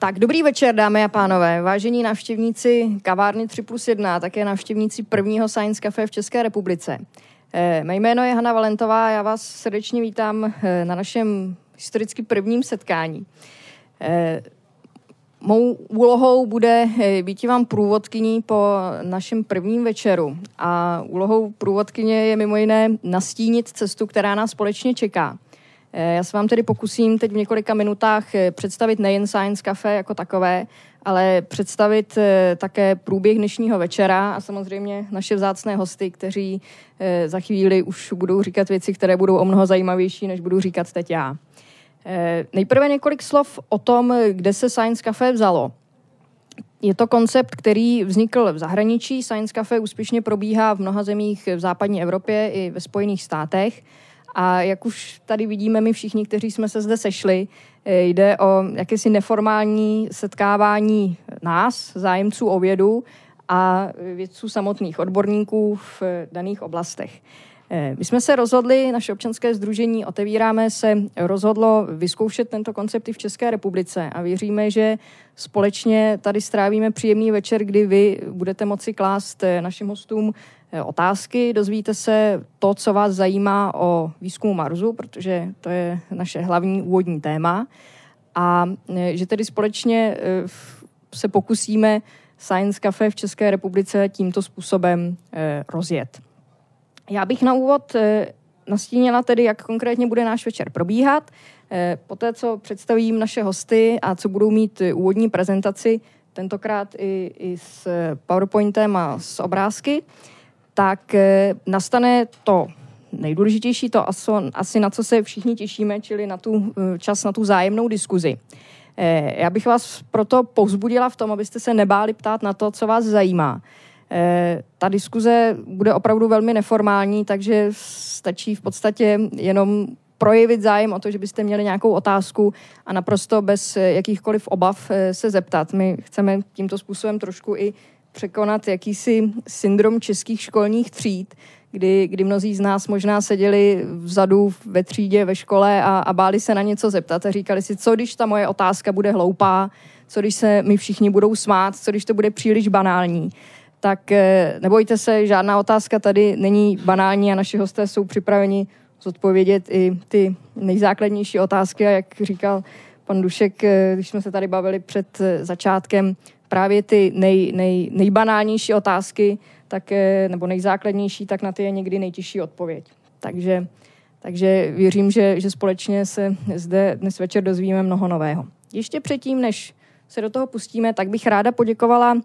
Tak dobrý večer, dámy a pánové, vážení návštěvníci kavárny 3 plus 1 a také návštěvníci prvního Science Cafe v České republice. Eh, mé jméno je Hanna Valentová, já vás srdečně vítám eh, na našem historicky prvním setkání. Eh, mou úlohou bude být vám průvodkyní po našem prvním večeru a úlohou průvodkyně je mimo jiné nastínit cestu, která nás společně čeká. Eh, já se vám tedy pokusím teď v několika minutách eh, představit nejen Science Cafe jako takové, ale představit eh, také průběh dnešního večera a samozřejmě naše vzácné hosty, kteří za chvíli už budou říkat věci, které budou o mnoho zajímavější, než budu říkat teď já. Nejprve několik slov o tom, kde se Science Cafe vzalo. Je to koncept, který vznikl v zahraničí. Science Cafe úspěšně probíhá v mnoha zemích v západní Evropě i ve Spojených státech. A jak už tady vidíme my všichni, kteří jsme se zde sešli, eh, jde o jakési neformální setkávání nás, zájemců o vědu a vědců samotných, odborníků v daných oblastech. Eh, my jsme se rozhodli, naše občanské združení Otevíráme se rozhodlo vyzkoušet tento koncept i v České republice a věříme, že společně tady strávíme příjemný večer, kdy vy budete moci klást eh, našim hostům otázky, dozvíte se to, co vás zajímá o výzkumu Marsu, protože to je naše hlavní úvodní téma a eh, že tedy společně eh, se pokusíme Science Cafe v České republice tímto způsobem rozjet. Já bych na úvod nastínila tedy, jak konkrétně bude náš večer probíhat. Poté, co představím naše hosty a co budou mít úvodní prezentaci, tentokrát i, i s PowerPointem a s obrázky, tak eh, nastane to nejdůležitější, to asi, na co se všichni těšíme, čili na tu eh, čas na tu zájemnou diskuzi. Eh, já bych vás proto povzbudila v tom, abyste se nebáli ptát na to, co vás zajímá. Ta diskuze bude opravdu velmi neformální, takže stačí v podstatě jenom projevit zájem o to, že byste měli nějakou otázku a naprosto bez jakýchkoliv obav se zeptat. My chceme tímto způsobem trošku i překonat jakýsi syndrom českých školních tříd, kdy, kdy mnozí z nás možná seděli vzadu ve třídě, ve škole a, a báli se na něco zeptat a říkali si, co když ta moje otázka bude hloupá, co když se mi všichni budou smát, co když to bude příliš banální. Tak eh, nebojte se, žádná otázka tady není banální a naši hosté jsou připraveni zodpovědět i ty nejzákladnější otázky a jak říkal pan Dušek, eh, když jsme se tady bavili před eh, začátkem, právě ty nej, nej, nejbanálnější otázky, tak, nebo nejzákladnější, tak na ty je někdy nejtěžší odpověď. Takže, takže věřím, že, že společně se zde dnes večer dozvíme mnoho nového. Ještě předtím, než se do toho pustíme, tak bych ráda poděkovala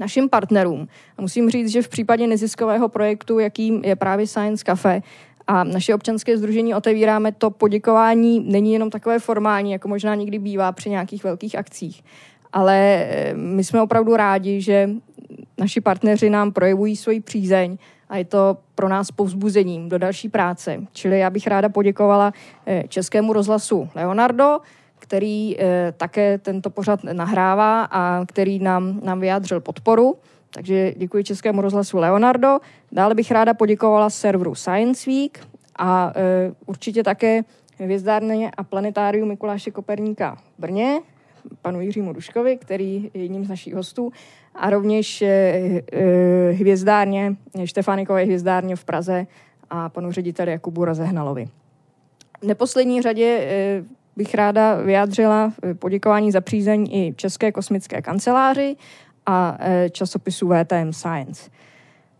našim partnerům. A musím říct, že v případě neziskového projektu, jakým je právě Science Cafe, a naše občanské združení otevíráme to poděkování, není jenom takové formální, jako možná někdy bývá při nějakých velkých akcích, ale eh, my jsme opravdu rádi, že naši partneři nám projevují svoji přízeň a je to pro nás povzbuzením do další práce. Čili já bych ráda poděkovala eh, Českému rozhlasu Leonardo, který eh, také tento pořad nahrává a který nám, nám vyjádřil podporu. Takže děkuji Českému rozhlasu Leonardo. Dále bych ráda poděkovala serveru Science Week a určitě také hvězdárně a planetáriu Mikuláše Koperníka v Brně, panu Jiřímu Duškovi, který je jedním z našich hostů, a rovněž eh, eh, hvězdárně, Štefánikové hvězdárně v Praze a panu řediteli Jakubu Rozehnalovi. V neposlední řadě eh, bych ráda vyjádřila poděkování za přízeň i České kosmické kanceláři a časopisu VTM Science.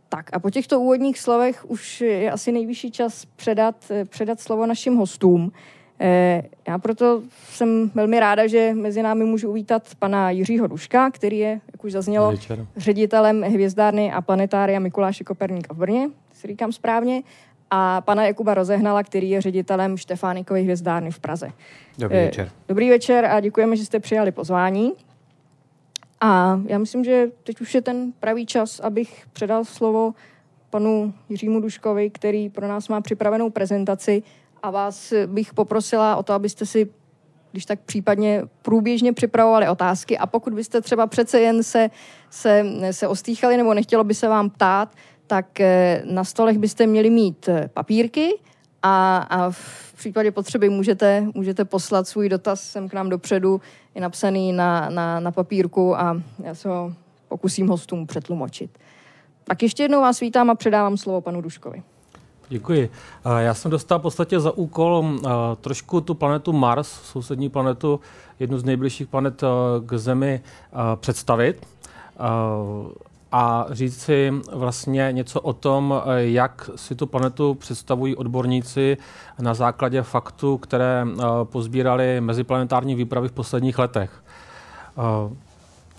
Tak a po těchto úvodních slovech už je asi nejvyšší čas předat, předat slovo našim hostům. Eh, já proto jsem velmi ráda, že mezi námi můžu uvítat pana Jiřího Duška, který je, jak už zaznělo, Večer. ředitelem hvězdárny a planetária Mikuláše Koperníka v Brně, si říkám správně, a pana Jakuba Rozehnala, který je ředitelem Štefánikovy hvězdárny v Praze. Dobrý eh, večer. Dobrý večer a děkujeme, že jste přijali pozvání. A já myslím, že teď už je ten pravý čas, abych předal slovo panu Jiřímu Duškovi, který pro nás má připravenou prezentaci a vás bych poprosila o to, abyste si když tak případně průběžně připravovali otázky a pokud byste třeba přece jen se, se, se ostýchali nebo nechtělo by se vám ptát, tak eh, na stolech byste měli mít eh, papírky a, a v případě potřeby můžete, můžete poslat svůj dotaz sem k nám dopředu, je napsaný na, na, na papírku a já se ho pokusím hostům přetlumočit. Tak ještě jednou vás vítám a předávám slovo panu Duškovi. Děkuji. Já jsem dostal v podstatě za úkol trošku tu planetu Mars, sousední planetu, jednu z nejbližších planet k Zemi, představit a říct si vlastně něco o tom, jak si tu planetu představují odborníci na základě faktů, které pozbírali meziplanetární výpravy v posledních letech.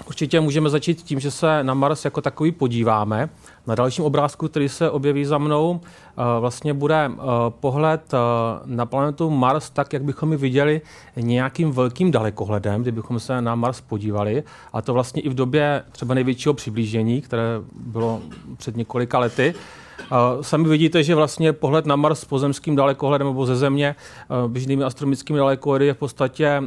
Určitě můžeme začít tím, že se na Mars jako takový podíváme. Na dalším obrázku, který se objeví za mnou, eh, vlastně bude eh, pohled eh, na planetu Mars tak, jak bychom ji viděli nějakým velkým dalekohledem, kdybychom se na Mars podívali. A to vlastně i v době třeba největšího přiblížení, které bylo před několika lety. Sami vidíte, že vlastně pohled na Mars pozemským dalekohledem nebo ze Země běžnými astronomickými dalekohledy je v podstatě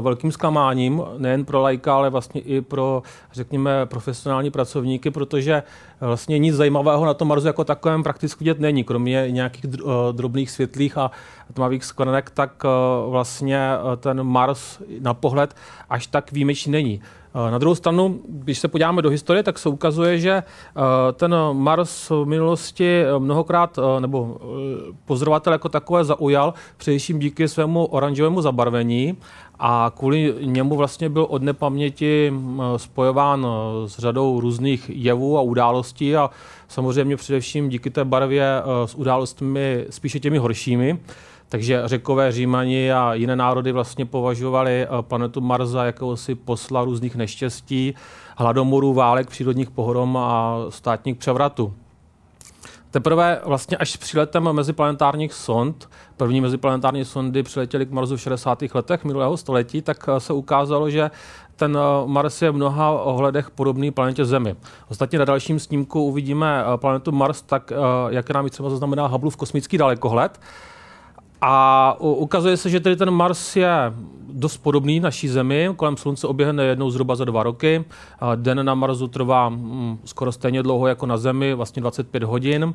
velkým zklamáním, nejen pro lajka, ale vlastně i pro, řekněme, profesionální pracovníky, protože vlastně nic zajímavého na tom Marsu jako takovém prakticky vidět není, kromě nějakých drobných světlých a tmavých skvrnek, tak vlastně ten Mars na pohled až tak výjimečný není. Eh, na druhou stranu, když se podíváme do historie, tak se ukazuje, že eh, ten Mars v minulosti eh, mnohokrát, nebo pozorovatel jako takové zaujal, především díky svému oranžovému zabarvení a kvůli němu vlastně byl od nepaměti spojován s řadou různých jevů a událostí a samozřejmě především díky té barvě s událostmi spíše těmi horšími. Takže řekové římani a jiné národy vlastně považovali eh, planetu Mars za jakousi posla různých neštěstí, hladomorů, válek, přírodních pohrom a státních převratů. Teprve vlastně až s příletem meziplanetárních sond, první meziplanetární sondy přiletěly k Marsu v 60. letech minulého století, tak eh, se ukázalo, že ten eh, Mars je v mnoha ohledech podobný planetě Zemi. Ostatně na dalším snímku uvidíme planetu Mars, tak jak nám ji třeba zaznamená Hubbleův kosmický dalekohled. A ukazuje se, že tedy ten Mars je dost podobný naší Zemi. Kolem Slunce oběhne jednou zhruba za dva roky. Den na Marsu trvá mm, skoro stejně dlouho jako na Zemi, vlastně 25 hodin.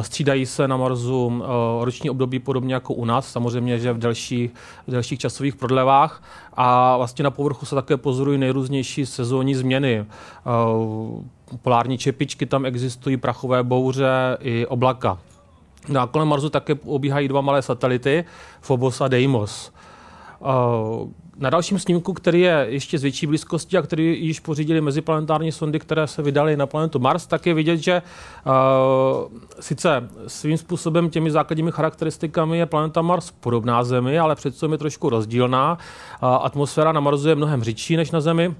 Střídají se na Marsu roční období podobně jako u nás, samozřejmě, že v delších, v delších časových prodlevách. A vlastně na povrchu se také pozorují nejrůznější sezónní změny. Polární čepičky tam existují, prachové bouře i oblaka. Na kolem Marsu také obíhají dva malé satelity, Phobos a Deimos. Na dalším snímku, který je ještě z větší blízkosti a který již pořídili meziplanetární sondy, které se vydaly na planetu Mars, tak je vidět, že uh, sice svým způsobem těmi základními charakteristikami je planeta Mars podobná Zemi, ale přece je trošku rozdílná. Uh, atmosféra na Marsu je mnohem řidší než na Zemi.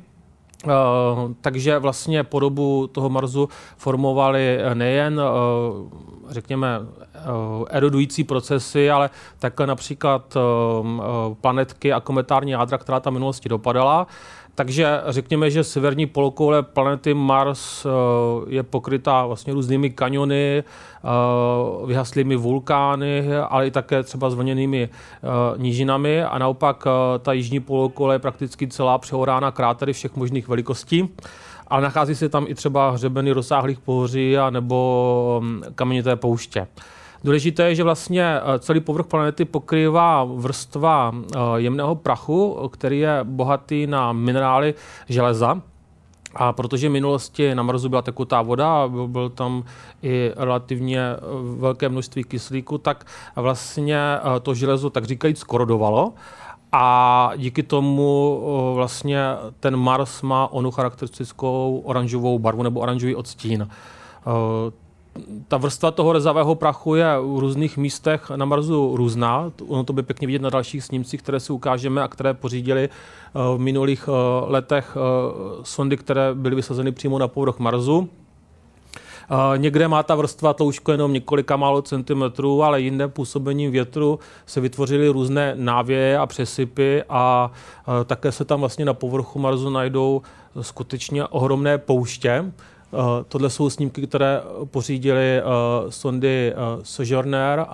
Uh, takže vlastně podobu toho Marsu formovali nejen, uh, řekněme, erodující procesy, ale také například planetky a kometární jádra, která tam minulosti dopadala. Takže řekněme, že severní polokoule planety Mars eh, je pokrytá vlastně různými kaniony, eh, vyhaslými vulkány, ale i také třeba zvlněnými eh, nížinami a naopak ta jižní polokoule je prakticky celá přehorána krátery všech možných velikostí ale nachází se tam i třeba hřebeny rozsáhlých pohoří a nebo hm, kamenité pouště. Důležité je, že vlastně eh, celý povrch planety pokrývá vrstva eh, jemného prachu, který je bohatý na minerály železa. A protože v minulosti na Marsu byla tekutá voda a byl, tam i relativně eh, velké množství kyslíku, tak vlastně to železo, tak říkajíc, korodovalo. A díky tomu vlastně ten Mars má onu charakteristickou oranžovou barvu nebo oranžový odstín ta vrstva toho rezavého prachu je v různých místech na Marsu různá. Ono to by pěkně vidět na dalších snímcích, které si ukážeme a které pořídili eh, v minulých eh, letech eh, sondy, které byly vysazeny přímo na povrch Marsu. Někde má ta vrstva tloušťku jenom několika málo centimetrů, ale jinde působením větru se vytvořily různé návěje a přesypy a také se tam vlastně na povrchu Marsu najdou skutečně ohromné pouště, tohle jsou snímky, které pořídili uh, sondy uh, Sojourner a,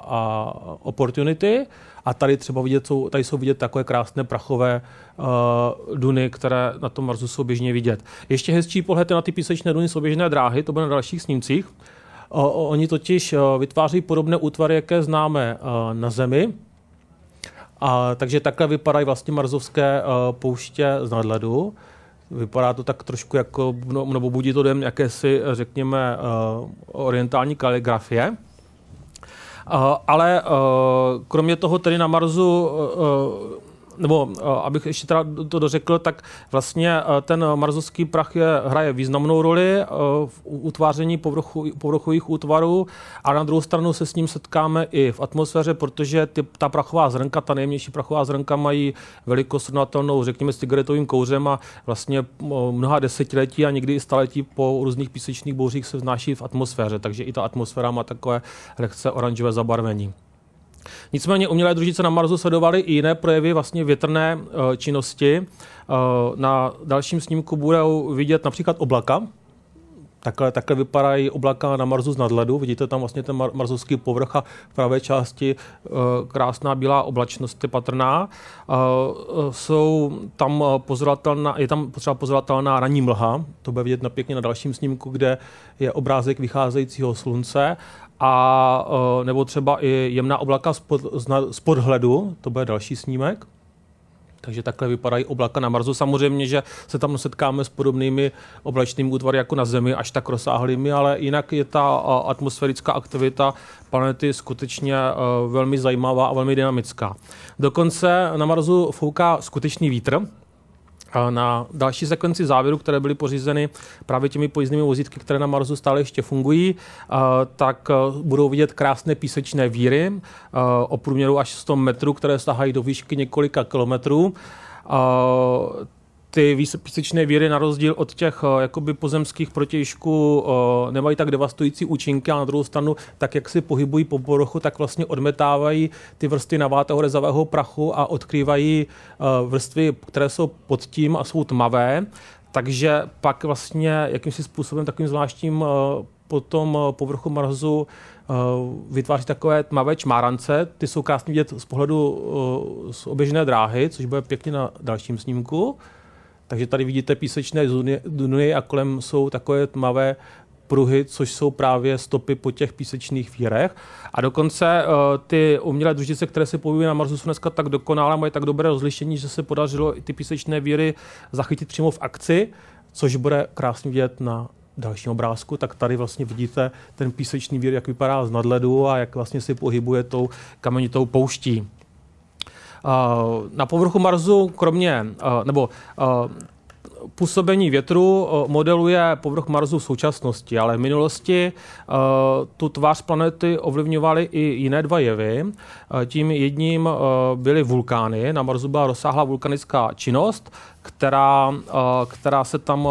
a Opportunity. A tady třeba vidět, jsou, tady jsou vidět takové krásné prachové uh, duny, které na tom Marsu jsou běžně vidět. Ještě hezčí pohled na ty písečné duny jsou běžné dráhy, to bude na dalších snímcích. Oni totiž vytváří podobné útvary, jaké známe na Zemi. A, takže takhle vypadají vlastně marzovské pouště z nadledu. Vypadá to tak trošku jako, no, nebo budí to dojem jakési, řekněme, orientální kaligrafie. Ale kromě toho tedy na Marsu nebo eh, abych ještě teda to dořekl, tak vlastně eh, ten marzovský prach je, hraje významnou roli eh, v utváření povrchu, povrchových útvarů a na druhou stranu se s ním setkáme i v atmosféře, protože ty, ta prachová zrnka, ta nejjemnější prachová zrnka mají velikost srovnatelnou, řekněme, s cigaretovým kouřem a vlastně mnoha desetiletí a někdy i staletí po různých písečných bouřích se vznáší v atmosféře, takže i ta atmosféra má takové lehce oranžové zabarvení. Nicméně umělé družice na Marsu sledovaly i jiné projevy vlastně větrné uh, činnosti. Uh, na dalším snímku budou vidět například oblaka, Takhle, takhle vypadají oblaka na Marsu z nadhledu. Vidíte tam vlastně ten marzovský povrch a v pravé části uh, krásná bílá oblačnost je patrná. Jsou tam pozorovatelná, je tam potřeba pozorovatelná ranní mlha. To bude vidět na pěkně na dalším snímku, kde je obrázek vycházejícího slunce a nebo třeba i jemná oblaka z podhledu, to bude další snímek. Takže takhle vypadají oblaka na Marsu. Samozřejmě, že se tam setkáme s podobnými oblačnými útvary jako na Zemi, až tak rozsáhlými, ale jinak je ta atmosférická aktivita planety skutečně velmi zajímavá a velmi dynamická. Dokonce na Marsu fouká skutečný vítr, na další sekvenci závěru, které byly pořízeny právě těmi pojízdnými vozítky, které na Marsu stále ještě fungují, tak budou vidět krásné písečné víry o průměru až 100 metrů, které stahají do výšky několika kilometrů ty písečné víry na rozdíl od těch uh, jakoby pozemských protějšků uh, nemají tak devastující účinky a na druhou stranu, tak jak si pohybují po povrchu, tak vlastně odmetávají ty vrstvy navátého rezavého prachu a odkrývají uh, vrstvy, které jsou pod tím a jsou tmavé. Takže pak vlastně jakýmsi způsobem takovým zvláštním po tom povrchu Marsu vytváří takové tmavé čmárance. Ty jsou krásně vidět z pohledu z oběžné dráhy, což bude pěkně na dalším snímku. Takže tady vidíte písečné duny a kolem jsou takové tmavé pruhy, což jsou právě stopy po těch písečných vírech. A dokonce uh, ty umělé družice, které se pohybují na Marsu, jsou dneska tak dokonalé, mají tak dobré rozlišení, že se podařilo i ty písečné víry zachytit přímo v akci, což bude krásně vidět na dalším obrázku, tak tady vlastně vidíte ten písečný vír, jak vypadá z nadledu a jak vlastně si pohybuje tou kamenitou pouští. Na povrchu Marsu kromě, nebo působení větru modeluje povrch Marsu v současnosti, ale v minulosti tu tvář planety ovlivňovaly i jiné dva jevy. Tím jedním byly vulkány. Na Marsu byla rozsáhlá vulkanická činnost, která, která se tam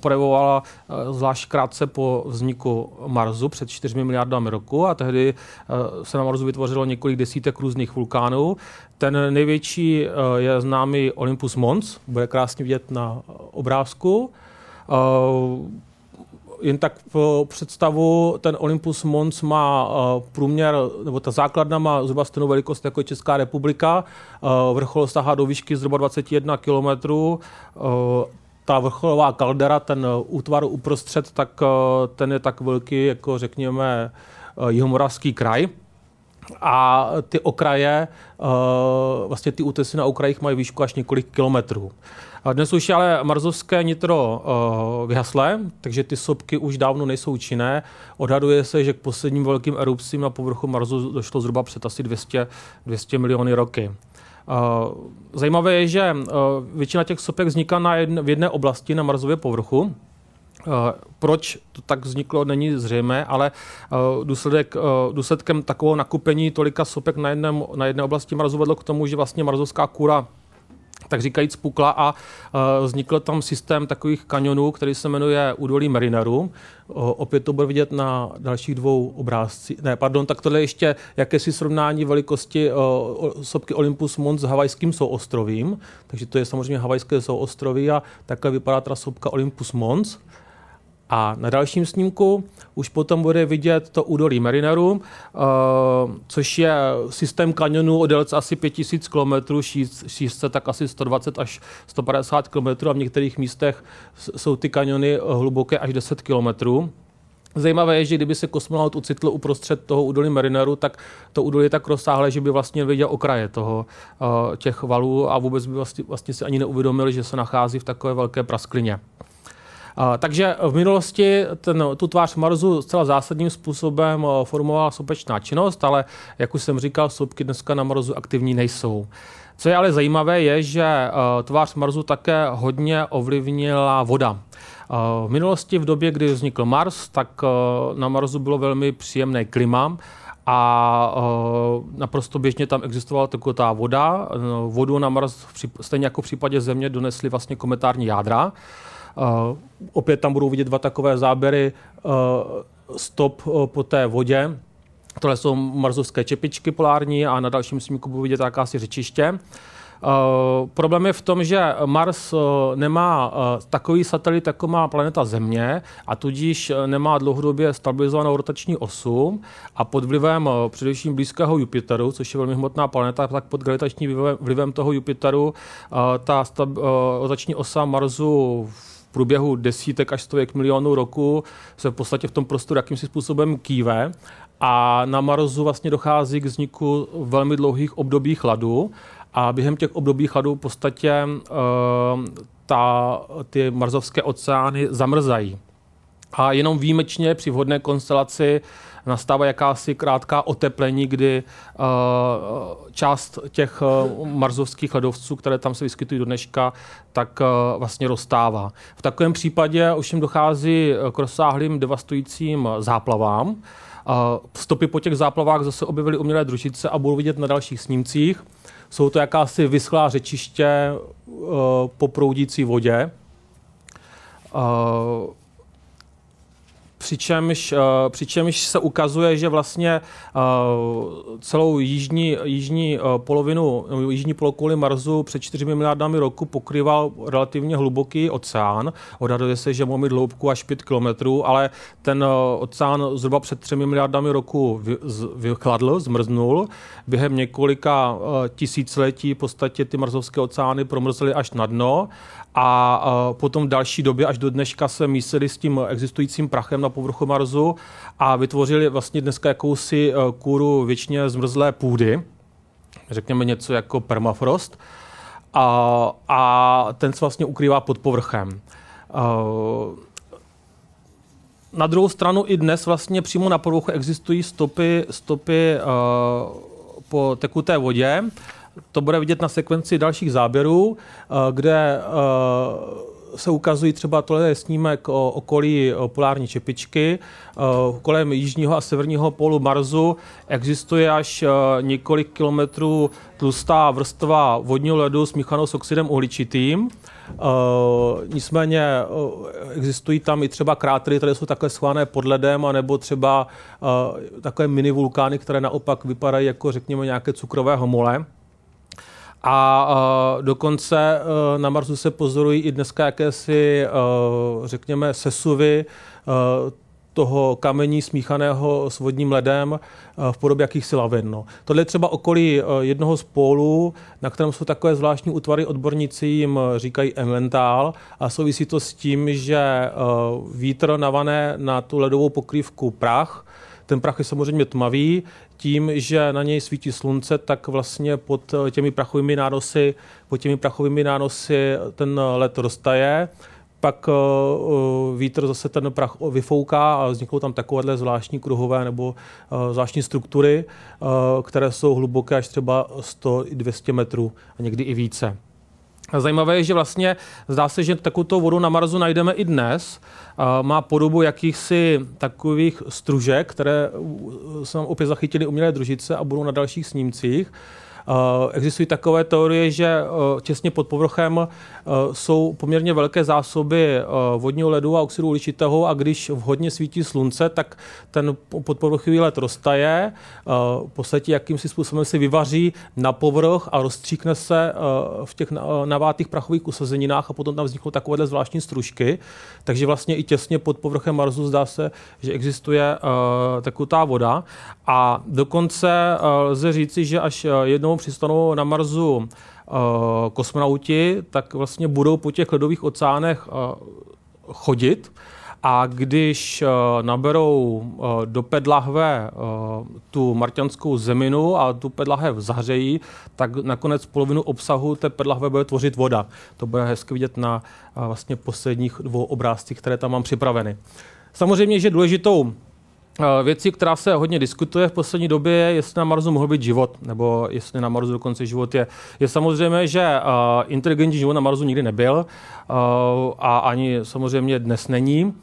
projevovala zvlášť krátce po vzniku Marsu před 4 miliardami roku. A tehdy se na Marsu vytvořilo několik desítek různých vulkánů. Ten největší je známý Olympus Mons, bude krásně vidět na obrázku jen tak v představu, ten Olympus Mons má uh, průměr, nebo ta základna má zhruba stejnou velikost jako Česká republika. Uh, vrchol stahá do výšky zhruba 21 km. Ta vrcholová kaldera, ten útvar uprostřed, tak ten je tak velký, jako řekněme, jihomoravský kraj. A ty okraje, vlastně ty útesy na okrajích mají výšku až několik kilometrů. Dnes už je ale marzovské nitro uh, vyhaslé, takže ty sopky už dávno nejsou činné. Odhaduje se, že k posledním velkým erupcím na povrchu Marsu došlo zhruba před asi 200, 200 miliony roky. Uh, zajímavé je, že uh, většina těch sopek vzniká na jedne, v jedné oblasti na Marsově povrchu. Proč to tak vzniklo, není zřejmé, ale důsledek, důsledkem takového nakupení tolika sopek na, jednom, na jedné oblasti Marsu vedlo k tomu, že vlastně marzovská kůra tak říkajíc pukla a uh, vznikl tam systém takových kanionů, který se jmenuje údolí Marineru. Uh, opět to bude vidět na dalších dvou obrázcích. Ne, pardon, tak tohle ještě jakési srovnání velikosti uh, sopky Olympus Mons s havajským souostrovím. Takže to je samozřejmě havajské souostroví a takhle vypadá ta sopka Olympus Mons. A na dalším snímku už potom bude vidět to údolí Marineru, uh, což je systém kanionů o délce asi 5000 km, šířce tak asi 120 až 150 km a v některých místech jsou ty kaniony hluboké až 10 km. Zajímavé je, že kdyby se kosmonaut ocitl uprostřed toho údolí Marineru, tak to údolí je tak rozsáhlé, že by vlastně viděl okraje toho, uh, těch valů a vůbec by vlastně, vlastně si ani neuvědomil, že se nachází v takové velké prasklině. Takže v minulosti ten, tu tvář Marsu zcela zásadním způsobem formovala sopečná činnost, ale jak už jsem říkal, sopky dneska na Marsu aktivní nejsou. Co je ale zajímavé, je, že tvář Marsu také hodně ovlivnila voda. V minulosti, v době, kdy vznikl Mars, tak na Marsu bylo velmi příjemné klima a naprosto běžně tam existovala taková voda. Vodu na Mars, stejně jako v případě Země, donesly vlastně kometární jádra. Opět tam budou vidět dva takové záběry stop po té vodě. Tohle jsou marzovské čepičky polární a na dalším snímku budou vidět jakási řečiště. Uh, problém je v tom, že Mars uh, nemá uh, takový satelit, jako má planeta Země a tudíž nemá dlouhodobě stabilizovanou rotační osu a pod vlivem především blízkého Jupiteru, což je velmi hmotná planeta, tak pod gravitačním vlivem, vlivem toho Jupiteru ta stab, rotační osa Marsu v průběhu desítek až stovek milionů roku se v podstatě v tom prostoru jakýmsi způsobem kýve a na Marsu vlastně dochází k vzniku velmi dlouhých období chladu a během těch období chladu v podstatě uh, ta, ty marzovské oceány zamrzají. A jenom výjimečně při vhodné konstelaci nastává jakási krátká oteplení, kdy uh, část těch uh, marzovských ledovců, které tam se vyskytují do dneška, tak uh, vlastně rozstává. V takovém případě už jim dochází k rozsáhlým devastujícím záplavám. Stopy po těch záplavách zase objevily umělé družice a budou vidět na dalších snímcích. Jsou to jakási vyschlá řečiště po proudící vodě. Přičemž, uh, přičemž se ukazuje, že vlastně uh, celou jižní, jižní uh, polovinu, jižní polokouli Marsu před 4 miliardami roku pokrýval relativně hluboký oceán. Odhaduje se, že mohl mít hloubku až 5 kilometrů, ale ten oceán zhruba před 3 miliardami roku vychladl, zmrznul. Během několika tisíciletí v podstatě ty marzovské oceány promrzly až na dno a potom v další době až do dneška se mísili s tím existujícím prachem na povrchu Marsu a vytvořili vlastně dneska jakousi eh, kůru většině zmrzlé půdy, řekněme něco jako permafrost, a, a ten se vlastně ukrývá pod povrchem. Eh, na druhou stranu i dnes vlastně přímo na povrchu existují stopy, stopy po tekuté vodě, to bude vidět na sekvenci dalších záběrů, eh, kde eh, se ukazují třeba tohle je snímek o okolí polární čepičky. Eh, kolem jižního a severního polu Marsu existuje až několik kilometrů tlustá vrstva vodního ledu smíchanou s oxidem uhličitým. nicméně existují tam i třeba krátery, které jsou takhle schované pod ledem, anebo třeba takové mini vulkány, které naopak vypadají jako řekněme nějaké cukrové homole. A uh, dokonce uh, na Marsu se pozorují i dneska jakési, uh, řekněme, sesuvy uh, toho kamení smíchaného s vodním ledem v podobě jakýchsi lavin. No. Tohle je třeba okolí jednoho z pólů, na kterém jsou takové zvláštní útvary, odborníci jim říkají emmentál a souvisí to s tím, že vítr navané na tu ledovou pokrývku prach, ten prach je samozřejmě tmavý, tím, že na něj svítí slunce, tak vlastně pod těmi prachovými nánosy, pod těmi prachovými nánosy ten led roztaje pak uh, vítr zase ten prach vyfouká a vzniknou tam takovéhle zvláštní kruhové nebo zvláštní struktury, které jsou hluboké až třeba 100-200 metrů a někdy i více. Zajímavé je, že vlastně zdá se, že takovou vodu na Marsu najdeme i dnes. Má podobu jakýchsi takových stružek, které nám opět zachytily umělé družice a budou na dalších snímcích. Eh, existují takové teorie, že eh, těsně pod povrchem eh, jsou poměrně velké zásoby vodního ledu a oxidu uhličitého a když vhodně svítí slunce, tak ten podpovrchový led roztaje, v podstatě jakýmsi způsobem se vyvaří na povrch a rozstříkne se v těch navátých prachových usazeninách a potom tam vzniknou takovéhle zvláštní stružky. Takže vlastně i těsně pod povrchem Marsu zdá se, že existuje taková voda a dokonce lze říci, že až jednou jednou přistanou na Marsu uh, kosmonauti, tak vlastně budou po těch ledových oceánech uh, chodit a když uh, naberou uh, do pedlahve uh, tu marťanskou zeminu a tu pedlahev zahřejí, tak nakonec polovinu obsahu té pedlahve bude tvořit voda. To bude hezky vidět na uh, vlastně posledních dvou obrázcích, které tam mám připraveny. Samozřejmě, že důležitou Věcí, která se hodně diskutuje v poslední době, je, jestli na Marsu mohl být život, nebo jestli na Marsu dokonce život je. Je samozřejmě, že uh, inteligentní život na Marsu nikdy nebyl uh, a ani samozřejmě dnes není.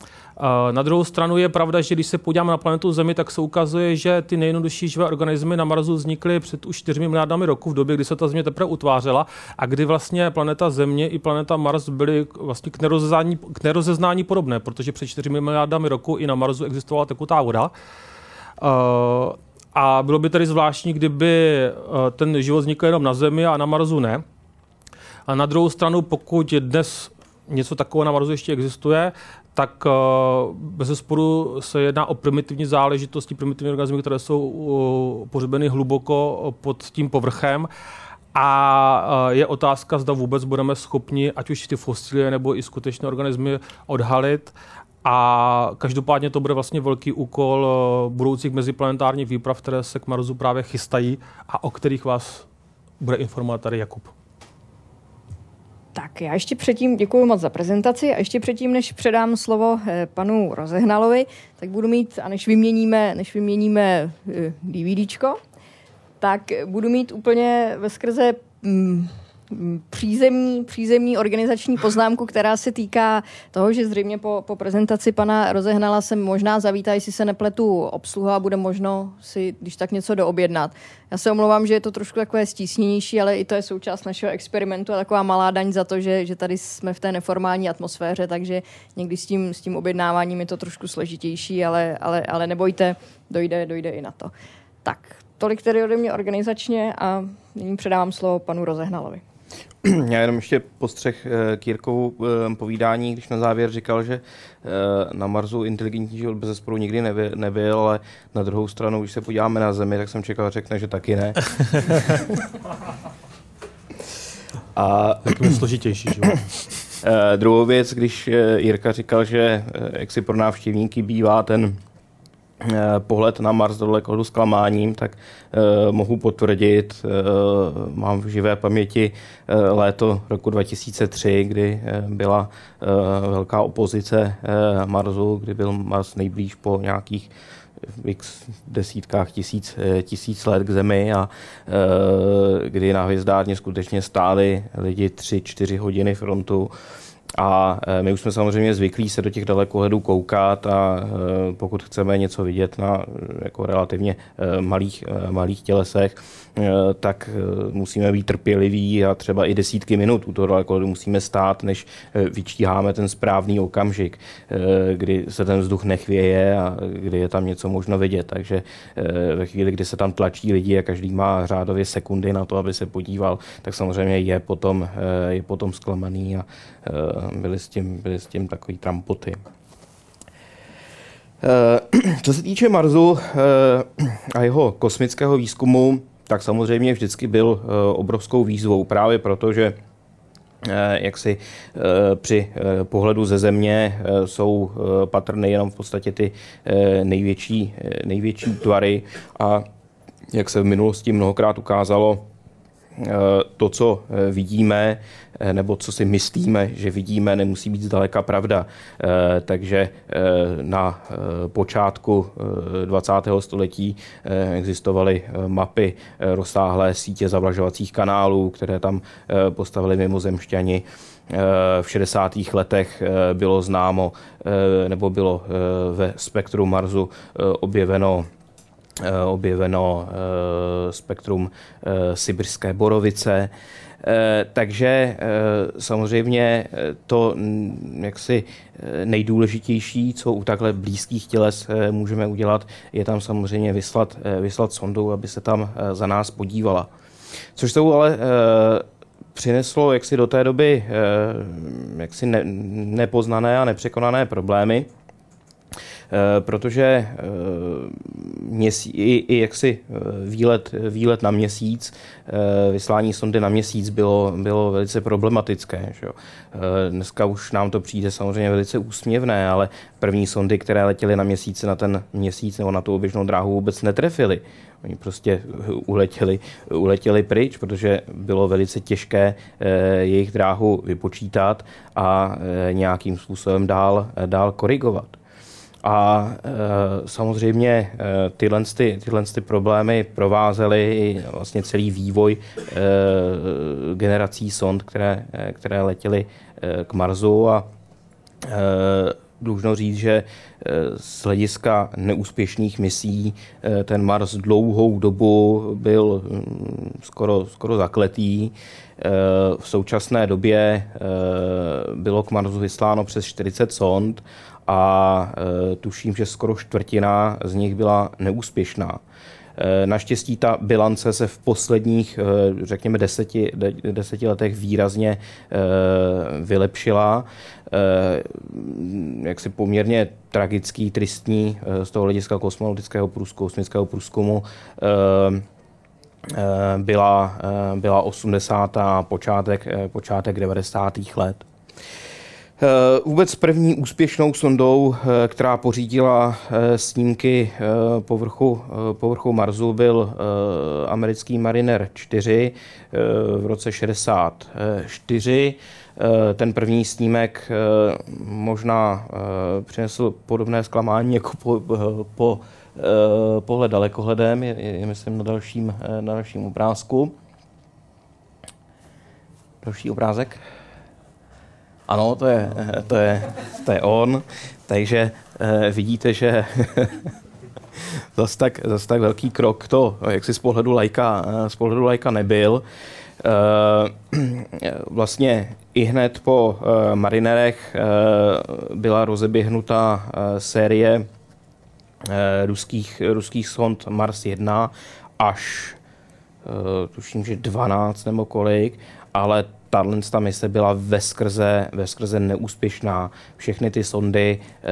Na druhou stranu je pravda, že když se podíváme na planetu Zemi, tak se ukazuje, že ty nejjednodušší živé organismy na Marsu vznikly před už 4 miliardami roků v době, kdy se ta Země teprve utvářela a kdy vlastně planeta Země i planeta Mars byly vlastně k nerozeznání, k nerozeznání podobné, protože před 4 miliardami roku i na Marsu existovala tekutá voda. Uh, a bylo by tedy zvláštní, kdyby ten život vznikl jenom na Zemi a na Marsu ne. A na druhou stranu, pokud dnes něco takového na Marsu ještě existuje, tak uh, bez sporu se jedná o primitivní záležitosti, primitivní organismy, které jsou uh, pohřbeny hluboko pod tím povrchem. A uh, je otázka, zda vůbec budeme schopni, ať už ty fosilie nebo i skutečné organismy odhalit. A každopádně to bude vlastně velký úkol budoucích meziplanetárních výprav, které se k Marsu právě chystají a o kterých vás bude informovat tady Jakub. Tak já ještě předtím děkuji moc za prezentaci a ještě předtím, než předám slovo eh, panu Rozehnalovi, tak budu mít, a než vyměníme, než vyměníme eh, DVDčko, tak budu mít úplně ve skrze mm, přízemní, přízemní organizační poznámku, která se týká toho, že zřejmě po, po prezentaci pana Rozehnala se možná zavítá, jestli se nepletu obsluha, bude možno si, když tak něco doobjednat. Já se omlouvám, že je to trošku takové stísněnější, ale i to je součást našeho experimentu a taková malá daň za to, že, že tady jsme v té neformální atmosféře, takže někdy s tím, s tím objednáváním je to trošku složitější, ale, ale, ale nebojte, dojde, dojde i na to. Tak, tolik tedy ode mě organizačně a nyní předávám slovo panu Rozehnalovi. Já jenom ještě postřeh eh, k Jirkovu eh, povídání, když na závěr říkal, že eh, na Marsu inteligentní život bez zesporu nikdy nebyl, ale na druhou stranu, když se podíváme na Zemi, tak jsem čekal, řekne, že taky ne. A takový složitější život. druhou věc, když Jirka říkal, že jak si pro návštěvníky bývá ten pohled na Mars do zklamáním, tak eh, mohu potvrdit, eh, mám v živé paměti léto roku 2003, kdy byla velká opozice Marsu, kdy byl Mars nejblíž po nějakých x desítkách tisíc, tisíc let k Zemi a kdy na hvězdárně skutečně stáli lidi tři, čtyři hodiny frontu a e, my už jsme samozřejmě zvyklí se do těch dalekohledů koukat a e, pokud chceme něco vidět na e, jako relativně malých, malých tělesech, tak musíme být trpěliví a třeba i desítky minut u toho dalekohledu musíme stát, než vyčtíháme ten správný okamžik, kdy se ten vzduch nechvěje a kdy je tam něco možno vidět. Takže ve chvíli, kdy se tam tlačí lidi a každý má řádově sekundy na to, aby se podíval, tak samozřejmě je potom, je potom zklamaný a byly s tím, byly s tím takový trampoty. Eh, co se týče Marsu eh, a jeho kosmického výzkumu, tak samozřejmě vždycky byl eh, obrovskou výzvou. Právě proto, že jak si při pohledu ze země jsou patrny jenom v podstatě ty největší, největší tvary. A jak se v minulosti mnohokrát ukázalo, to, co vidíme, Eh, nebo co si myslíme, že vidíme, nemusí být zdaleka pravda. Eh, takže eh, na počátku 20. století existovaly mapy rozsáhlé sítě zavlažovacích kanálů, které tam postavili mimozemšťani v 60. letech bylo známo nebo bylo ve spektru Marsu objeveno objeveno spektrum sibirské borovice. Eh, takže eh, samozřejmě eh, to mm, jaksi nejdůležitější, co u takhle blízkých těles můžeme udělat, je tam samozřejmě vyslat, vyslat sondu, aby se tam za nás podívala. Což jsou ale přineslo jaksi do té doby jaksi ne, nepoznané a nepřekonané problémy. Protože měsí, i, i jaksi výlet, výlet na měsíc, vyslání sondy na měsíc bylo, bylo velice problematické. Že jo. Dneska už nám to přijde samozřejmě velice úsměvné, ale první sondy, které letěly na měsíc na ten měsíc nebo na tu oběžnou dráhu vůbec netrefily. Oni prostě uletěli, uletěli pryč, protože bylo velice těžké eh, jejich dráhu vypočítat a eh, nějakým způsobem dál, dál korigovat. A e, samozřejmě e, tyhle, ty, tyhle ty problémy provázely vlastně celý vývoj e, generací sond, které, které letěly e, k Marsu a e, dlužno říct, že z hlediska neúspěšných misí ten Mars dlouhou dobu byl mm, skoro, skoro zakletý. V současné době bylo k Marsu vysláno přes 40 sond a tuším, že skoro čtvrtina z nich byla neúspěšná. Naštěstí ta bilance se v posledních, řekněme, deseti, deseti letech výrazně vylepšila. Jaksi poměrně tragický, tristní z toho hlediska kosmologického průzkumu, kosmického průzkumu byla, byla 80. a počátek, počátek 90. let. Vůbec první úspěšnou sondou, která pořídila snímky povrchu, povrchu Marsu, byl americký Mariner 4 v roce 64. Eh, ten první snímek eh, možná eh, přinesl podobné zklamání jako po, po pohled dalekohledem, je, je myslím na dalším, na dalším obrázku. Další obrázek. Ano, to je, to je, to je on. Takže vidíte, že zase tak, zas tak velký krok to, jak si z pohledu lajka, z pohledu lajka nebyl. Vlastně i hned po uh, Marinerech uh, byla rozeběhnuta uh, série ruských, ruských sond Mars 1 až tuším, že 12 nebo kolik, ale tahle ta mise byla veskrze, veskrze neúspěšná. Všechny ty sondy eh,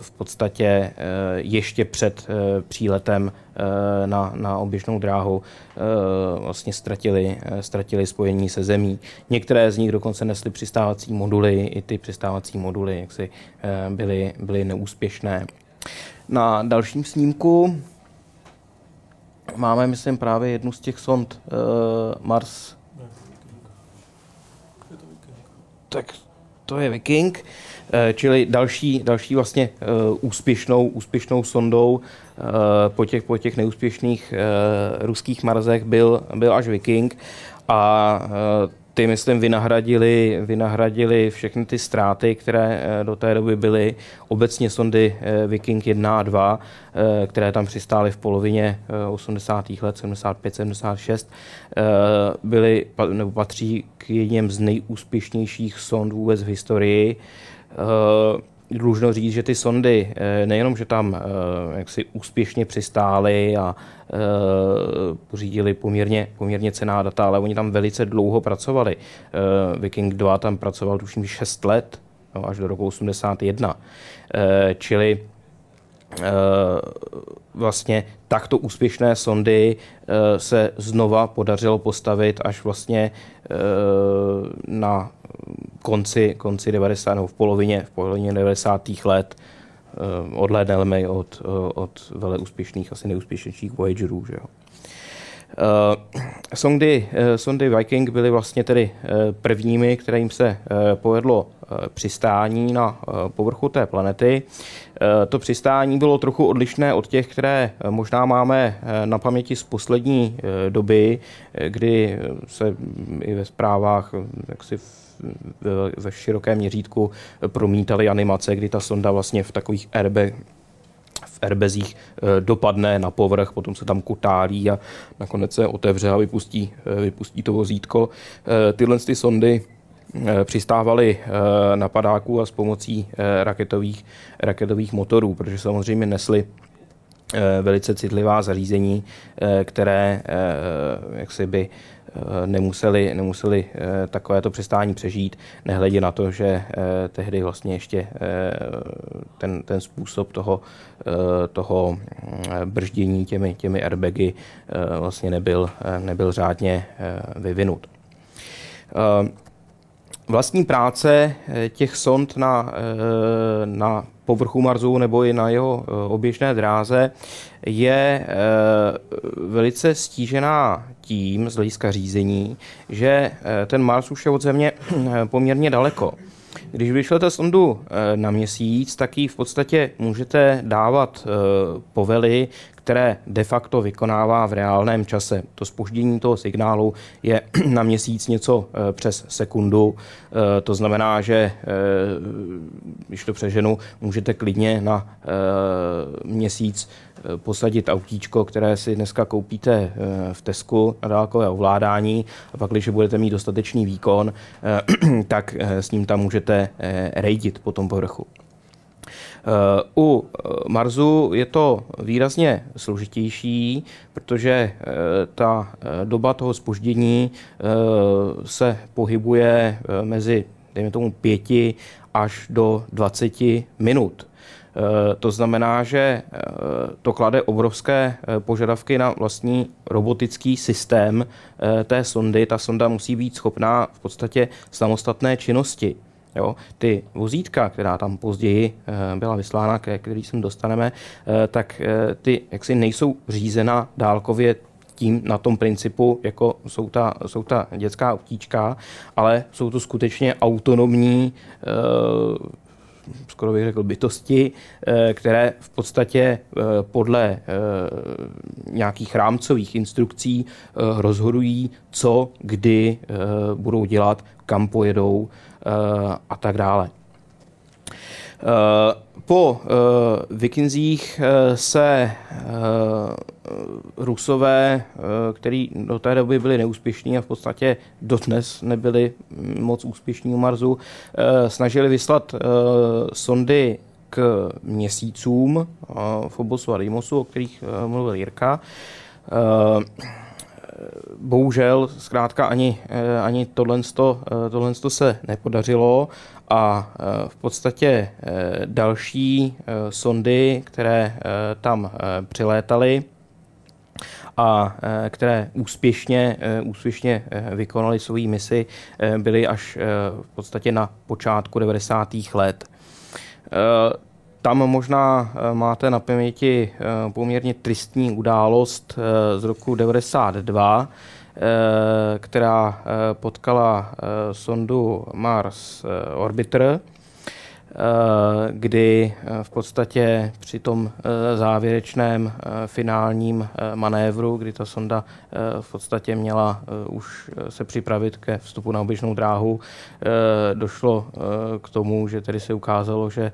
v podstatě eh, ještě před eh, příletem na, na oběžnou dráhu vlastně ztratili, ztratili spojení se zemí. Některé z nich dokonce nesly přistávací moduly, i ty přistávací moduly jaksi byly, byly neúspěšné. Na dalším snímku máme, myslím, právě jednu z těch sond Mars tak to je Viking, eh, čili další, další vlastně eh, úspěšnou, úspěšnou sondou eh, po těch, po těch neúspěšných ruských marzech byl, byl až Viking. A ty, myslím, vynahradili, vynahradili všechny ty ztráty, které eh, do té doby byly. Obecně sondy eh, Viking 1 a 2, eh, které tam přistály v polovině 80. let, 75, 76, byly, nebo patří k jedním z nejúspěšnějších sond vůbec v historii dlužno říct, že ty sondy eh, nejenom, že tam eh, jaksi úspěšně přistály a eh, pořídili poměrně, poměrně cená data, ale oni tam velice dlouho pracovali. Viking 2 tam pracoval tuším 6 let, no, až do roku 81. Čili vlastně takto úspěšné sondy se znova podařilo postavit až vlastně na konci, konci 90. nebo v polovině, v polovině 90. let uh, odhlédneme od, uh, od vele úspěšných, asi nejúspěšnějších Voyagerů. Že jo. Uh, sondy, uh, sondy Viking byly vlastně tedy uh, prvními, kterým se uh, povedlo uh, přistání na uh, povrchu té planety. Uh, to přistání bylo trochu odlišné od těch, které uh, možná máme uh, na paměti z poslední uh, doby, kdy se i ve zprávách uh, jaksi ve širokém měřítku promítali animace, kdy ta sonda vlastně v takových erbe v erbezích eh, dopadne na povrch, potom se tam kutálí a nakonec se otevře a vypustí, eh, vypustí to vozítko. Eh, tyhle ty sondy přistávaly na padáku a s pomocí raketových, raketových motorů, protože samozřejmě nesly velice citlivá zařízení, které jaksi by nemuseli, nemuseli takovéto přistání přežít, nehledě na to, že tehdy vlastně ještě ten, ten způsob toho, toho brždění těmi, těmi airbagy vlastně nebyl, nebyl řádně vyvinut. Vlastní práce eh, těch sond na, eh, na povrchu Marsu nebo i na jeho eh, oběžné dráze je velice stížená tím z hlediska řízení, že ten Mars už je od Země poměrně daleko. Když vyšlete sondu na měsíc, tak ji v podstatě můžete dávat povely, které de facto vykonává v reálném čase. To spoždění toho signálu je na měsíc něco eh, přes sekundu. Eh, to znamená, že eh, když to přeženu, můžete klidně na měsíc posadit autíčko, které si dneska koupíte v Tesku na dálkové ovládání a pak, když budete mít dostatečný výkon, tak s ním tam můžete rejdit po tom povrchu. U Marsu je to výrazně složitější, protože eh, ta eh, doba toho spoždění eh, se pohybuje mezi, dejme tomu, pěti až do 20 minut. To znamená, že to klade obrovské požadavky na vlastní robotický systém té sondy. Ta sonda musí být schopná v podstatě samostatné činnosti. Jo? Ty vozítka, která tam později eh, byla vyslána, ke který sem dostaneme, eh, tak eh, ty jaksi nejsou řízena dálkově tím na tom principu, jako jsou ta, jsou ta dětská autíčka, ale jsou to skutečně autonomní skoro bych řekl bytosti, které v podstatě podle nějakých rámcových instrukcí rozhodují, co, kdy budou dělat, kam pojedou a tak dále. Po vikinzích se Rusové, který do té doby byli neúspěšní a v podstatě dodnes nebyli moc úspěšní u Marsu, snažili vyslat sondy k měsícům Fobosu a Deimosu, o kterých mluvil Jirka bohužel zkrátka ani, eh, ani tohle, eh, tohle se nepodařilo a eh, v podstatě další sondy, které tam přilétaly, a které úspěšně, úspěšně vykonaly svou misi, byly až v podstatě na počátku 90. let. Tam možná eh, máte na paměti eh, poměrně tristní událost eh, z roku 92, která potkala sondu Mars Orbiter kdy eh, v podstatě při tom eh, závěrečném finálním manévru, kdy ta sonda v podstatě měla už se připravit ke vstupu na oběžnou dráhu, došlo k tomu, že tedy se ukázalo, že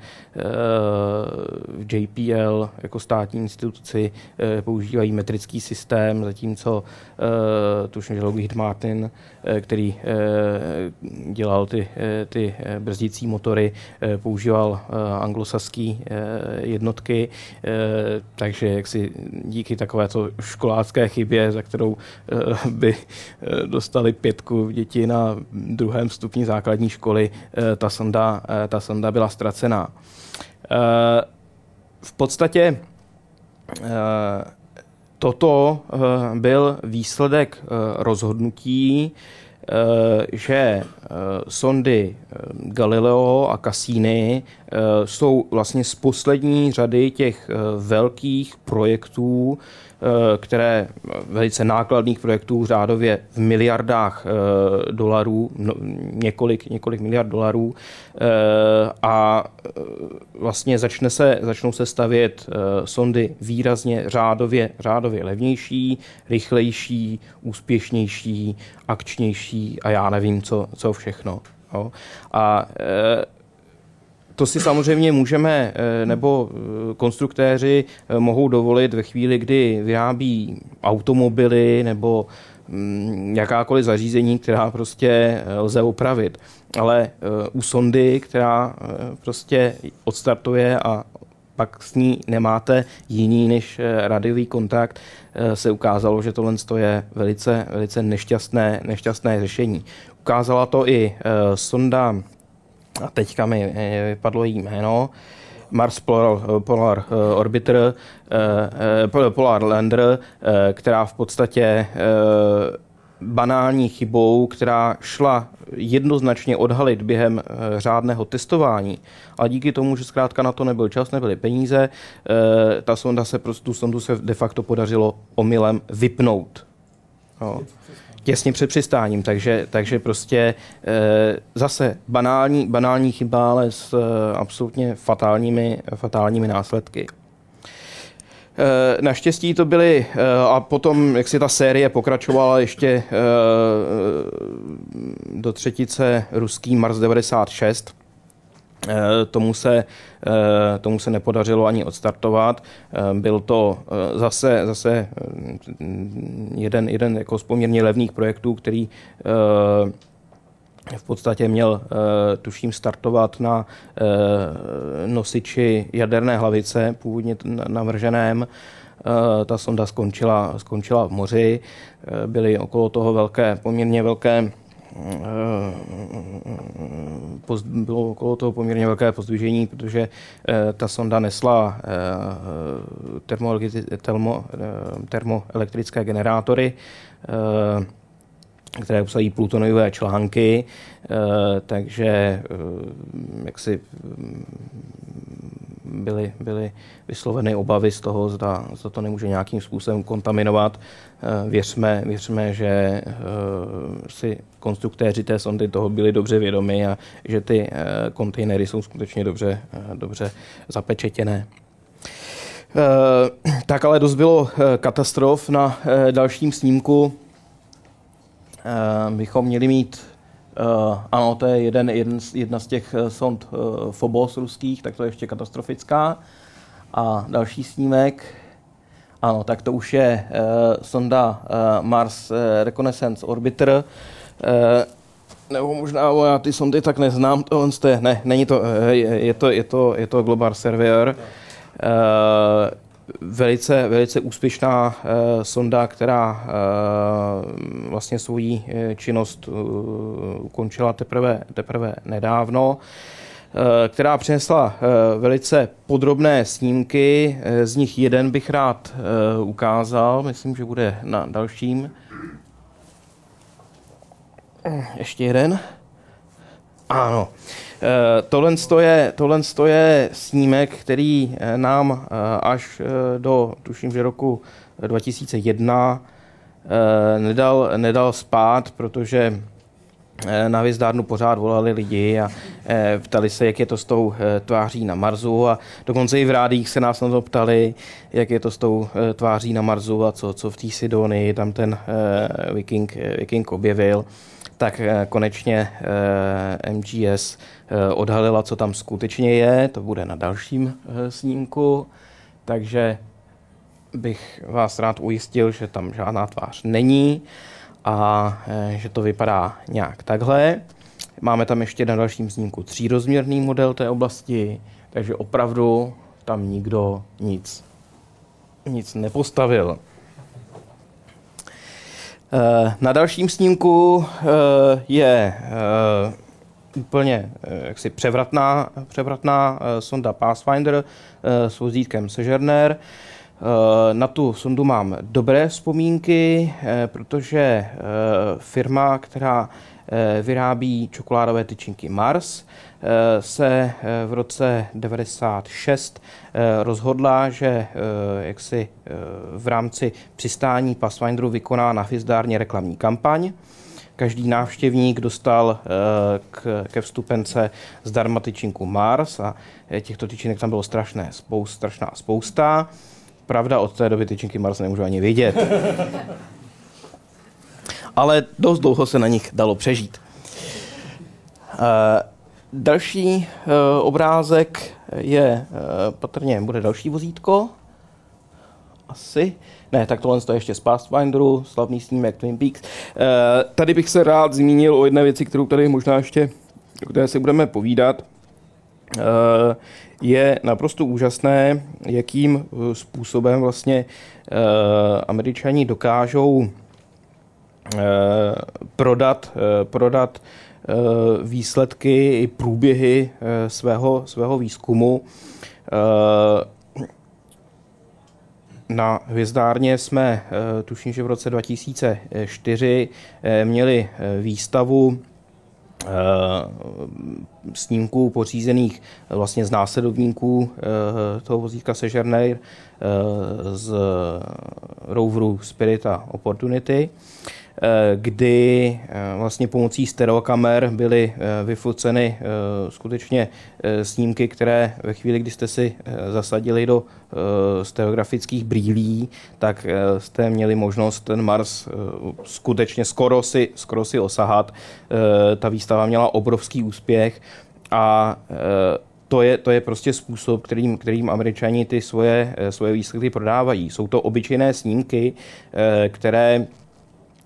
JPL jako státní instituci používají metrický systém, zatímco tuším, že Lockheed Martin, který dělal ty, ty brzdící motory, používal eh, anglosaský eh, jednotky, eh, takže jak si díky takovéto školácké chybě, za kterou by dostali pětku děti na druhém stupni základní školy, ta sonda, ta sonda byla ztracená. V podstatě toto byl výsledek rozhodnutí, Eh, že eh, sondy eh, Galileo a Cassini jsou vlastně z poslední řady těch velkých projektů, Eh, které velice nákladných projektů řádově v miliardách eh, dolarů, no, několik, několik miliard dolarů eh, a vlastně začne se, začnou se stavět sondy výrazně řádově, řádově levnější, rychlejší, úspěšnější, akčnější a já nevím, co, co všechno. Jo. A to si samozřejmě můžeme, eh, nebo eh, konstruktéři eh, mohou dovolit ve chvíli, kdy vyrábí automobily nebo mm, jakákoliv zařízení, která prostě lze opravit. Ale u sondy, která prostě odstartuje a pak s ní nemáte jiný než radiový kontakt, se ukázalo, že tohle je velice, velice nešťastné, nešťastné řešení. Ukázala to i sonda, a teďka mi vypadlo jí jméno, Mars Polar, Polar Orbiter, Polar Lander, která v podstatě banální chybou, která šla jednoznačně odhalit během eh, řádného testování, ale díky tomu, že zkrátka na to nebyl čas, nebyly peníze, eh, ta sonda se, tu sondu se de facto podařilo omylem vypnout. No. Těsně před přistáním, takže, takže prostě e, zase banální, banální chyba, ale s e, absolutně fatálními, fatálními následky. Eh, naštěstí to byly, eh, a potom, jak si ta série pokračovala ještě eh, do třetice ruský Mars 96, Tomu se, tomu se nepodařilo ani odstartovat. Byl to zase, zase jeden, jeden jako z poměrně levných projektů, který v podstatě měl, eh, tuším, startovat na eh, nosiči jaderné hlavice, původně navrženém. Eh, ta sonda skončila, skončila v moři. Byly okolo toho velké, poměrně velké bylo okolo toho poměrně velké pozdvižení, protože ta sonda nesla termo, termoelektrické generátory, které obsahují plutonové články, eh, takže eh, jak si byly, byly vysloveny obavy z toho, zda, zda to nemůže nějakým způsobem kontaminovat. Eh, věřme, věřme, že si konstruktéři té sondy toho byli dobře vědomi a že ty kontejnery jsou skutečně dobře, dobře zapečetěné. Tak ale dost bylo katastrof na dalším snímku Eh, bychom měli mít, uh, ano, to je jeden, jeden, jedna z těch eh, sond uh, Phobos ruských, tak to je ještě katastrofická. A další snímek, ano, tak to už je uh, sonda uh, Mars uh, Reconnaissance Orbiter. Uh, nebo možná já ty sondy tak neznám, to je, ne, není to, je, je to, je to, je to Global Surveyor. Uh, velice, velice úspěšná uh, sonda, která uh, vlastně svoji uh, činnost ukončila teprve, teprve nedávno, která přinesla velice podrobné snímky. Z nich jeden bych rád ukázal, myslím, že bude na dalším. Ještě jeden. Ano. Eh, tohle je, tohle je snímek, který eh, nám eh, až do, tuším, že roku 2001 nedal, nedal spát, protože na hvězdárnu pořád volali lidi a ptali se, jak je to s tou tváří na Marsu a dokonce i v rádích se nás na to ptali, jak je to s tou tváří na Marsu a co, co v té Sidonii tam ten viking, viking objevil tak eh, konečně eh, MGS eh, odhalila, co tam skutečně je. To bude na dalším snímku. Takže bych vás rád ujistil, že tam žádná tvář není a že to vypadá nějak takhle. Máme tam ještě na dalším snímku třírozměrný model té oblasti, takže opravdu tam nikdo nic, nic nepostavil. Eh, na dalším snímku eh, je eh, úplně jaksi převratná, převratná sonda Pathfinder s vozítkem Sojourner. Na tu sondu mám dobré vzpomínky, protože firma, která vyrábí čokoládové tyčinky Mars, se eh, v roce 96 eh, rozhodla, že eh, jaksi v rámci přistání Pathfinderu vykoná na hvězdárně reklamní kampaň. Každý návštěvník dostal k, ke vstupence zdarma tyčinku Mars a těchto tyčinek tam bylo strašné, spousta, strašná spousta. Pravda, od té doby tyčinky Mars nemůžu ani vidět. Ale dost dlouho se na nich dalo přežít. Další uh, obrázek je uh, patrně, bude další vozítko. Asi. Ne, tak tohle je ještě z Pathfinderu, slavný snímek Twin Peaks. Uh, tady bych se rád zmínil o jedné věci, kterou tady možná ještě, o které si budeme povídat. je naprosto úžasné, jakým způsobem vlastně američani dokážou prodat, prodat výsledky i průběhy svého, svého výzkumu na hvězdárně jsme, eh, tuším, že v roce 2004, eh, měli eh, výstavu snímků pořízených vlastně z následovníků toho vozíka Sežernej z roveru Spirit a Opportunity. Eh, kdy eh, vlastně pomocí stereokamer byly eh, vyfoceny skutečně snímky, které ve chvíli, kdy jste si zasadili do stereografických brýlí, tak jste měli možnost ten Mars skutečně skoro si, skoro si osahat. Ta výstava měla obrovský úspěch a to je, to je prostě způsob, kterým, kterým američani ty svoje, svoje výsledky prodávají. Jsou to obyčejné snímky, které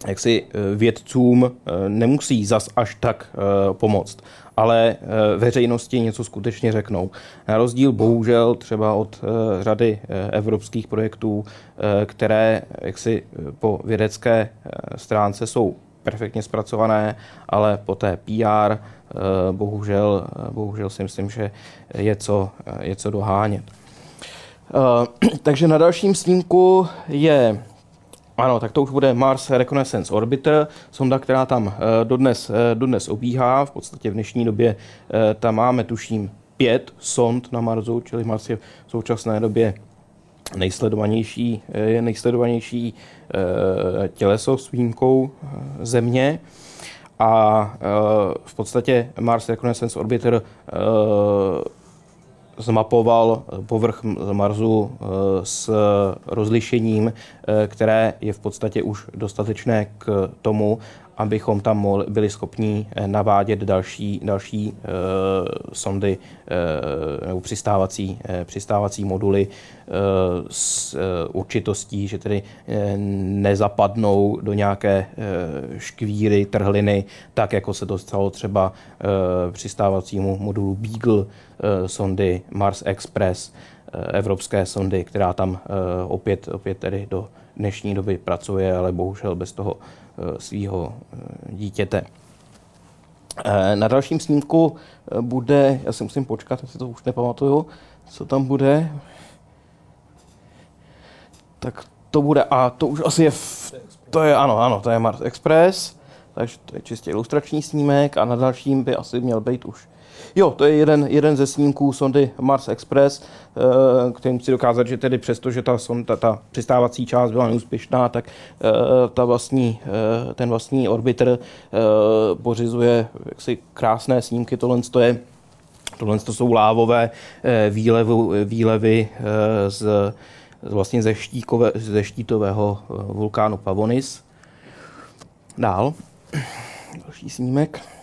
jak si eh, vědcům eh, nemusí zas až tak eh, pomoct, ale veřejnosti něco skutečně řeknou. Na rozdíl bohužel třeba od řady evropských projektů, které jaksi po vědecké stránce jsou perfektně zpracované, ale po té PR bohužel, bohužel si myslím, že je co, je co dohánět. Takže na dalším snímku je ano, tak to už bude Mars Reconnaissance Orbiter, sonda, která tam eh, dodnes, eh, dodnes obíhá. V podstatě v dnešní době eh, tam máme, tuším, pět sond na Marsu, čili Mars je v současné době nejsledovanější, je nejsledovanější těleso s výjimkou Země. A v podstatě Mars Reconnaissance Orbiter zmapoval povrch Marsu eh, s rozlišením, eh, které je v podstatě už dostatečné k tomu, abychom tam byli schopni eh, navádět další, další uh, sondy uh, nebo přistávací, uh, přistávací moduly uh, s uh, určitostí, že tedy uh, nezapadnou do nějaké uh, škvíry, trhliny, tak jako se to stalo třeba uh, přistávacímu modulu Beagle uh, sondy Mars Express, uh, evropské sondy, která tam uh, opět, opět tedy do dnešní doby pracuje, ale bohužel bez toho svého eh, dítěte. Eh, na dalším snímku bude, já si musím počkat, já si to už nepamatuju, co tam bude. Tak to bude, a to už asi je, v, to je, ano, ano, to je Mars Express, takže to je čistě ilustrační snímek a na dalším by asi měl být už Jo, to je jeden, jeden ze snímků sondy Mars Express, eh, který musí dokázat, že tedy přesto, že ta, sonda, ta přistávací část byla neúspěšná, tak eh, ta vlastní, eh, ten vlastní orbiter pořizuje jaksi krásné snímky. Tohle je Tohle to jsou lávové výlevy, výlevy z, vlastně ze, štíkové, ze štítového vulkánu Pavonis. Dál. Další snímek.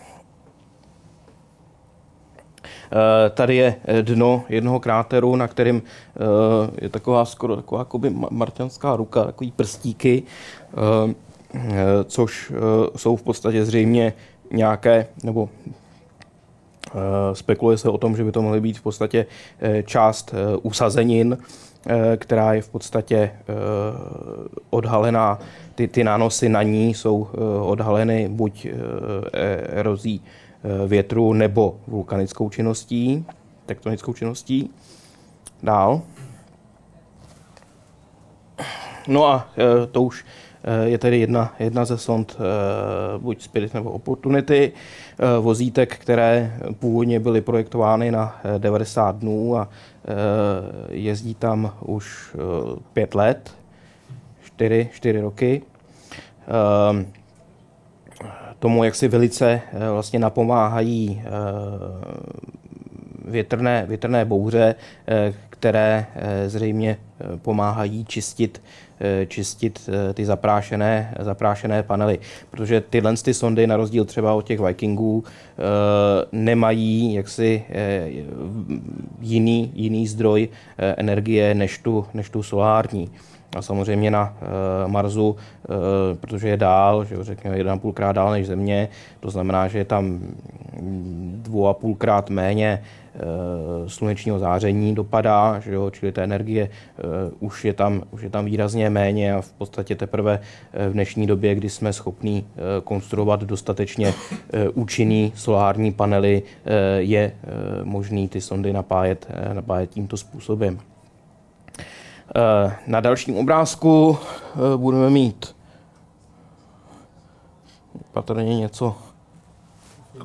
Eh, tady je eh, dno jednoho kráteru, na kterém eh, je taková skoro taková jakoby marťanská ruka, takový prstíky, což jsou v podstatě zřejmě nějaké, nebo spekuluje se o tom, že by to mohly být v podstatě část usazenin, která je v podstatě odhalená, ty, ty nánosy na ní jsou odhaleny buď erozí větru nebo vulkanickou činností, tektonickou činností. Dál. No a eh, to už eh, je tedy jedna, jedna ze sond buď Spirit nebo Opportunity, vozítek, které původně byly projektovány na 90 dnů a jezdí tam už pět let, čtyři, čtyři roky tomu, jak si velice eh, vlastně napomáhají eh, větrné, větrné bouře, eh, které zřejmě pomáhají čistit, čistit ty zaprášené, zaprášené panely. Protože tyhle ty sondy, na rozdíl třeba od těch Vikingů, nemají jaksi jiný, jiný zdroj energie než tu, než tu solární. A samozřejmě na e, Marsu, e, protože je dál, že řekněme 1,5 krát dál než Země, to znamená, že je tam dvou a půlkrát méně e, slunečního záření dopadá, že jo, čili té energie už, je tam, už je tam výrazně méně a v podstatě teprve v dnešní době, kdy jsme schopni konstruovat dostatečně účinný solární panely, je možný ty sondy napájet, napájet tímto způsobem. Eh, na dalším obrázku eh, budeme mít patrně něco,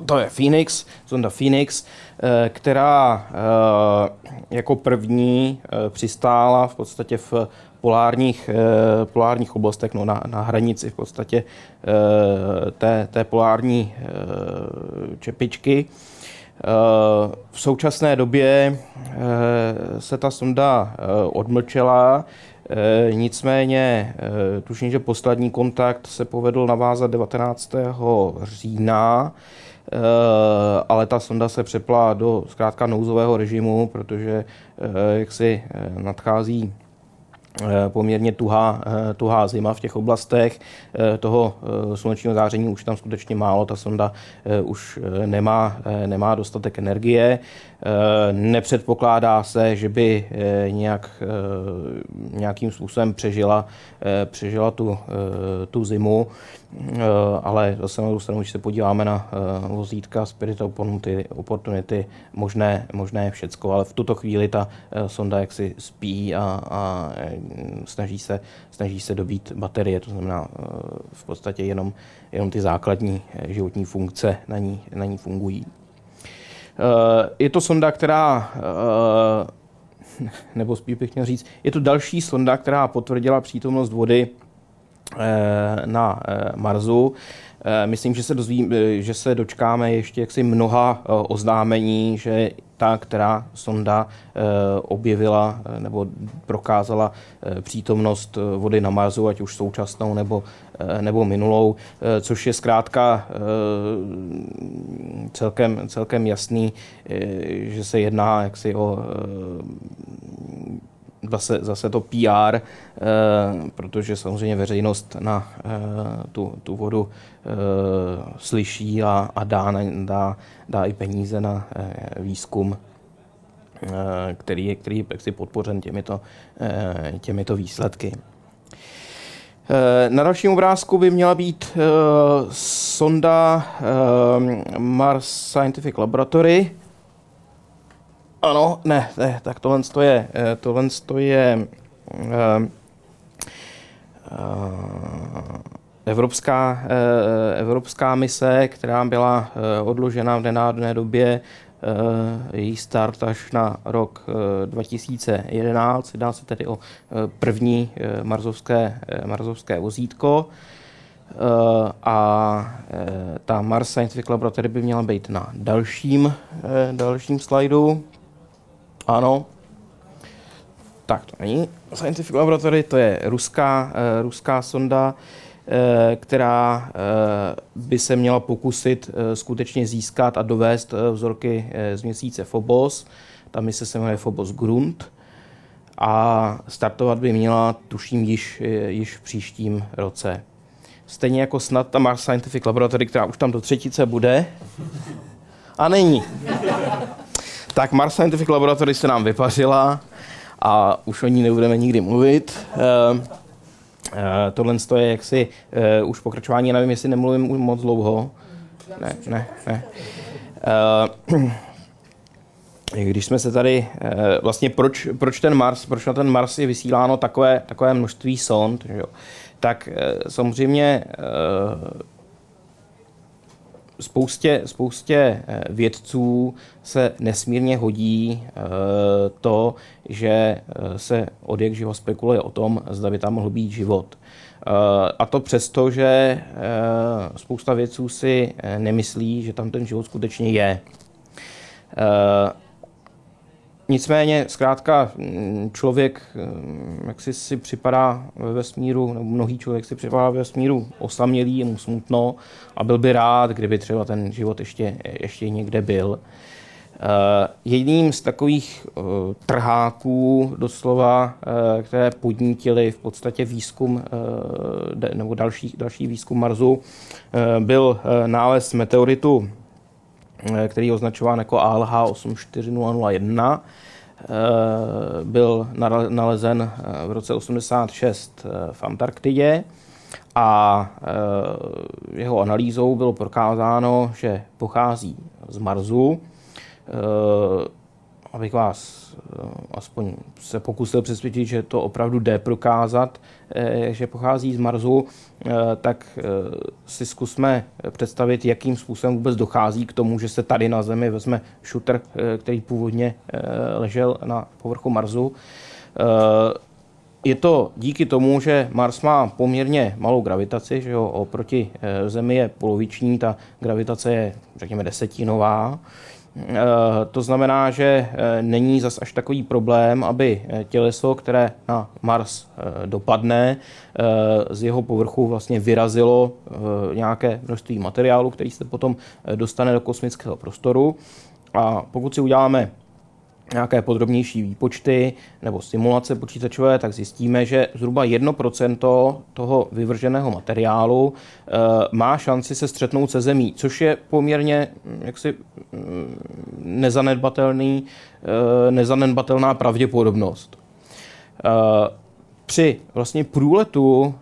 to je Phoenix, sonda Phoenix, eh, která jako první přistála v podstatě v polárních, polárních oblastech, no na, na hranici v podstatě té, té polární čepičky. V současné době eh, se ta sonda eh, odmlčela, eh, nicméně tuším, že poslední kontakt se povedl navázat 19. října, ale ta sonda se přepla do zkrátka nouzového režimu, protože jak si nadchází Eh, poměrně tuhá, eh, tuhá zima v těch oblastech. Eh, toho slunečního záření už tam skutečně málo, ta sonda už nemá, nemá dostatek energie. Nepředpokládá se, že by nějak, nějakým způsobem přežila, přežila tu, tu zimu. Eh, ale zase na druhou stranu, když se podíváme na eh, vozítka Spirit Opportunity, Opportunity možné, možné všecko, ale v tuto chvíli ta eh, sonda jaksi spí a, a snaží, se, snaží se dobít baterie, to znamená v podstatě jenom, jenom ty základní životní funkce na ní, na ní fungují. Je to sonda, která nebo spíš bych měl říct, je to další sonda, která potvrdila přítomnost vody Eh, na eh, Marsu. Eh, myslím, že se, dozvím, že se dočkáme ještě jaksi mnoha oznámení, že ta, která sonda objevila nebo prokázala přítomnost vody na Marsu, ať už současnou nebo, nebo minulou, což je zkrátka celkem, celkem jasný, že se jedná jaksi o zase, zase to PR, eh, protože samozřejmě veřejnost na eh, tu, tu vodu eh, slyší a, a dá, dá, dá i peníze na výzkum, který je, který je podpořen těmito, těmito výsledky. Na dalším obrázku by měla být sonda Mars Scientific Laboratory, ano, ne, ne, tak tohle je, eh, tohle je uh, uh, evropská, evropská mise, která byla odložena v nenádné době, její start až na rok uh, 2011. Jedná se tedy o první marzovské, marzovské vozítko. A ta Mars Scientific Laboratory by měla být na dalším, dalším slajdu. Ano. Tak to není Scientific Laboratory, to je ruská, uh, ruská sonda, uh, která uh, by se měla pokusit uh, skutečně získat a dovést uh, vzorky uh, z měsíce Phobos. Ta mise se jmenuje Phobos Grunt a startovat by měla, tuším, již, již v příštím roce. Stejně jako snad ta Mars Scientific Laboratory, která už tam do třetice bude. A není tak Mars Scientific Laboratory se nám vypařila a už o ní nebudeme nikdy mluvit. Uh, uh, tohle je jaksi uh, už pokračování, nevím, jestli nemluvím už moc dlouho. Ne, ne, ne. Uh, když jsme se tady, vlastně proč, proč ten Mars, proč na ten Mars je vysíláno takové, takové množství sond, že jo? tak samozřejmě spoustě, spoustě eh, vědců se nesmírně hodí eh, to, že eh, se od jak živo spekuluje o tom, zda by tam mohl být život. A to přesto, že spousta vědců si nemyslí, že tam ten život skutečně je. Nicméně, zkrátka, mm, člověk, mm, jak si, si připadá ve vesmíru, nebo mnohý člověk si připadá ve vesmíru osamělý, je mu smutno a byl by rád, kdyby třeba ten život ještě, ještě někde byl. Uh, jedním z takových uh, trháků doslova, uh, které podnítily v podstatě výzkum nebo další, další výzkum Marsu, byl nález meteoritu Eh, který je označován jako ALH 84001, eh, byl nalezen eh, v roce 86 v Antarktidě a jeho analýzou bylo prokázáno, že pochází z Marsu. Abych vás aspoň se pokusil přesvědčit, že to opravdu jde prokázat, že pochází z Marsu, Eh, tak eh, si zkusme představit, jakým způsobem vůbec dochází k tomu, že se tady na Zemi vezme šuter, eh, který původně ležel na povrchu Marsu. Je to díky tomu, že Mars má poměrně malou gravitaci, že jo, oproti Zemi je poloviční, ta gravitace je, řekněme, desetinová. Eh, to znamená, že eh, není zas až takový problém, aby eh, těleso, které na Mars dopadne, z jeho povrchu vlastně vyrazilo nějaké množství materiálu, který se potom dostane do kosmického prostoru. A pokud si uděláme nějaké podrobnější výpočty nebo simulace počítačové, tak zjistíme, že zhruba 1% toho vyvrženého materiálu e, má šanci se střetnout se zemí, což je poměrně hm, jaksi hm, nezanedbatelný, e, nezanedbatelná pravděpodobnost. E, při vlastně průletu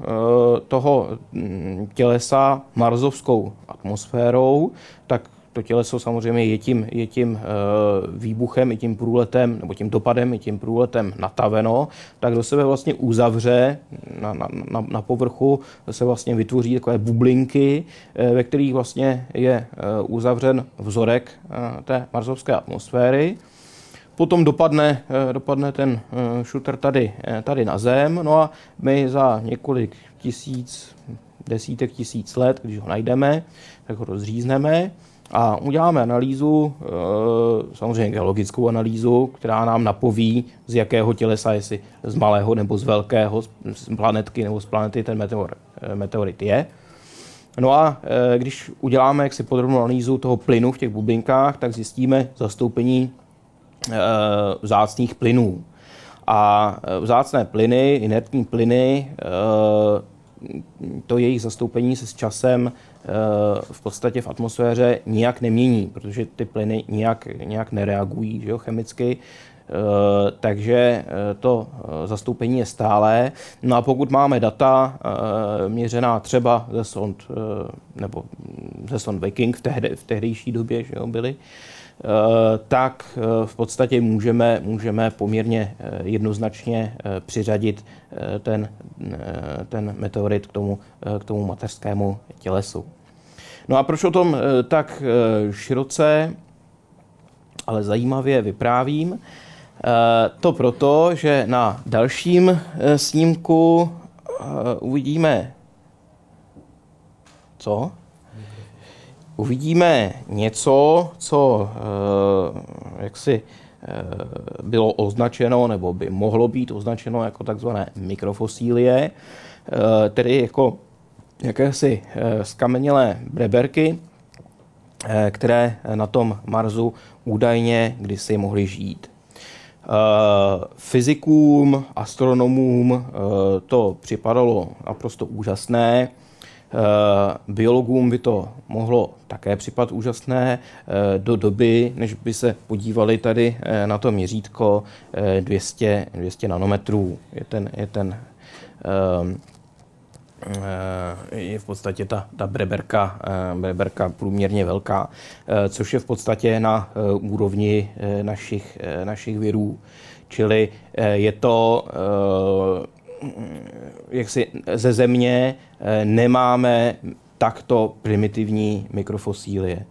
toho hm, tělesa marzovskou atmosférou, tak to těleso samozřejmě je tím, je tím uh, výbuchem, i tím průletem, nebo tím dopadem, i tím průletem nataveno, tak do sebe vlastně uzavře na, na, na, na povrchu, se vlastně vytvoří takové bublinky, uh, ve kterých vlastně je uh, uzavřen vzorek té marsovské atmosféry. Potom dopadne, dopadne ten šuter tady, tady na Zem, no a my za několik tisíc, desítek tisíc let, když ho najdeme, tak ho rozřízneme a uděláme analýzu, eh, samozřejmě geologickou analýzu, která nám napoví, z jakého tělesa, jestli z malého nebo z velkého, z planetky nebo z planety ten meteor, eh, meteorit je. No a eh, když uděláme jaksi podrobnou analýzu toho plynu v těch bublinkách, tak zjistíme zastoupení vzácných plynů. A vzácné plyny, inertní plyny, to jejich zastoupení se s časem v podstatě v atmosféře nijak nemění, protože ty plyny nijak, nijak nereagují že jo, chemicky, eh, takže eh, to zastoupení je stálé. No a pokud máme data měřená třeba ze sond, nebo ze sond Viking v, tehde, v tehdejší době, že jo, byly, Eh, tak eh, v podstatě můžeme, můžeme poměrně eh, jednoznačně přiřadit ten, ten meteorit k tomu, k tomu mateřskému tělesu. No a proč o tom tak široce, ale zajímavě vyprávím? To proto, že na dalším snímku uvidíme co? Uvidíme něco, co eh, jaksi eh, bylo označeno nebo by mohlo být označeno jako takzvané mikrofosílie, eh, tedy jako jakési skamenělé breberky, které na tom Marsu údajně kdysi mohly žít. Fyzikům, astronomům to připadalo naprosto úžasné. Eh, biologům by to mohlo také připadat úžasné eh, do doby, než by se podívali tady eh, na to měřítko 200, 200 nanometrů. Je ten, je ten je v podstatě ta, ta breberka, breberka průměrně velká, což je v podstatě na úrovni našich, našich věrů. Čili je to jaksi ze země nemáme takto primitivní mikrofosílie.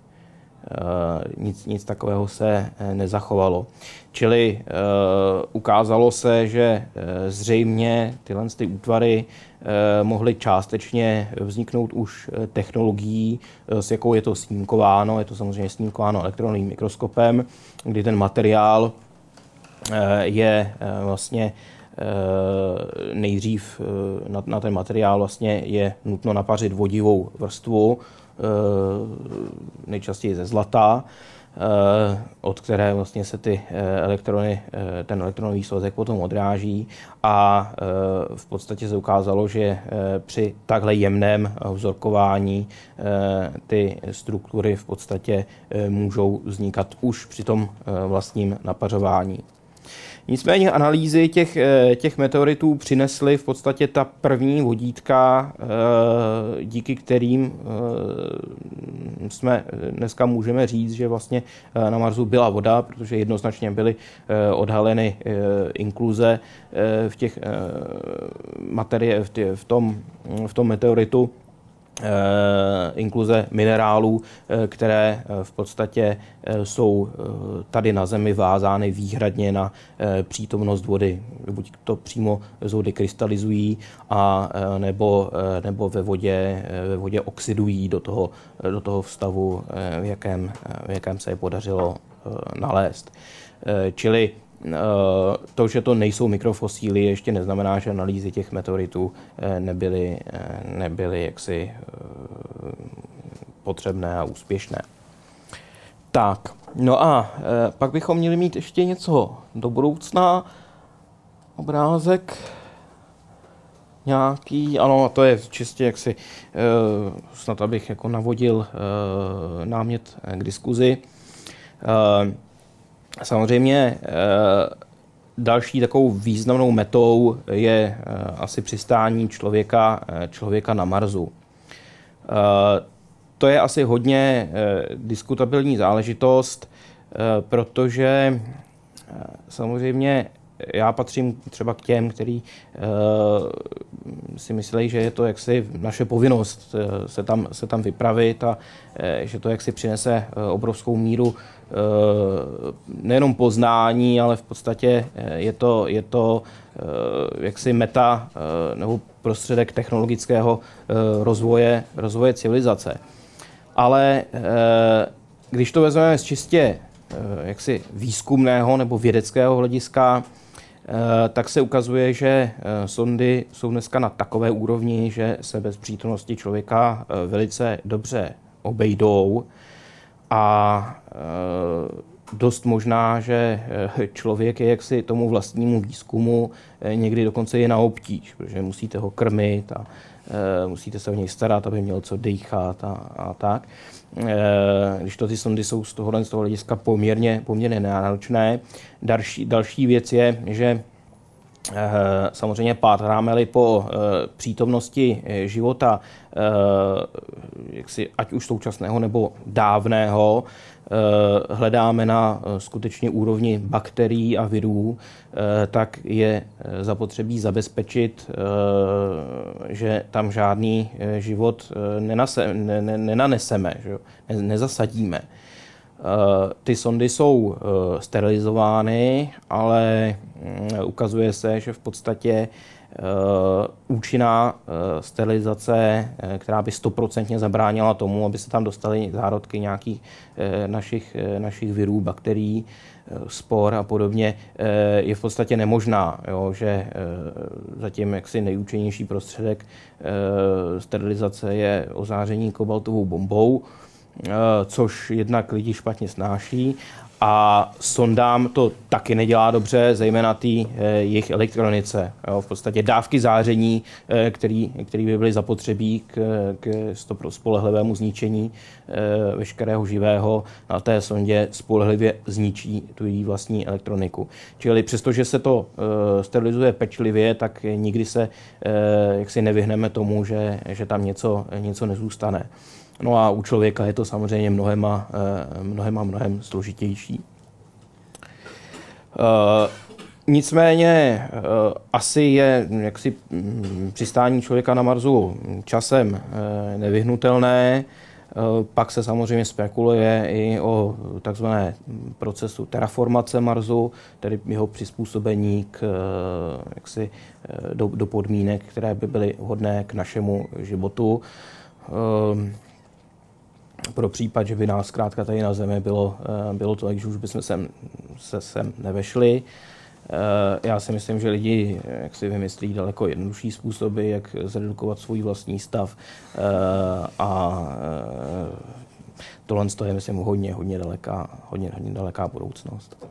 Eh, nic, nic takového se eh, nezachovalo. Čili ukázalo se, že zřejmě tyhle ty útvary mohly částečně vzniknout už technologií, s jakou je to snímkováno. Je to samozřejmě snímkováno elektronovým mikroskopem, kdy ten materiál je vlastně nejdřív na, na ten materiál vlastně je nutno napařit vodivou vrstvu, nejčastěji ze zlata, Eh, od které vlastně se ty eh, elektrony, eh, ten elektronový svazek potom odráží a v podstatě se ukázalo, že při takhle jemném vzorkování ty struktury v podstatě můžou vznikat už při tom vlastním napařování. Nicméně analýzy těch, eh, těch meteoritů přinesly v podstatě ta první vodítka, eh, díky kterým eh, jsme dneska můžeme říct, že vlastně na Marsu byla voda, protože jednoznačně byly odhaleny inkluze v těch materie, v, tom, v tom meteoritu inkluze minerálů, eh, které eh, v podstatě jsou tady na Zemi vázány výhradně na přítomnost vody. Buď to přímo z vody krystalizují, a, nebo, nebo ve, vodě, ve vodě oxidují do toho, do toho vstavu, v jakém, v jakém se je podařilo nalézt. Čili Eh, to, že to nejsou mikrofosíly, ještě neznamená, že analýzy těch meteoritů eh, nebyly, eh, nebyly jaksi potřebné a úspěšné. Tak, no a pak bychom měli mít ještě něco do budoucna. Obrázek nějaký, ano, to je čistě jaksi, snad abych jako navodil námět k diskuzi. Samozřejmě eh, další takovou významnou metou je eh, asi přistání člověka, eh, člověka na Marsu. To je asi hodně diskutabilní záležitost, protože samozřejmě já patřím třeba k těm, který si myslí, že je to jaksi naše povinnost se tam, se tam vypravit a že to jaksi přinese obrovskou míru Eh, nejenom poznání, ale v podstatě eh, je to, je to eh, jaksi meta nebo prostředek technologického rozvoje, rozvoje civilizace. Ale když to vezmeme z čistě jaksi výzkumného nebo vědeckého hlediska, tak se ukazuje, že sondy jsou dneska na takové úrovni, že se bez přítomnosti člověka velice dobře obejdou. A dost možná, že člověk je jaksi tomu vlastnímu výzkumu někdy dokonce je na obtíž, protože musíte ho krmit a musíte se o něj starat, aby měl co dýchat a, a tak. Když to ty sondy jsou z tohohle z toho hlediska poměrně, poměrně náročné. Další, další věc je, že samozřejmě pátráme-li po přítomnosti života jaksi, ať už současného nebo dávného, eh, hledáme na eh, skutečně úrovni bakterií a virů, eh, tak je zapotřebí zabezpečit, že tam žádný život nenaneseme, že ne, nezasadíme. Ty sondy jsou sterilizovány, ale mm, ukazuje se, že v podstatě Eh, účinná eh, sterilizace, eh, která by stoprocentně zabránila tomu, aby se tam dostaly zárodky nějakých našich, našich virů, bakterií, spor a podobně, je v podstatě nemožná. Jo, že zatím jaksi nejúčinnější prostředek sterilizace je ozáření kobaltovou bombou, což jednak lidi špatně snáší a sondám to taky nedělá dobře, zejména té e, jejich elektronice. Jo, v podstatě dávky záření, e, který, který by byly zapotřebí k, k spolehlivému zničení e, veškerého živého na té sondě spolehlivě zničí tu její vlastní elektroniku. Čili přestože se to sterilizuje pečlivě, tak nikdy se jaksi nevyhneme tomu, že, že tam něco, něco nezůstane. No a u člověka je to samozřejmě mnohem a eh, mnohem, a mnohem složitější. Eh, nicméně eh, asi je jaksi mm, přistání člověka na Marsu časem nevyhnutelné. Pak se samozřejmě spekuluje i o takzvané procesu terraformace Marsu, tedy jeho přizpůsobení k, jaksi, do, do podmínek, které by byly vhodné k našemu životu. Pro případ, že by nás zkrátka tady na Zemi bylo, bylo to, že už bychom sem, se sem nevešli. Já si myslím, že lidi jak si vymyslí daleko jednodušší způsoby, jak zredukovat svůj vlastní stav a tohle je, myslím, hodně, hodně daleká, hodně, hodně daleká budoucnost.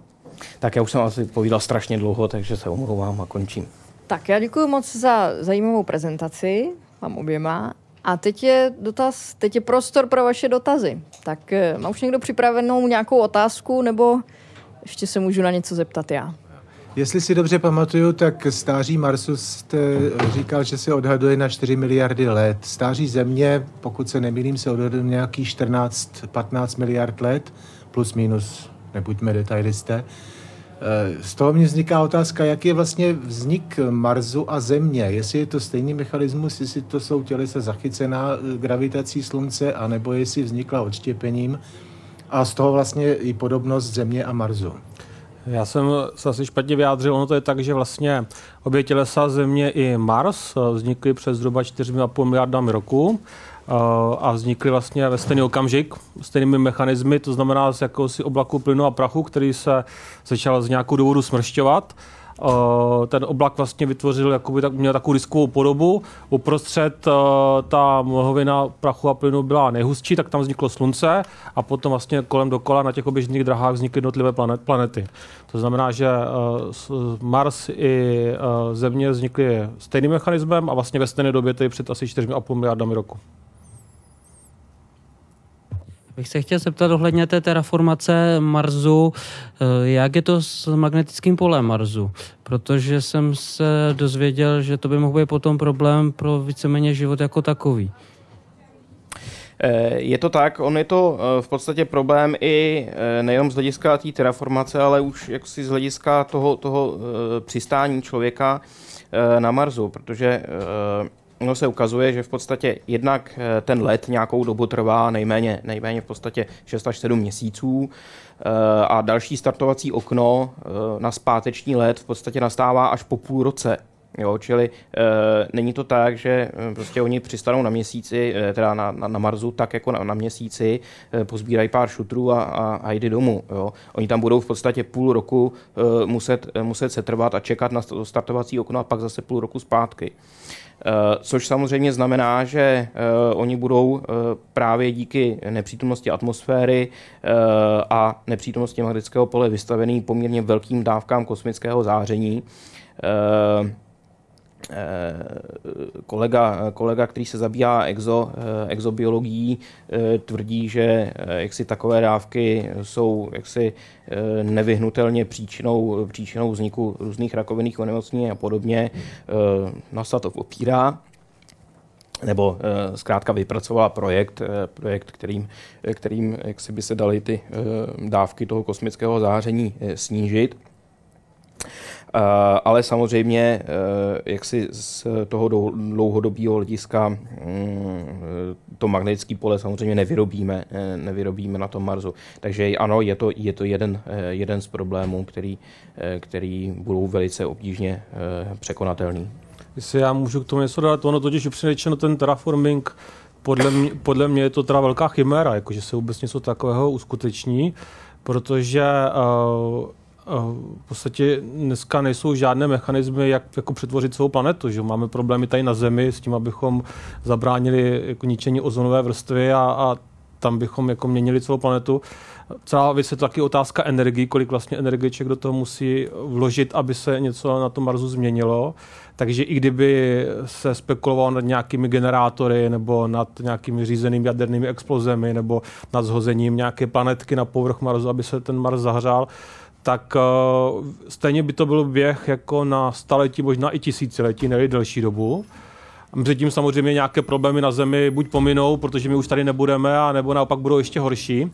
Tak já už jsem asi povídal strašně dlouho, takže se omlouvám a končím. Tak já děkuji moc za zajímavou prezentaci, vám oběma. A teď je dotaz, teď je prostor pro vaše dotazy. Tak eh, má už někdo připravenou nějakou otázku, nebo ještě se můžu na něco zeptat já? Jestli si dobře pamatuju, tak stáří Marsu jste říkal, že se odhaduje na 4 miliardy let. Stáří Země, pokud se nemýlím, se odhaduje nějaký 14-15 miliard let, plus minus, nebuďme detailisté. Z toho mě vzniká otázka, jak je vlastně vznik Marsu a Země. Jestli je to stejný mechanismus, jestli to jsou tělesa zachycená gravitací Slunce, anebo jestli vznikla odštěpením a z toho vlastně i podobnost Země a Marsu. Já jsem se asi špatně vyjádřil. Ono to je tak, že vlastně obě tělesa Země i Mars vznikly přes zhruba 4,5 miliardami roku eh, a vznikly vlastně ve stejný okamžik, stejnými mechanismy, to znamená z jakousi oblaku plynu a prachu, který se začal z nějakou důvodu smršťovat ten oblak vlastně vytvořil, jakoby tak, měl takovou diskovou podobu. Uprostřed ta mlhovina prachu a plynu byla nejhustší, tak tam vzniklo slunce a potom vlastně kolem dokola na těch oběžných drahách vznikly jednotlivé planet, planety. To znamená, že Mars i Země vznikly stejným mechanismem a vlastně ve stejné době, tedy před asi 4,5 miliardami roku bych se chtěl zeptat ohledně té terraformace Marsu, eh, jak je to s magnetickým polem Marsu? Protože jsem se dozvěděl, že to by mohl být potom problém pro víceméně život jako takový. Eh, je to tak, on je to eh, v podstatě problém i nejenom z hlediska té terraformace, ale už jaksi z hlediska toho, toho přistání člověka na Marsu, protože No se ukazuje, že v podstatě jednak eh, ten let nějakou dobu trvá nejméně, nejméně v podstatě 6 až 7 měsíců eh, a další startovací okno eh, na zpáteční let v podstatě nastává až po půl roce. Jo, čili e, není to tak, že e, prostě oni přistanou na měsíci, e, teda na, na, na Marsu, tak jako na, na měsíci, e, pozbírají pár šutrů a, a, a jde domů. Jo. Oni tam budou v podstatě půl roku e, muset, e, muset se trvat a čekat na startovací okno a pak zase půl roku zpátky. Eh, což samozřejmě znamená, že eh, oni budou eh, právě díky nepřítomnosti atmosféry a nepřítomnosti magnetického pole vystavený poměrně velkým dávkám kosmického záření kolega, kolega, který se zabývá exo, exobiologií, tvrdí, že jaksi takové dávky jsou jaksi nevyhnutelně příčinou, příčinou vzniku různých rakovinných onemocnění a podobně. NASA to opírá nebo zkrátka vypracovala projekt, projekt kterým, kterým jak si by se daly ty dávky toho kosmického záření snížit. Eh, ale samozřejmě, eh, jak si z toho dlouhodobého hlediska mm, to magnetické pole samozřejmě nevyrobíme, eh, nevyrobíme na tom Marsu. Takže ano, je to, je to jeden, jeden z problémů, který, který budou velice obtížně překonatelný. Jestli já můžu k tomu něco dát, ono totiž upřímně ten terraforming podle mě, podle mě je to teda velká chiméra, jakože se vůbec něco takového uskuteční, protože uh, v podstatě dneska nejsou žádné mechanismy, jak jako přetvořit svou planetu. Že? Máme problémy tady na Zemi s tím, abychom zabránili jako ničení ozonové vrstvy a, a tam bychom jako měnili celou planetu. Celá věc je to taky otázka energie, kolik vlastně energie do toho musí vložit, aby se něco na tom Marsu změnilo. Takže i kdyby se spekulovalo nad nějakými generátory nebo nad nějakými řízenými jadernými explozemi nebo nad zhozením nějaké planetky na povrch Marsu, aby se ten Mars zahřál, tak uh, stejně by to byl běh jako na staletí, možná i tisíciletí, ne delší dobu. Předtím samozřejmě nějaké problémy na Zemi buď pominou, protože my už tady nebudeme, a nebo naopak budou ještě horší.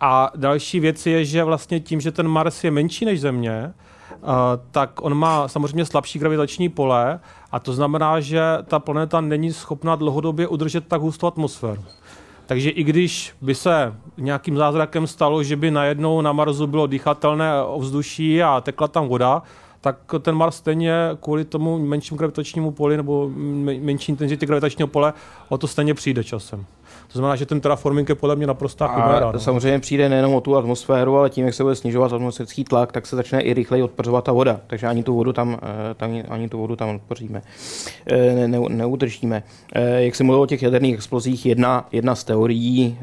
A další věc je, že vlastně tím, že ten Mars je menší než Země, uh, tak on má samozřejmě slabší gravitační pole a to znamená, že ta planeta není schopna dlouhodobě udržet tak hustou atmosféru. Takže i když by se nějakým zázrakem stalo, že by najednou na Marsu bylo dýchatelné ovzduší a tekla tam voda, tak ten Mars stejně kvůli tomu menšímu gravitačnímu poli nebo menší intenzitě gravitačního pole o to stejně přijde časem. To znamená, že ten terraforming je podle mě naprosto chimera. No. samozřejmě přijde nejenom o tu atmosféru, ale tím, jak se bude snižovat atmosférický tlak, tak se začne i rychleji odpařovat ta voda. Takže ani tu vodu tam, eh, tam, ani tu vodu tam odpoříme. Eh, ne, ne, neudržíme. Eh, jak jsem mluvil o těch jaderných explozích, jedna, jedna z teorií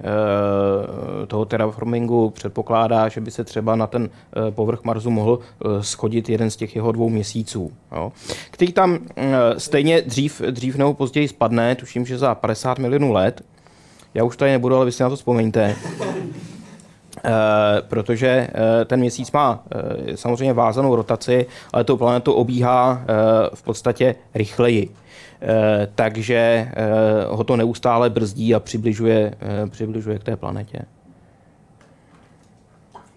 toho terraformingu předpokládá, že by se třeba na ten povrch Marsu mohl schodit jeden z těch jeho dvou měsíců, jo, který tam stejně dřív, dřív nebo později spadne, tuším, že za 50 milionů let, já už tady nebudu, ale vy si na to vzpomeňte. Uh, protože uh, ten měsíc má uh, samozřejmě vázanou rotaci, ale tu planetu obíhá v podstatě rychleji. Takže ho to neustále brzdí a přibližuje, přibližuje k té planetě.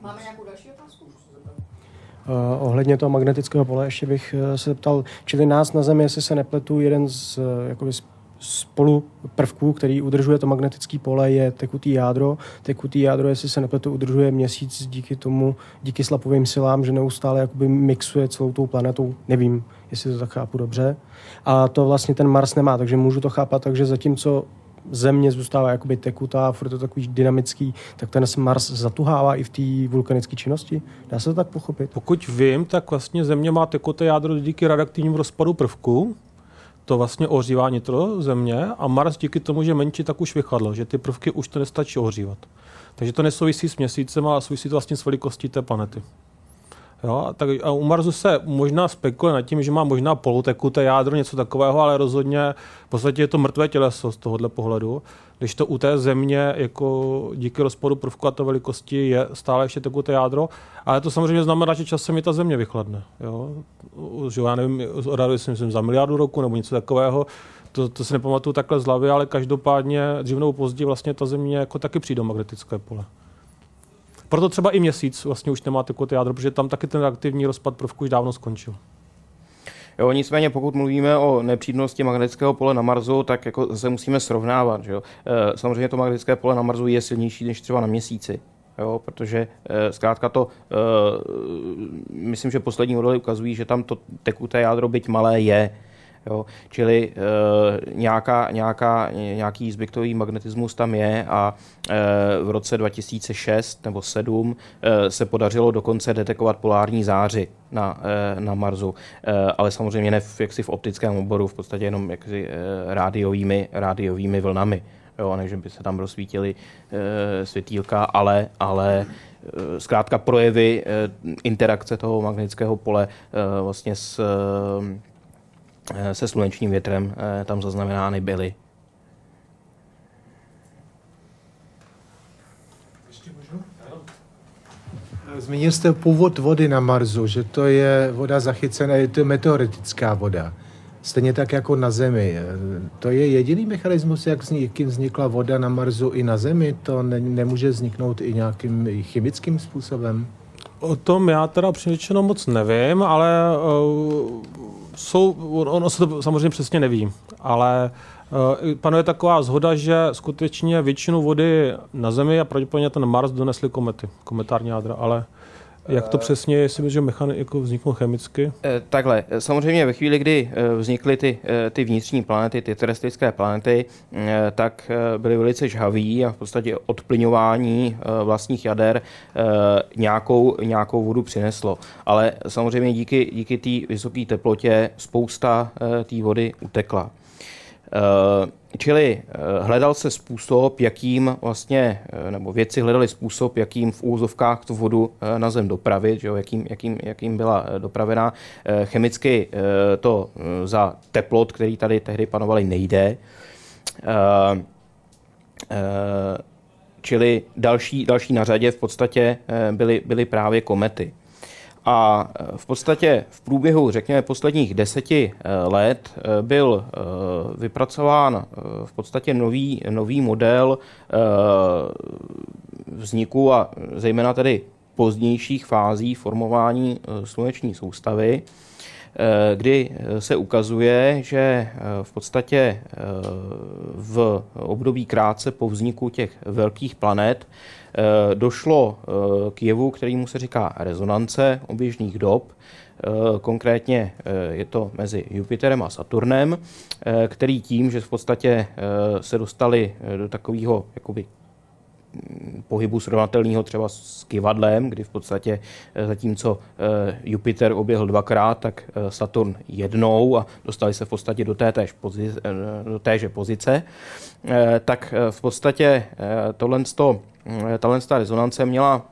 Máme nějakou další otázku? Uh, ohledně toho magnetického pole ještě bych se zeptal, čili nás na Zemi, jestli se nepletu, jeden z, jakoby, z spolu prvků, který udržuje to magnetické pole, je tekutý jádro. Tekutý jádro, jestli se nepletu, udržuje měsíc díky tomu, díky slapovým silám, že neustále jakoby mixuje celou tou planetou. Nevím, jestli to tak chápu dobře. A to vlastně ten Mars nemá, takže můžu to chápat takže zatímco země zůstává jakoby tekutá, furt to takový dynamický, tak ten Mars zatuhává i v té vulkanické činnosti? Dá se to tak pochopit? Pokud vím, tak vlastně země má tekuté jádro díky radioaktivnímu rozpadu prvku, to vlastně ohřívá nitro země a Mars díky tomu, že menší, tak už vychladlo, že ty prvky už to nestačí ohřívat. Takže to nesouvisí s měsícem, ale souvisí to vlastně s velikostí té planety. Jo, tak a u Marsu se možná spekuluje nad tím, že má možná polutekuté jádro, něco takového, ale rozhodně v podstatě je to mrtvé těleso z tohohle pohledu. Když to u té země jako díky rozpadu prvku a to velikosti je stále ještě tekuté jádro, ale to samozřejmě znamená, že časem i ta země vychladne. Jo? Že já nevím, odhaduje si myslím za miliardu roku nebo něco takového, to, to si nepamatuju takhle z hlavy, ale každopádně dřív nebo později vlastně ta země jako taky přijde magnetické pole. Proto třeba i měsíc vlastně už nemá tekuté jádro, protože tam taky ten aktivní rozpad prvku už dávno skončil. Jo, nicméně pokud mluvíme o nepřítomnosti magnetického pole na Marsu, tak jako zase musíme srovnávat. Že jo? E, samozřejmě to magnetické pole na Marsu je silnější než třeba na měsíci. Jo, protože e, zkrátka to, e, myslím, že poslední modely ukazují, že tam to tekuté jádro, byť malé, je. Jo? Čili e, nějaká, nějaká, nějaký zbytkový magnetismus tam je a e, v roce 2006 nebo 2007 e, se podařilo dokonce detekovat polární záři na, e, na Marsu, e, ale samozřejmě ne v, jaksi v optickém oboru, v podstatě jenom jaksi, e, rádiovými, rádiovými vlnami. Jo, než by se tam rozsvítily e, světýlka, ale, ale zkrátka projevy interakce toho magnetického pole vlastně s Eh, se slunečním větrem eh, tam zaznamenány byly. Zmínil jste původ vody na Marsu, že to je voda zachycená, je to meteoritická voda. Stejně tak jako na Zemi. Eh, to je jediný mechanismus, jak vznikla voda na Marsu i na Zemi? To ne, nemůže vzniknout i nějakým chemickým způsobem? O tom já teda přinečeno moc nevím, ale uh, jsou, ono se to samozřejmě přesně neví, ale uh, panuje taková zhoda, že skutečně většinu vody na Zemi a pravděpodobně ten Mars donesly komety, kometární jádra, ale jak to přesně, jestli že mechany jako vzniknou chemicky? Eh, takhle, samozřejmě ve chvíli, kdy eh, vznikly ty, eh, ty vnitřní planety, ty terestrické planety, tak byly velice žhaví a v podstatě odplyňování vlastních jader nějakou, nějakou vodu přineslo. Ale samozřejmě díky, díky té vysoké teplotě spousta té vody utekla. Eh, čili eh, hledal se způsob, jakým vlastně, eh, nebo věci hledali způsob, jakým v úzovkách tu vodu na zem dopravit, že jo, jakým, jakým, jakým byla dopravená. Chemicky to za teplot, který tady tehdy panovaly, nejde. Čili další, další na řadě v podstatě byly, byly právě komety. A e, v podstatě v průběhu, řekněme, posledních deseti e, let e, byl vypracován v podstatě nový, nový model vzniku a zejména tedy pozdějších fází formování sluneční soustavy. Kdy se ukazuje, že v podstatě v období krátce po vzniku těch velkých planet došlo k jevu, kterýmu se říká rezonance oběžných dob, Eh, konkrétně eh, je to mezi Jupiterem a Saturnem, eh, který tím, že v podstatě se dostali do takového jakoby pohybu srovnatelného třeba s kivadlem, kdy v podstatě zatímco Jupiter oběhl dvakrát, tak Saturn jednou a dostali se v podstatě do, té též pozice, do téže pozice, tak v podstatě tohle, tahle rezonance měla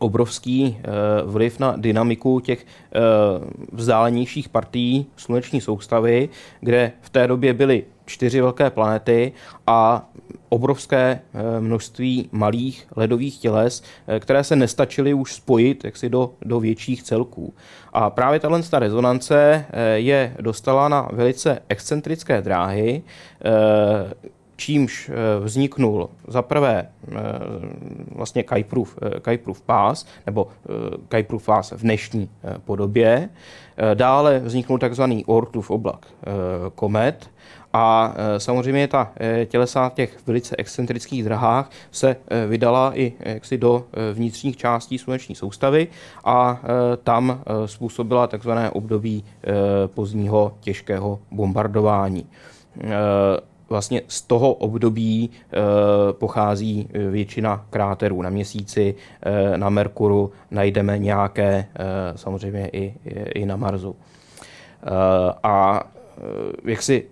obrovský eh, vliv na dynamiku těch eh, vzdálenějších partií sluneční soustavy, kde v té době byly čtyři velké planety a obrovské eh, množství malých ledových těles, které se nestačily už spojit jaksi do, do větších celků. A právě tato rezonance je dostala na velice excentrické dráhy, čímž eh, vzniknul za prvé eh, vlastně Kuiperův, eh, Kuiperův pás, nebo Kuiperův pás v dnešní podobě. Dále vzniknul takzvaný Oortův oblak komet, a samozřejmě ta tělesa těch velice excentrických drahách se vydala i jaksi do vnitřních částí sluneční soustavy a tam způsobila takzvané období pozdního těžkého bombardování vlastně z toho období e, pochází většina kráterů. Na měsíci, e, na Merkuru najdeme nějaké, e, samozřejmě i, i na Marsu. E, a jak si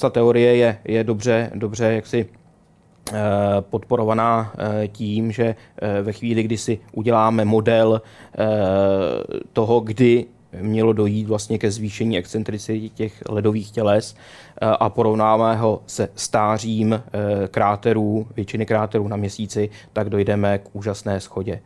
ta teorie je, je dobře, dobře jak si podporovaná tím, že ve chvíli, kdy si uděláme model toho, kdy mělo dojít vlastně ke zvýšení excentricity těch ledových těles eh, a porovnáme ho se stářím eh, kráterů, většiny kráterů na měsíci, tak dojdeme k úžasné schodě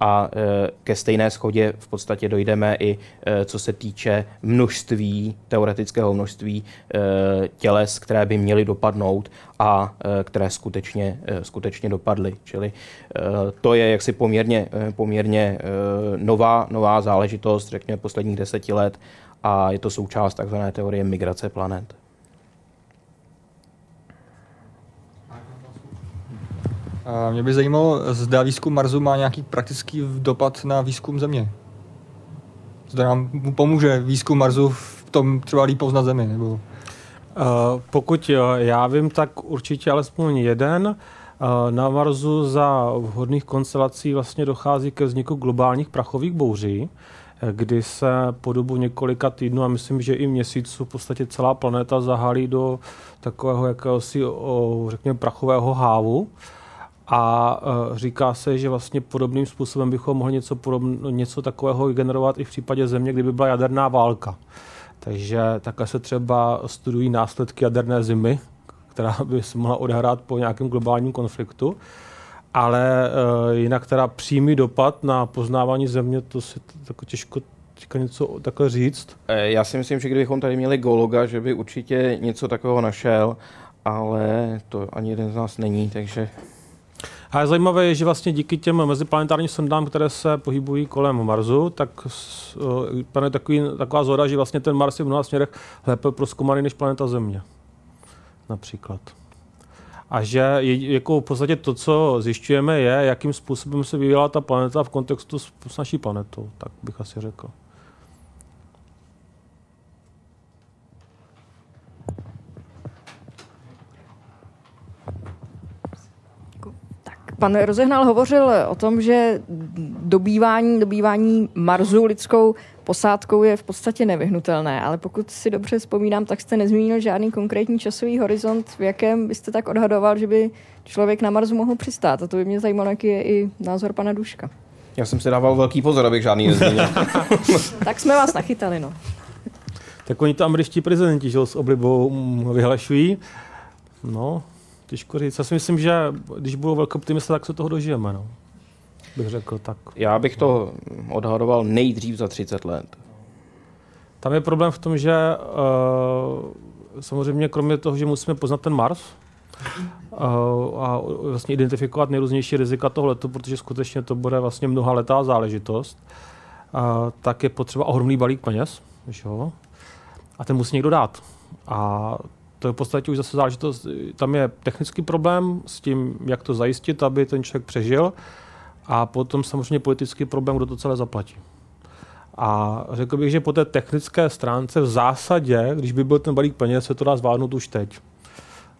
a e, ke stejné schodě v podstatě dojdeme i e, co se týče množství, teoretického množství e, těles, které by měly dopadnout a které skutečně, skutečně dopadly. Čili to je jaksi poměrně, poměrně nová, nová záležitost, řekněme, posledních deseti let a je to součást takzvané teorie migrace planet. Mě by zajímalo, zda výzkum Marsu má nějaký praktický dopad na výzkum Země. Zda nám pomůže výzkum Marsu v tom třeba líp poznat Zemi, nebo... Uh, pokud já vím, tak určitě alespoň jeden. Uh, na Marsu za vhodných konstelací vlastně dochází ke vzniku globálních prachových bouří, kdy se po dobu několika týdnů a myslím, že i měsíců v podstatě celá planeta zahálí do takového jakéhosi, řekněme, prachového hávu. A uh, říká se, že vlastně podobným způsobem bychom mohli něco, podobno, něco takového generovat i v případě země, kdyby byla jaderná válka. Takže také se třeba studují následky jaderné zimy, která by se mohla odehrát po nějakém globálním konfliktu. Ale uh, jinak teda přímý dopad na poznávání země, to si tako těžko těžko něco takhle říct. Eh, já si myslím, že kdybychom tady měli geologa, že by určitě něco takového našel, ale to ani jeden z nás není, takže a zajímavé je, že vlastně díky těm meziplanetárním sondám, které se pohybují kolem Marsu, tak pane takový, taková zhoda, že vlastně ten Mars je v mnoha směrech lépe proskoumaný než planeta Země. Například. A že je, jako v podstatě to, co zjišťujeme, je, jakým způsobem se vyvíjela ta planeta v kontextu s, s naší planetou, tak bych asi řekl. Pan Rozehnal hovořil o tom, že dobývání, dobývání Marsu lidskou posádkou je v podstatě nevyhnutelné, ale pokud si dobře vzpomínám, tak jste nezmínil žádný konkrétní časový horizont, v jakém byste tak odhadoval, že by člověk na Marsu mohl přistát. A to by mě zajímalo, jaký je i názor pana Duška. Já jsem si dával velký pozor, abych žádný nezmínil. tak jsme vás nachytali, no. Tak oni to američtí prezidenti že s oblibou vyhlašují. No, Těžko říct. Já si myslím, že když budou velké optimisté, tak se toho dožijeme. No. Bych řekl tak. Já bych to odhadoval nejdřív za 30 let. Tam je problém v tom, že uh, samozřejmě kromě toho, že musíme poznat ten Mars, uh, a vlastně identifikovat nejrůznější rizika tohleto, protože skutečně to bude vlastně mnoha letá záležitost, uh, tak je potřeba ohromný balík peněz Že jo? A ten musí někdo dát. A to je v podstatě už zase záležitost, tam je technický problém s tím, jak to zajistit, aby ten člověk přežil a potom samozřejmě politický problém, kdo to celé zaplatí. A řekl bych, že po té technické stránce v zásadě, když by byl ten balík peněz, se to dá zvládnout už teď.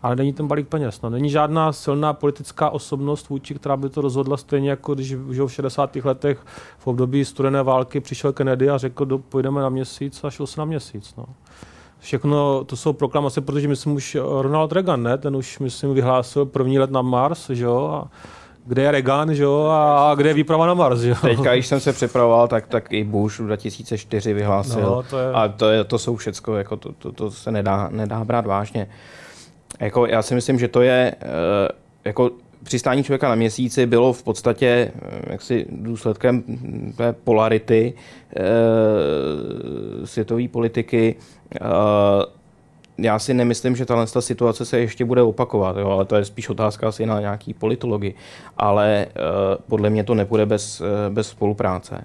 Ale není ten balík peněz. No. Není žádná silná politická osobnost vůči, která by to rozhodla stejně jako když v 60. letech v období studené války přišel Kennedy a řekl, do, na měsíc a šel se na měsíc. No. Všechno to jsou proklamace, protože myslím už Ronald Reagan, ne? ten už myslím vyhlásil první let na Mars, že jo, a kde je Reagan, že jo, a kde je výprava na Mars, že jo. Teďka, když jsem se připravoval, tak, tak i Bush v 2004 vyhlásil. No, to je... A to, je, to jsou všecko, jako to, to, to se nedá, nedá brát vážně. Jako, já si myslím, že to je, uh, jako přistání člověka na měsíci bylo v podstatě uh, jaksi důsledkem té polarity uh, světové politiky. Uh, já si nemyslím, že tahle situace se ještě bude opakovat, jo, ale to je spíš otázka asi na nějaký politologi. Ale uh, podle mě to nepůjde bez, bez spolupráce.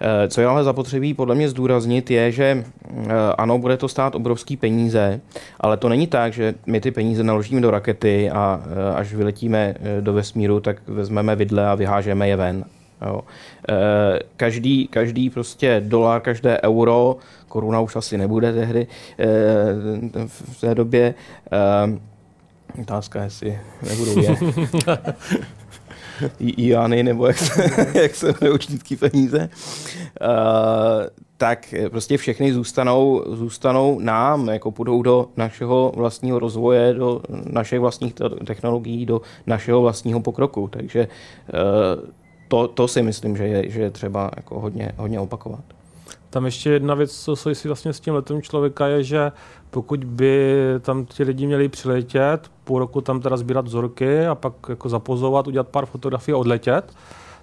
Uh, co je ale zapotřebí podle mě zdůraznit, je, že uh, ano, bude to stát obrovský peníze, ale to není tak, že my ty peníze naložíme do rakety a uh, až vyletíme do vesmíru, tak vezmeme vidle a vyhážeme je ven. Jo. Každý, každý prostě dolar, každé euro koruna už asi nebude tehdy eh, v té době. Eh, otázka, jestli nebudou je. Iany, nebo jak se, jak se učnický peníze, uh, tak prostě všechny zůstanou, zůstanou nám, jako půjdou do našeho vlastního rozvoje, do našich vlastních technologií, do našeho vlastního pokroku. Takže uh, to, to si myslím, že je, že je třeba jako hodně, hodně opakovat. Tam ještě jedna věc, co souvisí vlastně s tím letem člověka, je, že pokud by tam ti lidi měli přiletět, půl roku tam teda sbírat vzorky a pak jako zapozovat, udělat pár fotografií a odletět,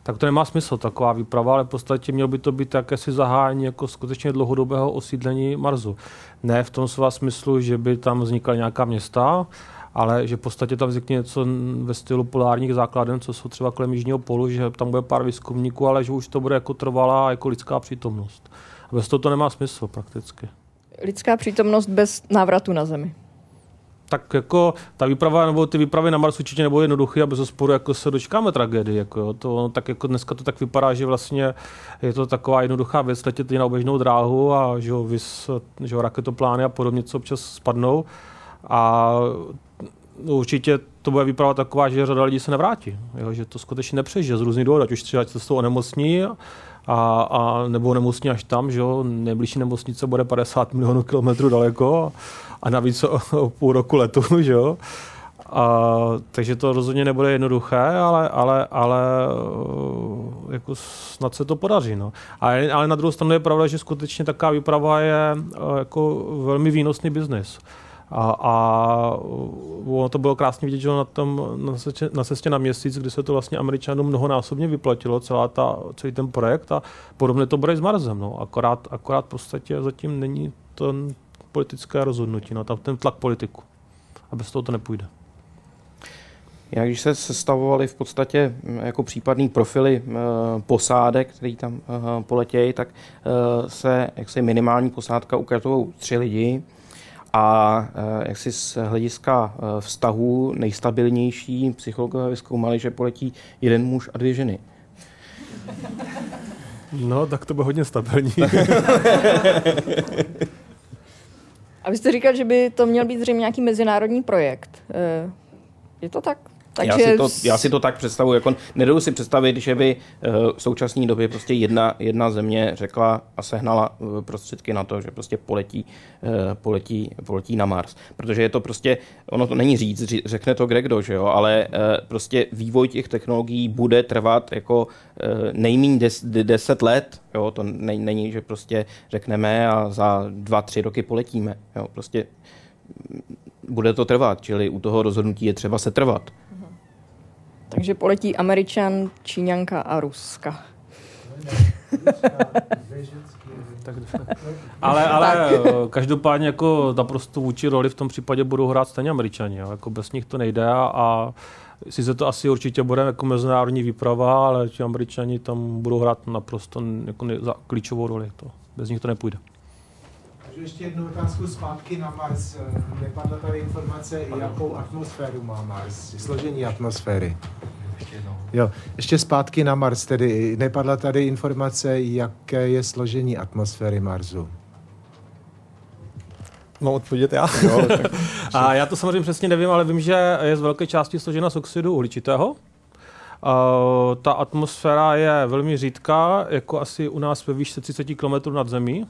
tak to nemá smysl, taková výprava, ale v podstatě mělo by to být jakési zahájení jako skutečně dlouhodobého osídlení Marsu. Ne v tom svá smyslu, že by tam vznikla nějaká města, ale že v podstatě tam vznikne něco ve stylu polárních základen, co jsou třeba kolem Jižního polu, že tam bude pár výzkumníků, ale že už to bude jako trvalá jako lidská přítomnost. Bez toho to nemá smysl prakticky. Lidská přítomnost bez návratu na Zemi. Tak jako ta výprava nebo ty výpravy na Mars určitě nebudou jednoduché a bez osporu jako se dočkáme tragédii. Jako, to, tak jako dneska to tak vypadá, že vlastně je to taková jednoduchá věc, letět na oběžnou dráhu a že, vys, že raketoplány a podobně, co občas spadnou. A určitě to bude vypadat taková, že řada lidí se nevrátí, jo, že to skutečně nepřežije z různých důvodů, ať už třeba se toho onemocní a, a nebo nemocní až tam, že jo, nejbližší nemocnice bude 50 milionů kilometrů daleko a navíc o, o půl roku letu, že jo. A, takže to rozhodně nebude jednoduché, ale, ale, ale jako snad se to podaří. No. Ale, ale na druhou stranu je pravda, že skutečně taková výprava je jako velmi výnosný biznis. A, a ono to bylo krásně vidět, že na, tom, na, cestě, na cestě na měsíc, kdy se to vlastně Američanům mnohonásobně vyplatilo, celá ta, celý ten projekt a podobně to bude s Marzem. No. Akorát, akorát v podstatě zatím není ten politické rozhodnutí, no, tam ten tlak politiku. A bez toho to nepůjde. Jak když se sestavovali v podstatě jako případný profily e, posádek, který tam e, poletějí, tak e, se jak se minimální posádka ukazují tři lidi, a eh, jak si z hlediska eh, vztahů nejstabilnější psychologové vyzkoumali, že poletí jeden muž a dvě ženy. No, tak to bude hodně stabilní. a vy jste říkal, že by to měl být zřejmě nějaký mezinárodní projekt. Eh, je to tak? Takže... Já, si to, já si to tak představuji. Jako, nedou si představit, že by uh, v současné době prostě jedna, jedna země řekla a sehnala uh, prostředky na to, že prostě poletí, uh, poletí, poletí na Mars. Protože je to prostě, ono to není říct, řekne to kdo, že jo, ale prostě vývoj těch technologií bude trvat jako nejméně des, deset let. Jo, to ne, není, že prostě řekneme a za dva, tři roky poletíme. Jo, prostě bude to trvat, čili u toho rozhodnutí je třeba se trvat. Takže poletí Američan, Číňanka a Ruska. ale, ale eh, každopádně jako naprosto vůči roli v tom případě budou hrát stejně Američani. Jo. Jako bez nich to nejde a, a sice to asi určitě bude jako mezinárodní výprava, ale ti Američani tam budou hrát naprosto jako ne, za klíčovou roli. To, bez nich to nepůjde. Můžu ještě jednu otázku zpátky na Mars. Nepadla tady informace, jakou atmosféru má Mars, složení atmosféry. Jo, ještě zpátky na Mars, tedy nepadla tady informace, jaké je složení atmosféry Marsu. Mám odpovědět já? Jo, tak... a já to samozřejmě přesně nevím, ale vím, že je z velké části složena z oxidu uhličitého. Uh, ta atmosféra je velmi řídká, jako asi u nás ve výšce 30 km nad zemí.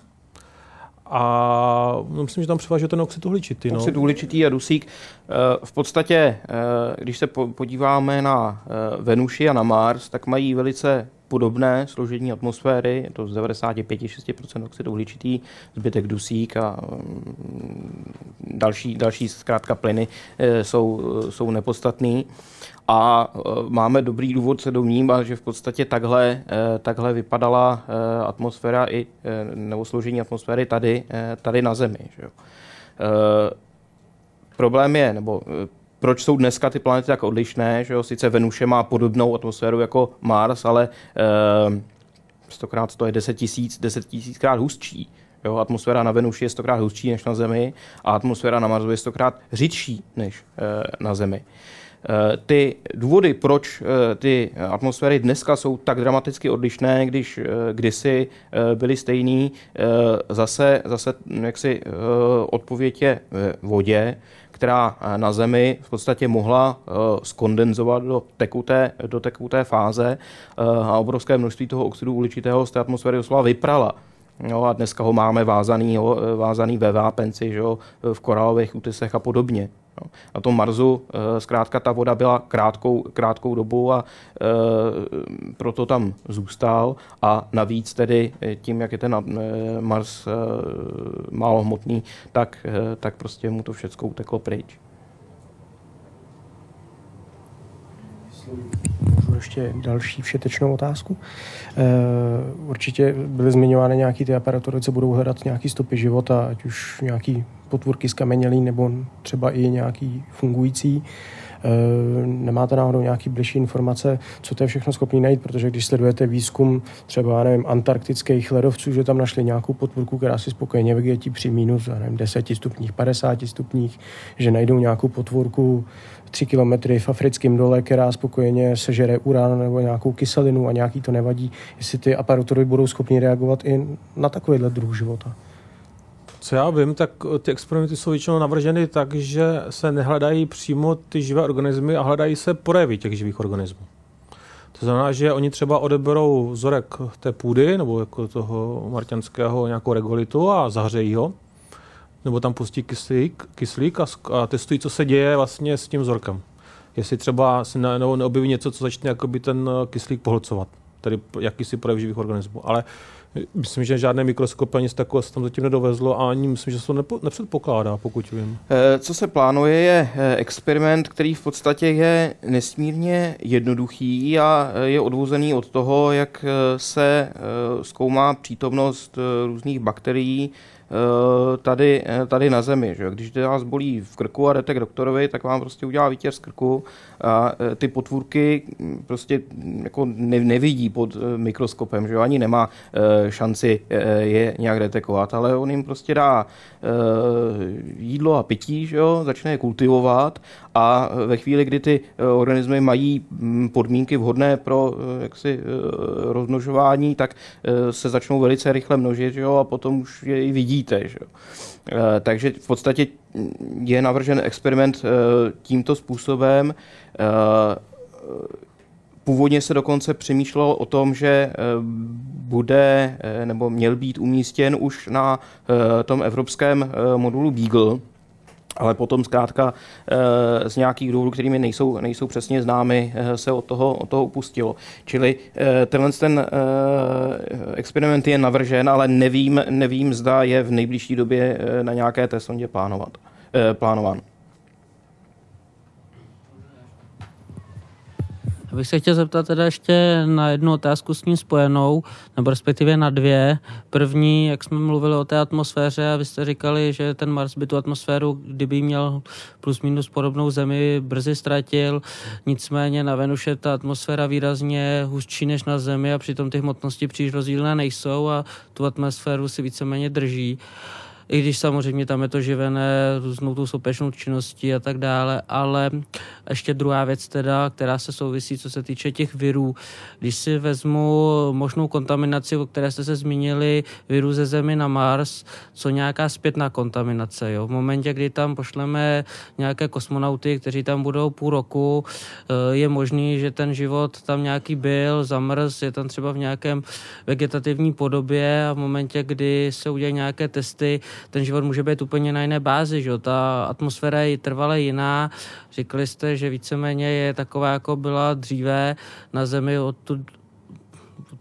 A no, myslím, že tam převáží ten oxid uhličitý. No. Oxid uhličitý a dusík. Eh, v podstatě, eh, když se podíváme na Venuši a na Mars, tak mají velice podobné složení atmosféry, je to z 95-6% oxid uhličitý, zbytek dusík a mm, další, další zkrátka plyny eh, jsou, jsou nepodstatný. A eh, máme dobrý důvod se domnívat, že v podstatě takhle, eh, takhle vypadala atmosféra i, nebo složení atmosféry tady, tady na Zemi. Že jo. Problém je, nebo proč jsou dneska ty planety tak odlišné, že jo? Sice Venuše má podobnou atmosféru jako Mars, ale stokrát to je 10 tisíc, 10 tisíckrát hustší. Jo, atmosféra na Venuši je stokrát hustší než na Zemi a atmosféra na Marsu je stokrát řidší než e, na Zemi. E, ty důvody, proč e, ty atmosféry dneska jsou tak dramaticky odlišné, když e, kdysi byly stejný, zase, zase jaksi e, odpověď je vodě která eh, na Zemi v podstatě mohla eh, skondenzovat do tekuté, do tekuté fáze eh, a obrovské množství toho oxidu uhličitého z té atmosféry doslova vyprala. Jo, a dneska ho máme vázaný, jo, vázaný ve vápenci, jo, v koralových útesech a podobně. Na tom Marsu e, zkrátka ta voda byla krátkou, krátkou dobu a e, proto tam zůstal a navíc tedy tím, jak je ten Mars málo hmotný, tak, tak prostě mu to všechno uteklo pryč. Můžu ještě další všetečnou otázku. Určitě byly zmiňovány nějaké ty aparatury, co budou hledat nějaký stopy života, ať už nějaký potvůrky skamenělý nebo třeba i nějaký fungující. E, nemáte náhodou nějaký bližší informace, co to je všechno schopný najít, protože když sledujete výzkum třeba, nevím, antarktických ledovců, že tam našli nějakou potvůrku, která si spokojeně vygetí při minus, nevím, 10 stupních, 50 stupních, že najdou nějakou potvůrku 3 kilometry v africkém dole, která spokojeně sežere uran nebo nějakou kyselinu a nějaký to nevadí, jestli ty aparatury budou schopni reagovat i na takovýhle druh života. Co já vím, tak ty experimenty jsou většinou navrženy tak, že se nehledají přímo ty živé organismy a hledají se projevy těch živých organismů. To znamená, že oni třeba odeberou vzorek té půdy nebo jako toho marťanského nějakou regolitu a zahřejí ho, nebo tam pustí kyslík, kyslík a, a testují, co se děje vlastně s tím vzorkem. Jestli třeba se neobjeví něco, co začne jakoby ten kyslík pohlcovat, tedy jakýsi projev živých organismů. Ale Myslím, že žádné mikroskopy ani z takového se tam zatím nedovezlo a ani myslím, že se to nepo, nepředpokládá, pokud vím. Eh, co se plánuje, je eh, experiment, který v podstatě je nesmírně jednoduchý a eh, je odvozený od toho, jak se zkoumá přítomnost různých bakterií tady, eh, tady na zemi. Že? Když vás bolí v krku a jdete k doktorovi, tak vám prostě udělá výtěr z krku a eh, ty potvůrky prostě jako ne, nevidí pod mikroskopem, že ani nemá šanci je nějak detekovat, ale on jim prostě dá jídlo a pití, že jo? začne je kultivovat a ve chvíli, kdy ty organismy mají hm, podmínky vhodné pro jaksi, rozmnožování, tak se začnou velice rychle množit že jo? a potom už je i vidí vidíte. Že? Eh, takže v podstatě je navržen experiment eh, tímto způsobem. Eh, původně se dokonce přemýšlelo o tom, že bude nebo měl být umístěn už na tom evropském modulu Beagle, ale potom zkrátka z nějakých důvodů, kterými nejsou, nejsou přesně známy, se od toho, od toho upustilo. Čili tenhle ten experiment je navržen, ale nevím, nevím, zda je v nejbližší době na nějaké té sondě plánovat, plánován. Bych se chtěl zeptat teda ještě na jednu otázku s ním spojenou, nebo respektive na dvě. První, jak jsme mluvili o té atmosféře a vy jste říkali, že ten Mars by tu atmosféru, kdyby měl plus minus podobnou zemi, brzy ztratil. Nicméně na Venuše ta atmosféra výrazně hustší než na Zemi a přitom ty hmotnosti příliš rozdílné nejsou a tu atmosféru si víceméně drží. I když samozřejmě tam je to živené různou tou sopečnou činností a tak dále, ale ještě druhá věc teda, která se souvisí, co se týče těch virů. Když si vezmu možnou kontaminaci, o které jste se zmínili, virů ze Zemi na Mars, co nějaká zpětná kontaminace. Jo? V momentě, kdy tam pošleme nějaké kosmonauty, kteří tam budou půl roku, eh, je možný, že ten život tam nějaký byl, zamrz, je tam třeba v nějakém vegetativní podobě a v momentě, kdy se udělají nějaké testy, ten život může být úplně na jiné bázi, že? ta atmosféra je trvale jiná. Říkali jste, že víceméně je taková, jako byla dříve na Zemi od tu,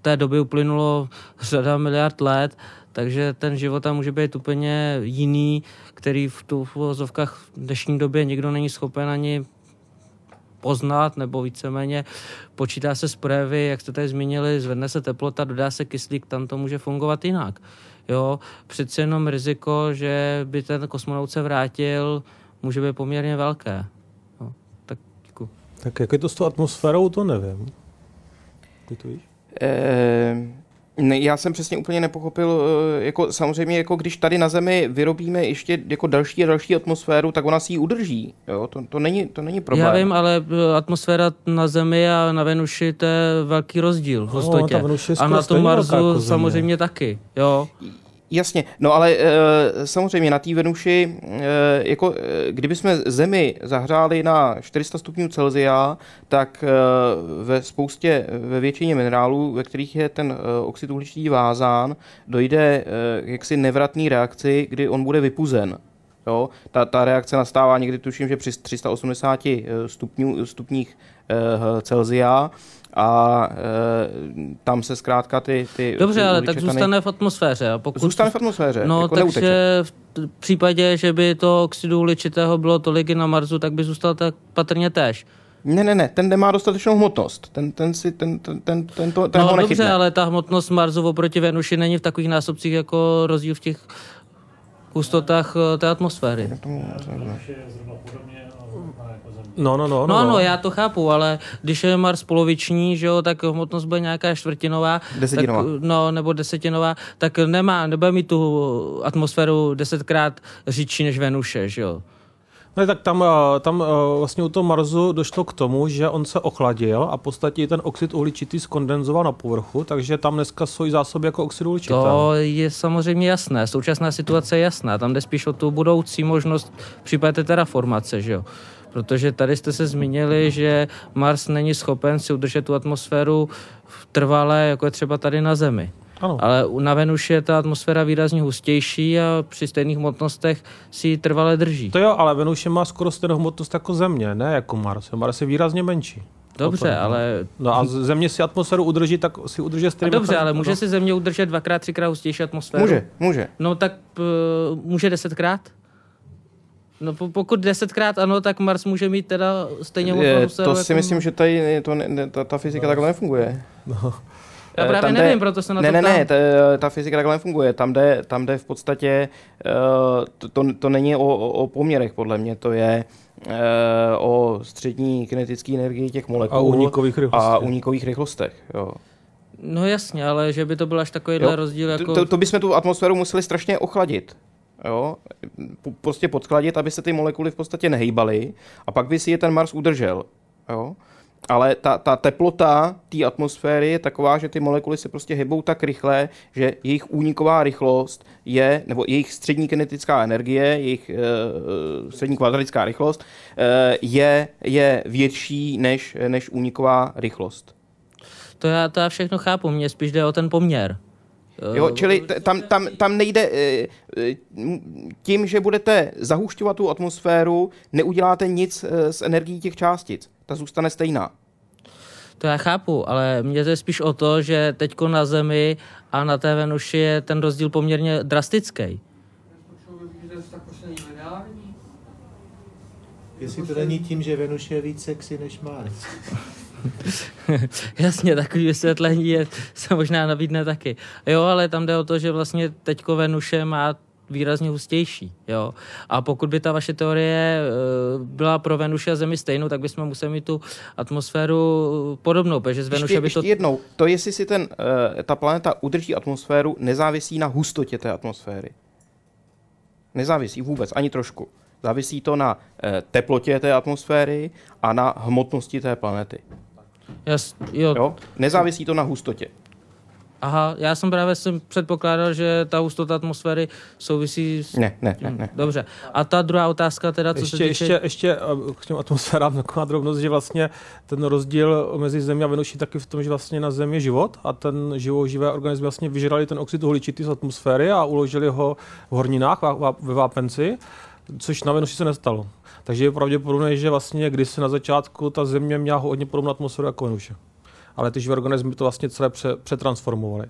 té doby uplynulo řada miliard let, takže ten život tam může být úplně jiný, který v tu v dnešní době nikdo není schopen ani poznat, nebo víceméně počítá se s projevy, jak jste tady zmínili, zvedne se teplota, dodá se kyslík, tam to může fungovat jinak. Jo, přeci jenom riziko, že by ten kosmonaut se vrátil, může být poměrně velké. No, tak děkuji. Tak jak je to s tou atmosférou, to nevím. Ty to víš? Eh, ne, já jsem přesně úplně nepochopil, eh, jako samozřejmě, jako když tady na Zemi vyrobíme ještě jako další a další atmosféru, tak ona si ji udrží. Jo? To, to, není, to není problém. Já vím, ale eh, atmosféra na Zemi a na Venuši to je velký rozdíl v No, a skoro na tom Marsu jako samozřejmě taky. Jo. Jasně, no ale e, samozřejmě na té Venuši, e, jako e, kdyby jsme Zemi zahřáli na 400 stupňů Celsia, tak e, ve spoustě, ve většině minerálů, ve kterých je ten e, oxid uhličitý vázán, dojde e, jaksi nevratný reakci, kdy on bude vypuzen. Jo? Ta, ta reakce nastává někdy, tuším, že při 380 stupňů, stupních e, Celsia a e, tam se zkrátka ty, ty Dobře, ty ale tak zůstane v atmosféře. A pokud Zůstane v atmosféře, No, jako takže neuteče. v případě, že by to oxidu uhličitého bylo tolik i na Marsu, tak by zůstal tak patrně též. Ne, ne, ne, ten nemá dostatečnou hmotnost. Ten, ten si, ten, ten, ten, ten, to, ten no ho dobře, nechytne. ale ta hmotnost Marsu oproti Venuši není v takových násobcích jako rozdíl v těch hustotách eh, té atmosféry. No, no, no. No ano, já to chápu, ale když je Mars poloviční, že jo, tak hmotnost bude nějaká čtvrtinová. Desetinová. Tak, no, nebo desetinová, tak nemá, nebude mít tu atmosféru desetkrát říčí než Venuše, že jo. Ne, tak tam, eh, tam eh, vlastně u toho Marsu došlo k tomu, že on se ochladil a v podstatě i ten oxid uhličitý skondenzoval na povrchu, takže tam dneska jsou i zásoby jako oxid uhličitého. To je samozřejmě jasné. Současná situace je jasná. Tam jde spíš o tu budoucí možnost v případě té terraformace, že jo. Protože tady jste se zmínili, že Mars není schopen si udržet tu atmosféru v trvalé, jako je třeba tady na Zemi. Ano. Ale u- na Venuši je ta atmosféra výrazně hustější a při stejných hmotnostech si ji trvale drží. To jo, ale Venuše má skoro stejnou hmotnost jako Země, ne jako Mars. Mars je výrazně menší. Dobře, to, ale No a Země si atmosféru udrží, tak si udrží a stejný dobře, mechanismus, ale no. může si Země udržet dvakrát, třikrát hustější atmosféru? Může, může. No tak p, může desetkrát? No po- pokud desetkrát ano, tak Mars může mít teda stejně hmotnou Je, to si jako- myslím, že tady to ne, ne, ta, ta fyzika takhle nefunguje. Já Eh, právě tam jde- nevím, proto se na ne, to ne, ne, ptám. ta, ta fyzika takhle nefunguje. Tam jde, tam jde v podstatě, eh, to, to, to není o, o, poměrech, podle mě, to je eh, o střední kinetické energii těch molekul A únikových rychlostech. a únikových rychlostech. Jo. No jasně, ale že by to byl až takovýhle Jo, rozdíl jako... To, to, to bychom tu atmosféru museli strašně ochladit. Jo? Prostě podchladit, aby se ty molekuly v podstatě nehýbaly a pak by si je ten Mars udržel. Jo? Ale ta, ta teplota té atmosféry je taková, že ty molekuly se prostě hybou tak rychle, že jejich úniková rychlost je, nebo jejich střední kinetická energie, jejich e, střední kvadratická rychlost e, je, je větší než, než úniková rychlost. To já, to já všechno chápu, mně spíš jde o ten poměr. Jo, čili t- tam, tam, tam nejde eh, eh, tím, že budete zahušťovat tu atmosféru, neuděláte nic eh, s energií těch částic. Ta zůstane stejná. To já chápu, ale mně to je spíš o to, že teďko na Zemi a na té Venuši je ten rozdíl poměrně drastický. Jestli to není tím, že Venus je víc sexy než Mars. Jasně, takový vysvětlení je, se možná nabídne taky. Jo, ale tam jde o to, že vlastně teďko Venuše má výrazně hustější. Jo? A pokud by ta vaše teorie eh, byla pro Venuši a Zemi stejnou, tak bychom museli mít tu atmosféru podobnou, protože z Venuše Ještě, by to... ještě jednou, to jestli si ten, eh, ta planeta udrží atmosféru, nezávisí na hustotě té atmosféry. Nezávisí vůbec, ani trošku. Závisí to na teplotě té atmosféry a na hmotnosti té planety. Jas, jo. Jo? Nezávisí to na hustotě. Aha, já jsem právě jsem předpokládal, že ta hustota atmosféry souvisí s... Ne, ne, ne, ne. Dobře. A ta druhá otázka teda, co ještě, se týče... ještě, ještě k těm atmosférám taková drobnost, že vlastně ten rozdíl mezi Zemí a Venuší taky v tom, že vlastně na Zemi je život a ten živoživé organismy vlastně vyžrali ten oxid uhličitý z atmosféry a uložili ho v horninách ve vápenci, což na Venuši se nestalo. Takže je pravděpodobné, že vlastně když se na začátku ta Země měla hodně podobnou atmosféru jako Venuše ale ty živé organismy to vlastně celé pře, přetransformovaly.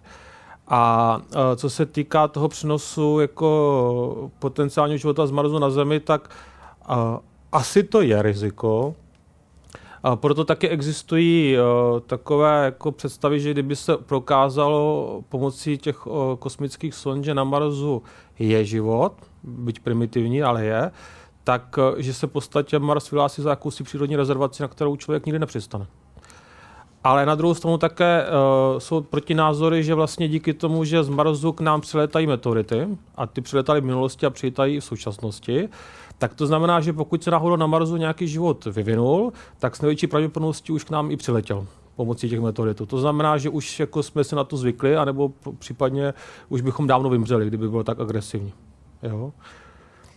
A e, co se týká toho přenosu jako potenciálního života z Marsu na Zemi, tak a, asi to je riziko. A proto taky existují uh, takové jako představy, že kdyby se prokázalo pomocí těch kosmických sond, že na Marsu je život, byť primitivní, ale je, tak uh, že se v podstatě Mars vyhlásí za jakousi přírodní rezervaci, na kterou člověk nikdy nepřistane. Ale na druhou stranu také uh, jsou protinázory, že vlastně díky tomu, že z Marsu k nám přiletají meteority a ty přiletaly v minulosti a přiletají v současnosti, tak to znamená, že pokud se náhodou na Marsu nějaký život vyvinul, tak s největší pravděpodobností už k nám i přiletěl pomocí těch meteoritů. To znamená, že už jako jsme se na to zvykli, anebo případně už bychom dávno vymřeli, kdyby bylo tak agresivní. Jo?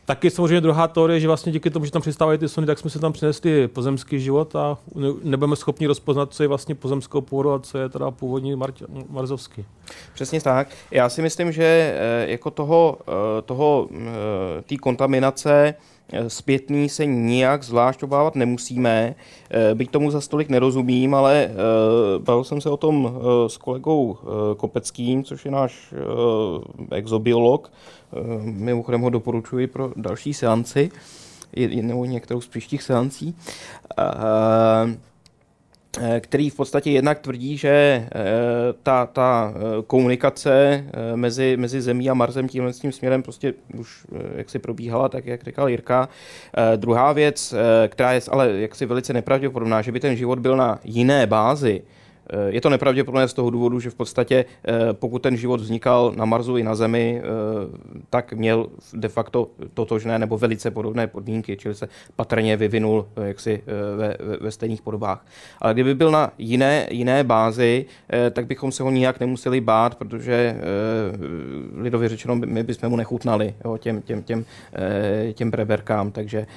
Taky samozřejmě druhá teorie, že vlastně díky tomu, že tam přistávají ty sony, tak jsme si tam přinesli pozemský život a nebudeme schopni rozpoznat, co je vlastně pozemského původu a co je teda původní Mar- marzovský. Přesně tak. Já si myslím, že eh, jako toho, eh, toho eh, té kontaminace zpětný se nijak zvlášť obávat nemusíme. Byť tomu za stolik nerozumím, ale bavil jsem se o tom s kolegou Kopeckým, což je náš exobiolog, Eh, mimochodem ho doporučuji pro další seanci, nebo některou z příštích seancí, eh, eh, který v podstatě jednak tvrdí, že ta, ta komunikace mezi, mezi Zemí a Marsem tímhle tím směrem prostě už jak si probíhala, tak jak říkal Jirka. Druhá věc, která je ale jaksi velice nepravděpodobná, že by ten život byl na jiné bázi, Eh, je to nepravděpodobné z toho důvodu, že v podstatě eh, pokud ten život vznikal na Marsu i na Zemi, eh, tak měl de facto totožné nebo velice podobné podmínky, čili se patrně vyvinul jaksi ve, ve stejných podobách. Ale kdyby byl na jiné, jiné bázi, tak bychom se ho nijak nemuseli bát, protože lidově řečeno my bychom mu nechutnali jo, těm, těm, těm, těm preberkám, takže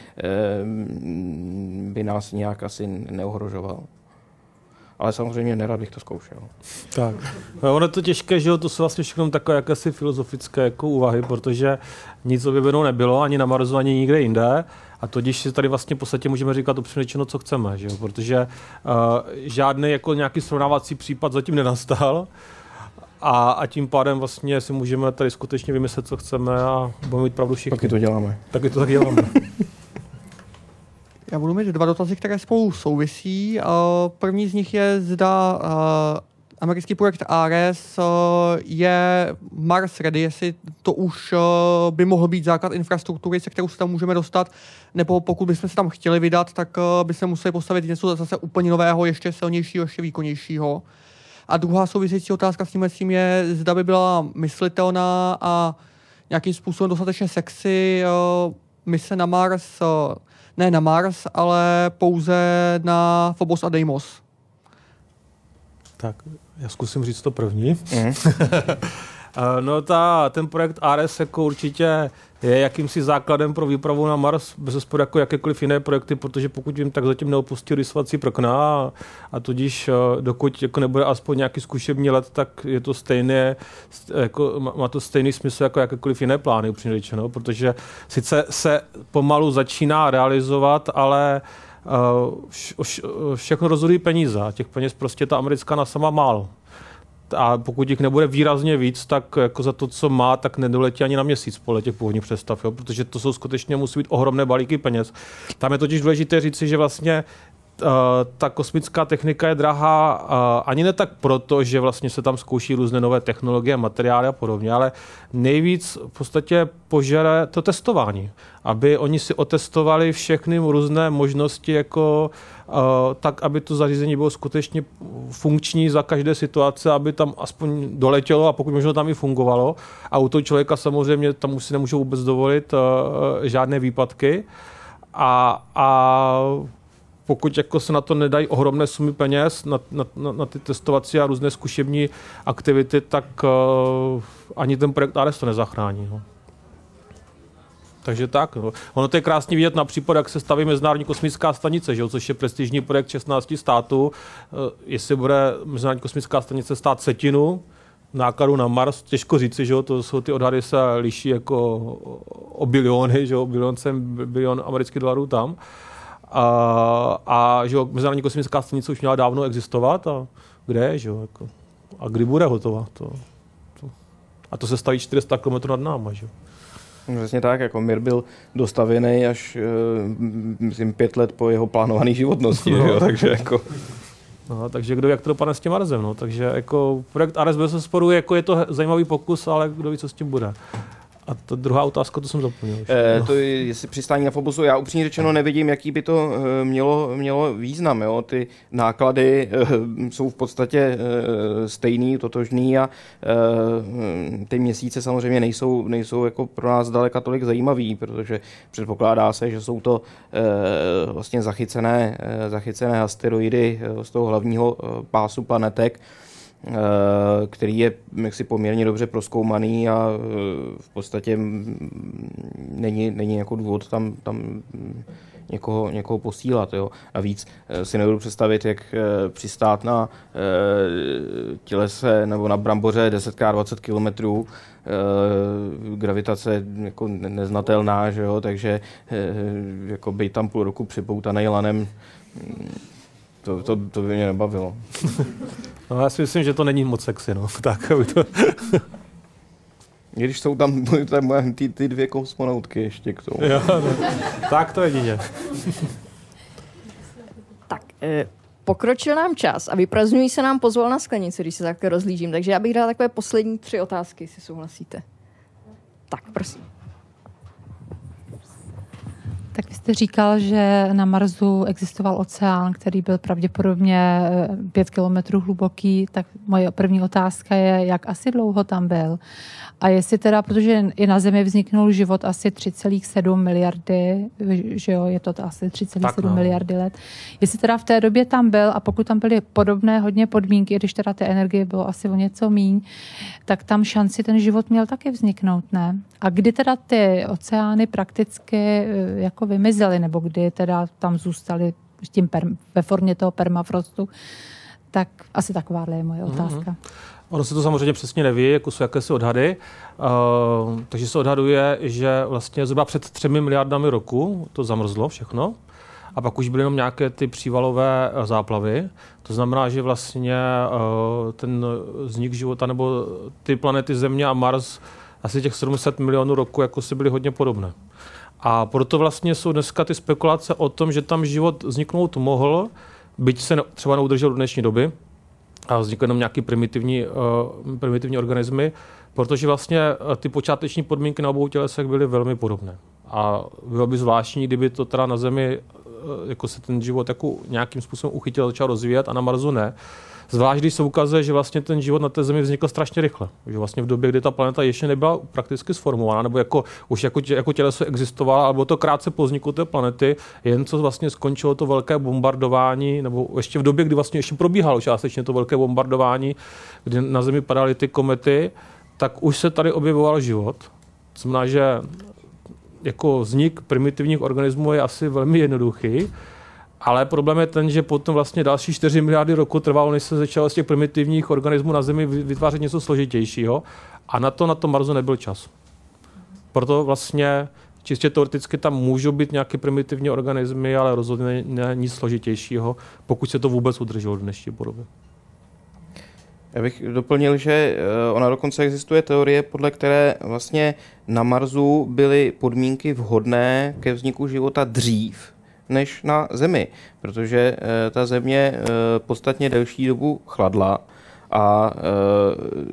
by nás nějak asi neohrožoval ale samozřejmě nerad bych to zkoušel. Tak. No, ono je to těžké, že to jsou vlastně všechno takové jakési filozofické jako úvahy, protože nic objeveno nebylo, ani na Marsu, ani nikde jinde. A to, když si tady vlastně v podstatě můžeme říkat upřímně co chceme, že jo? protože uh, žádný jako nějaký srovnávací případ zatím nenastal. A, a tím pádem vlastně si můžeme tady skutečně vymyslet, co chceme a budeme mít pravdu všichni. Taky to děláme. Taky to tak děláme. Já budu mít dva dotazy, které spolu souvisí. První z nich je, zda americký projekt Ares je Mars ready, jestli to už by mohl být základ infrastruktury, se kterou se tam můžeme dostat, nebo pokud bychom se tam chtěli vydat, tak by se museli postavit něco zase úplně nového, ještě silnějšího, ještě výkonnějšího. A druhá související otázka s tím je, zda by byla myslitelná a nějakým způsobem dostatečně sexy mise na Mars ne na Mars, ale pouze na Phobos a Deimos. Tak, já zkusím říct to první. Mm. no ta, ten projekt Ares jako určitě je jakýmsi základem pro výpravu na Mars, bez sporu jako jakékoliv jiné projekty, protože pokud vím, tak zatím neopustil rysovací prkna a, a tudíž eh, dokud jako nebude aspoň nějaký zkušební let, tak je to stejné, jako, má to stejný smysl jako jakékoliv jiné plány, upřímně řečeno, protože sice se pomalu začíná realizovat, ale uh, všechno rozhodují peníze a těch peněz prostě ta americká na sama málo a pokud jich nebude výrazně víc, tak jako za to, co má, tak nedoletí ani na měsíc podle těch původních představ, jo? protože to jsou skutečně musí být ohromné balíky peněz. Tam je totiž důležité říci, že vlastně ta kosmická technika je drahá ani ne tak proto, že vlastně se tam zkouší různé nové technologie, materiály a podobně, ale nejvíc v podstatě požere to testování, aby oni si otestovali všechny různé možnosti, jako tak, aby to zařízení bylo skutečně funkční za každé situace, aby tam aspoň doletělo a pokud možno tam i fungovalo. A u toho člověka samozřejmě tam už si nemůžou vůbec dovolit žádné výpadky. A, a pokud jako se na to nedají ohromné sumy peněz, na, na, na, na ty testovací a různé zkušební aktivity, tak uh, ani ten projekt ARES to nezachrání. No. Takže tak. No. Ono to je krásně vidět na případ, jak se staví Mezinárodní kosmická stanice, že? což je prestižní projekt 16 států. Uh, jestli bude Mezinárodní kosmická stanice stát setinu, nákladu na Mars, těžko říci, že to jsou ty odhady se liší jako o biliony, že o bilion, bilion amerických dolarů tam. A, a že jo, Mezinárodní kosmická stanice už měla dávno existovat a kde, že jo, jako, a kdy bude hotová. To, to, a to se staví 400 km nad náma, že jo. Přesně tak, jako Mir byl dostavěný až, uh, myslím, pět let po jeho plánované životnosti, no. jo, takže jako... No, takže kdo jak to dopadne s tím Aresem, no. Takže jako projekt Ares bez sporu, jako je to zajímavý pokus, ale kdo ví, co s tím bude. A ta druhá otázka, to jsem zapomněl. E, to je, jestli přistání na Fobusu, já upřímně řečeno nevidím, jaký by to e, mělo, mělo význam. Jo? Ty náklady e, jsou v podstatě e, stejný, totožný a e, ty měsíce samozřejmě nejsou, nejsou jako pro nás daleka tolik zajímavý, protože předpokládá se, že jsou to e, vlastně zachycené, e, zachycené asteroidy z toho hlavního pásu planetek, Eh, který je jaksi poměrně dobře proskoumaný a eh, v podstatě není, není jako důvod tam, tam někoho, někoho posílat. Jo. A víc eh, si nebudu představit, jak přistát na tělese nebo na bramboře 10x20 km, gravitace jako neznatelná, že jo, takže jako být tam půl roku připoutaný lanem, to, to, to by mě nebavilo. No, já si myslím, že to není moc sexy, no. Tak, aby to... Když jsou tam, tam ty, ty dvě kosmonautky ještě k tomu. Jo, no. Tak to jedině. tak, eh, pokročil nám čas a vyprazňují se nám pozval na sklenici, když se takhle rozlížím. Takže já bych dala takové poslední tři otázky, jestli souhlasíte. Tak, prosím. Tak vy jste říkal, že na Marsu existoval oceán, který byl pravděpodobně eh, pět kilometrů hluboký, tak moje první otázka je, jak asi dlouho tam byl. A jestli teda, protože i na Zemi vzniknul život asi 3,7 miliardy, že jo, je to asi 3,7 no. miliardy let. Jestli teda v té době tam byl a pokud tam byly podobné hodně podmínky, když teda té energie bylo asi o něco míň, tak tam šanci ten život měl taky vzniknout, ne? A kdy teda ty oceány prakticky eh, jako vymizely, nebo kdy teda tam zůstaly tím per, ve formě toho permafrostu, tak asi taková je moje mhm. otázka. Mm-hmm. Ono se to samozřejmě přesně neví, jako jsou jakési odhady. Uh, takže se odhaduje, že vlastně zhruba před třemi miliardami roku to zamrzlo všechno. A pak už byly jenom nějaké ty přívalové eh, záplavy. To znamená, že vlastně uh, ten vznik života nebo ty planety Země a Mars asi těch 700 milionů roku jako si byly hodně podobné. A proto vlastně jsou dneska ty spekulace o tom, že tam život vzniknout mohl, byť se třeba neudržel do dnešní doby, a vznikly jenom nějaké primitivní, uh, primitivní organismy, protože vlastně uh, ty počáteční podmínky na obou tělesech byly velmi podobné. A bylo by zvláštní, kdyby to teda na Zemi uh, jako se ten život jako nějakým způsobem uchytil, začal rozvíjet a na Marsu ne. Zvlášť, když se ukazuje, že vlastně ten život na té Zemi vznikl strašně rychle. Že vlastně v době, kdy ta planeta ještě nebyla prakticky sformovaná, nebo jako, už jako, jako těleso existovala, ale bylo to krátce po vzniku té planety, jen co vlastně skončilo to velké bombardování, nebo ještě v době, kdy vlastně ještě probíhalo částečně to velké bombardování, kdy na Zemi padaly ty komety, tak už se tady objevoval život. To znamená, že jako vznik primitivních organismů je asi velmi jednoduchý, ale problém je ten, že potom vlastně další 4 miliardy roku trvalo, než se začalo z těch primitivních organismů na Zemi vytvářet něco složitějšího a na to na tom Marsu nebyl čas. Proto vlastně čistě teoreticky tam můžou být nějaké primitivní organismy, ale rozhodně ne nic složitějšího, pokud se to vůbec udrželo do dnešní podoby. Já bych doplnil, že eh, ona dokonce existuje teorie, podle které vlastně na Marsu byly podmínky vhodné ke vzniku života dřív, než na Zemi, protože ta Země podstatně delší dobu chladla a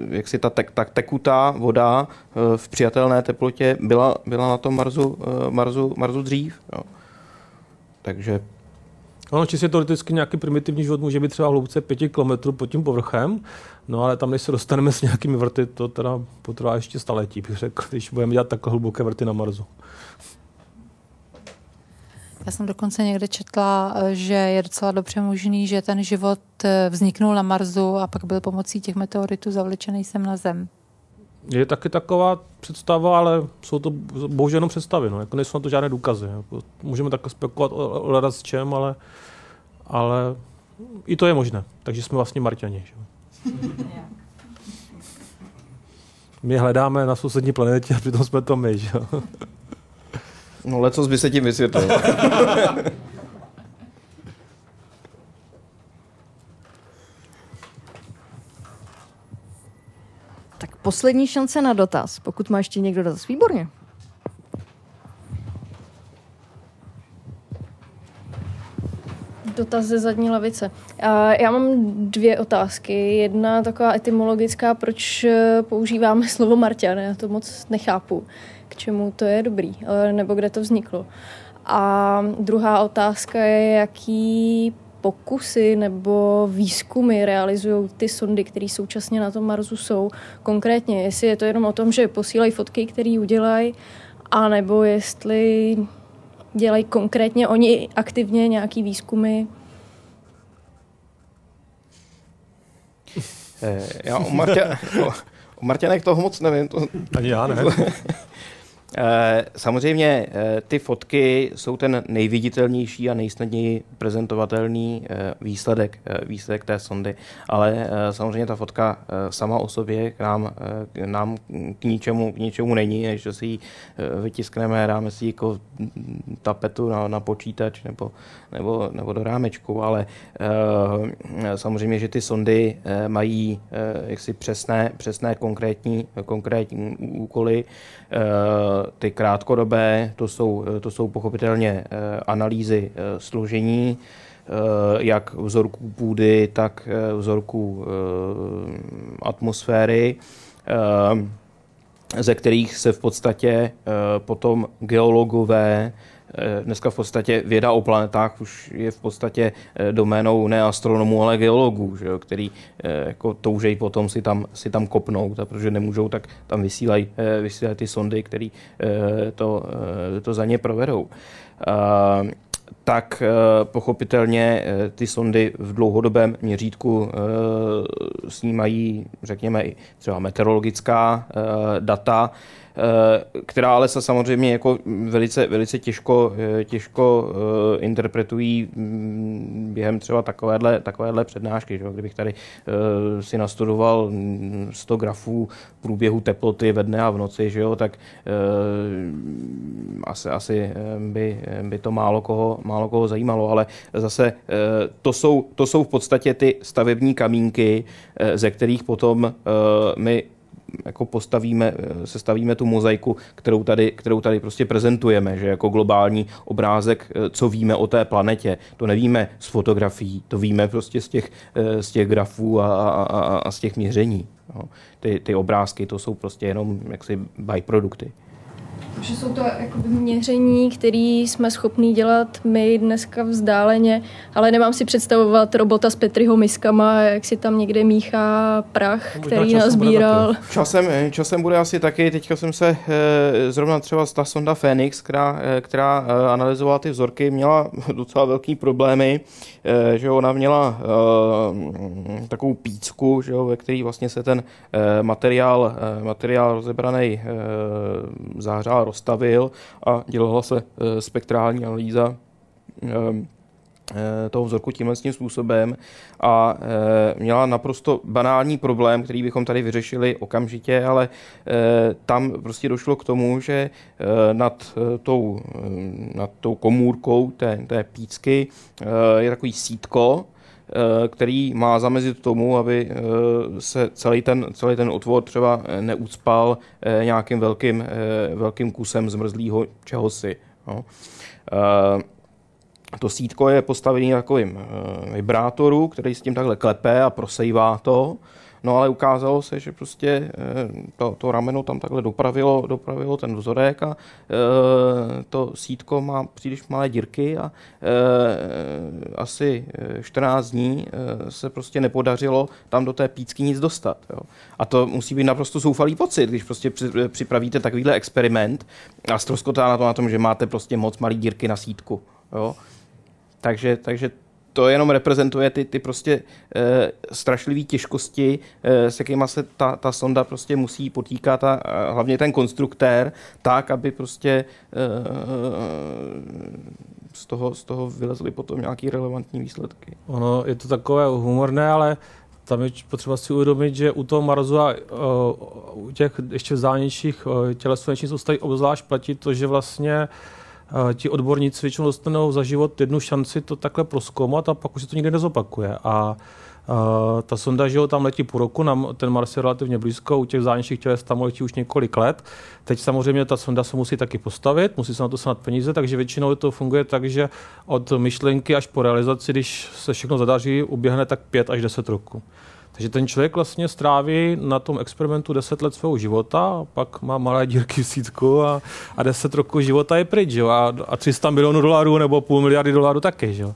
jak si ta, tek, ta tekutá voda v přijatelné teplotě byla, byla na tom Marsu, Marsu, Marsu dřív. Jo. Takže Ono čistě teoreticky nějaký primitivní život může být třeba hloubce 5 km pod tím povrchem, no ale tam, než se dostaneme s nějakými vrty, to teda potrvá ještě staletí, bych řekl, když budeme dělat takhle hluboké vrty na Marsu. Já jsem dokonce někde četla, že je docela dobře možný, že ten život eh, vzniknul na Marsu a pak byl pomocí těch meteoritů zavlečený sem na Zem. Je taky taková představa, ale jsou to bohužel jenom představy. No. Jako nejsou na to žádné důkazy. Jako můžeme takhle spekulovat o, o, o s čem, ale, ale i to je možné. Takže jsme vlastně Marťani. Že? My hledáme na sousední planetě a přitom jsme to my. Že? No lecos by se tím vysvětlil. Tak poslední šance na dotaz. Pokud má ještě někdo dotaz, výborně. Dotaz ze zadní lavice. Já mám dvě otázky. Jedna taková etymologická, proč eh, používáme slovo Marťan. Já to moc nechápu, k čemu to je dobrý, eh, nebo kde to vzniklo. A druhá otázka je, jaký pokusy nebo výzkumy realizují ty sondy, které současně na tom Marsu jsou. Konkrétně, jestli je to jenom o tom, že posílají fotky, které udělají, anebo jestli dělají konkrétně oni aktivně nějaký výzkumy. Eh, já o, Martě, o, o Martěnek toho moc nevím. To, Ani já ne. Eh, samozřejmě eh, ty fotky jsou ten nejviditelnější a nejsnadněji prezentovatelný eh, výsledek, výsledek té sondy, ale samozřejmě ta fotka sama o sobě k nám, k nám k ničemu, k ničemu není, než že si ji vytiskneme, dáme si jako tapetu na, na počítač nebo, nebo, nebo do rámečku, ale samozřejmě, že ty sondy mají jaksi přesné, přesné konkrétní, konkrétní úkoly, ty krátkodobé, to jsou, to jsou pochopitelně eh, analýzy eh, složení, eh, jak vzorků půdy, tak vzorků atmosféry, ze kterých se v podstatě potom geologové dneska v podstatě věda o planetách už je v podstatě eh, doménou ne astronomů, ale geologů, že jo, který eh, jako toužejí potom si tam, si tam kopnout, a protože nemůžou, tak tam vysílají, vysílají ty sondy, které to, to za ně provedou tak pochopitelně ty sondy v dlouhodobém měřítku snímají, řekněme, i třeba meteorologická data, Eh, která ale se samozřejmě jako velice, velice těžko, eh, těžko eh, interpretují mm, během třeba takovéhle, takovéhle přednášky. Že? Kdybych tady si nastudoval 100 grafů průběhu teploty ve dne a v noci, že jo, tak asi, asi by, by to málo koho, málo koho zajímalo, ale zase to jsou, to jsou v podstatě ty stavební kamínky, ze kterých potom my jako postavíme, sestavíme tu mozaiku, kterou tady, kterou tady prostě prezentujeme, že jako globální obrázek, eh, co víme o té planetě. To nevíme z fotografií, to víme prostě z těch, eh, z těch grafů a, a, a, a z těch měření. No. Ty, ty obrázky, to jsou prostě jenom jaksi byprodukty že jsou to jakoby měření, které jsme schopní dělat my dneska vzdáleně, ale nemám si představovat robota s Petriho miskama, jak si tam někde míchá prach, no, který nazbíral. Časem, eh, časem bude asi taky, teďka jsem se e, zrovna třeba ta sonda Phoenix, která, e, která analyzovala ty vzorky, měla docela velký problémy, že ona měla takovou pícku, že jo, ve který vlastně se ten materiál, materiál rozebraný e, zahřál rozstavil a dělala se eh, spektrální analýza eh, eh, toho vzorku tímhle tím způsobem a měla naprosto banální problém, který bychom tady vyřešili okamžitě, ale tam prostě došlo k tomu, že nad tou, nad tou komůrkou té, té pícky je takový sítko, který má zamezit tomu, aby eh, se celý ten, celý ten otvor třeba neucpal eh, nějakým velkým, velkým kusem zmrzlého čehosi. No. to sítko je postavené na takovým eh, vibrátoru, který s tím takhle klepe a prosejvá to. No ale ukázalo se, že prostě eh, to, to rameno tam takhle dopravilo, dopravilo ten vzorek a e, to sítko má příliš malé dírky a e, asi 14 dní se prostě nepodařilo tam do té pícky nic dostat. Jo. A to musí být naprosto zoufalý pocit, když prostě připravíte takovýhle experiment a ztroskotá na to na tom, že máte prostě moc malý dírky na sítku. Jo. Takže, takže to jenom reprezentuje ty, ty prostě e, strašlivé těžkosti, e, se jakýma se ta, ta sonda prostě musí potýkat a, a hlavně ten konstruktér tak, aby prostě e, z, toho, z toho vylezly potom nějaký relevantní výsledky. Ono je to takové humorné, ale tam je potřeba si uvědomit, že u toho Marzu a uh, u těch ještě vzdálenějších uh, tělesných soustaví obzvlášť platí to, že vlastně uh, ti odborníci většinou dostanou za život jednu šanci to takhle proskoumat a pak už se to nikdy nezopakuje. A Uh, ta sonda, že jo, tam letí půl roku, nám ten Mars je relativně blízko, u těch zánějších těles tam letí už několik let. Teď samozřejmě ta sonda se musí taky postavit, musí se na to snad peníze, takže většinou to funguje tak, že od myšlenky až po realizaci, když se všechno zadaří, uběhne tak 5 až 10 roku. Takže ten člověk vlastně stráví na tom experimentu 10 let svého života, pak má malé dírky v sítku a, a 10 roků života je pryč, jo? A, a 300 milionů dolarů nebo půl miliardy dolarů taky. Jo?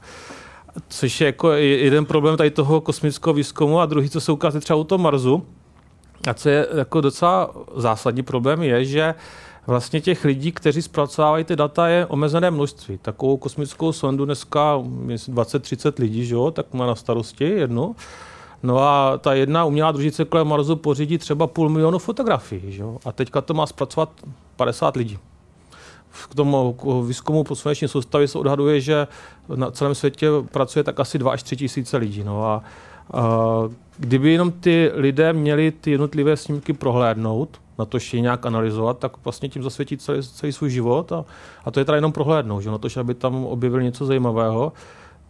Což je jako jeden problém tady toho kosmického výzkumu a druhý, co se ukazuje třeba u toho Marsu, a co je jako docela zásadní problém, je, že vlastně těch lidí, kteří zpracovávají ty data, je omezené množství. Takovou kosmickou sondu dneska 20-30 lidí, že jo, tak má na starosti jednu. No a ta jedna umělá družice kolem Marsu pořídí třeba půl milionu fotografií. Že? A teďka to má zpracovat 50 lidí. K tomu výzkumu po sluneční soustavě se odhaduje, že na celém světě pracuje tak asi 2 až 3 tisíce lidí. No a, a kdyby jenom ty lidé měli ty jednotlivé snímky prohlédnout, na to ještě nějak analyzovat, tak vlastně tím zasvětí celý, celý svůj život a, a to je teda jenom prohlédnout, že na to, že aby tam objevili něco zajímavého.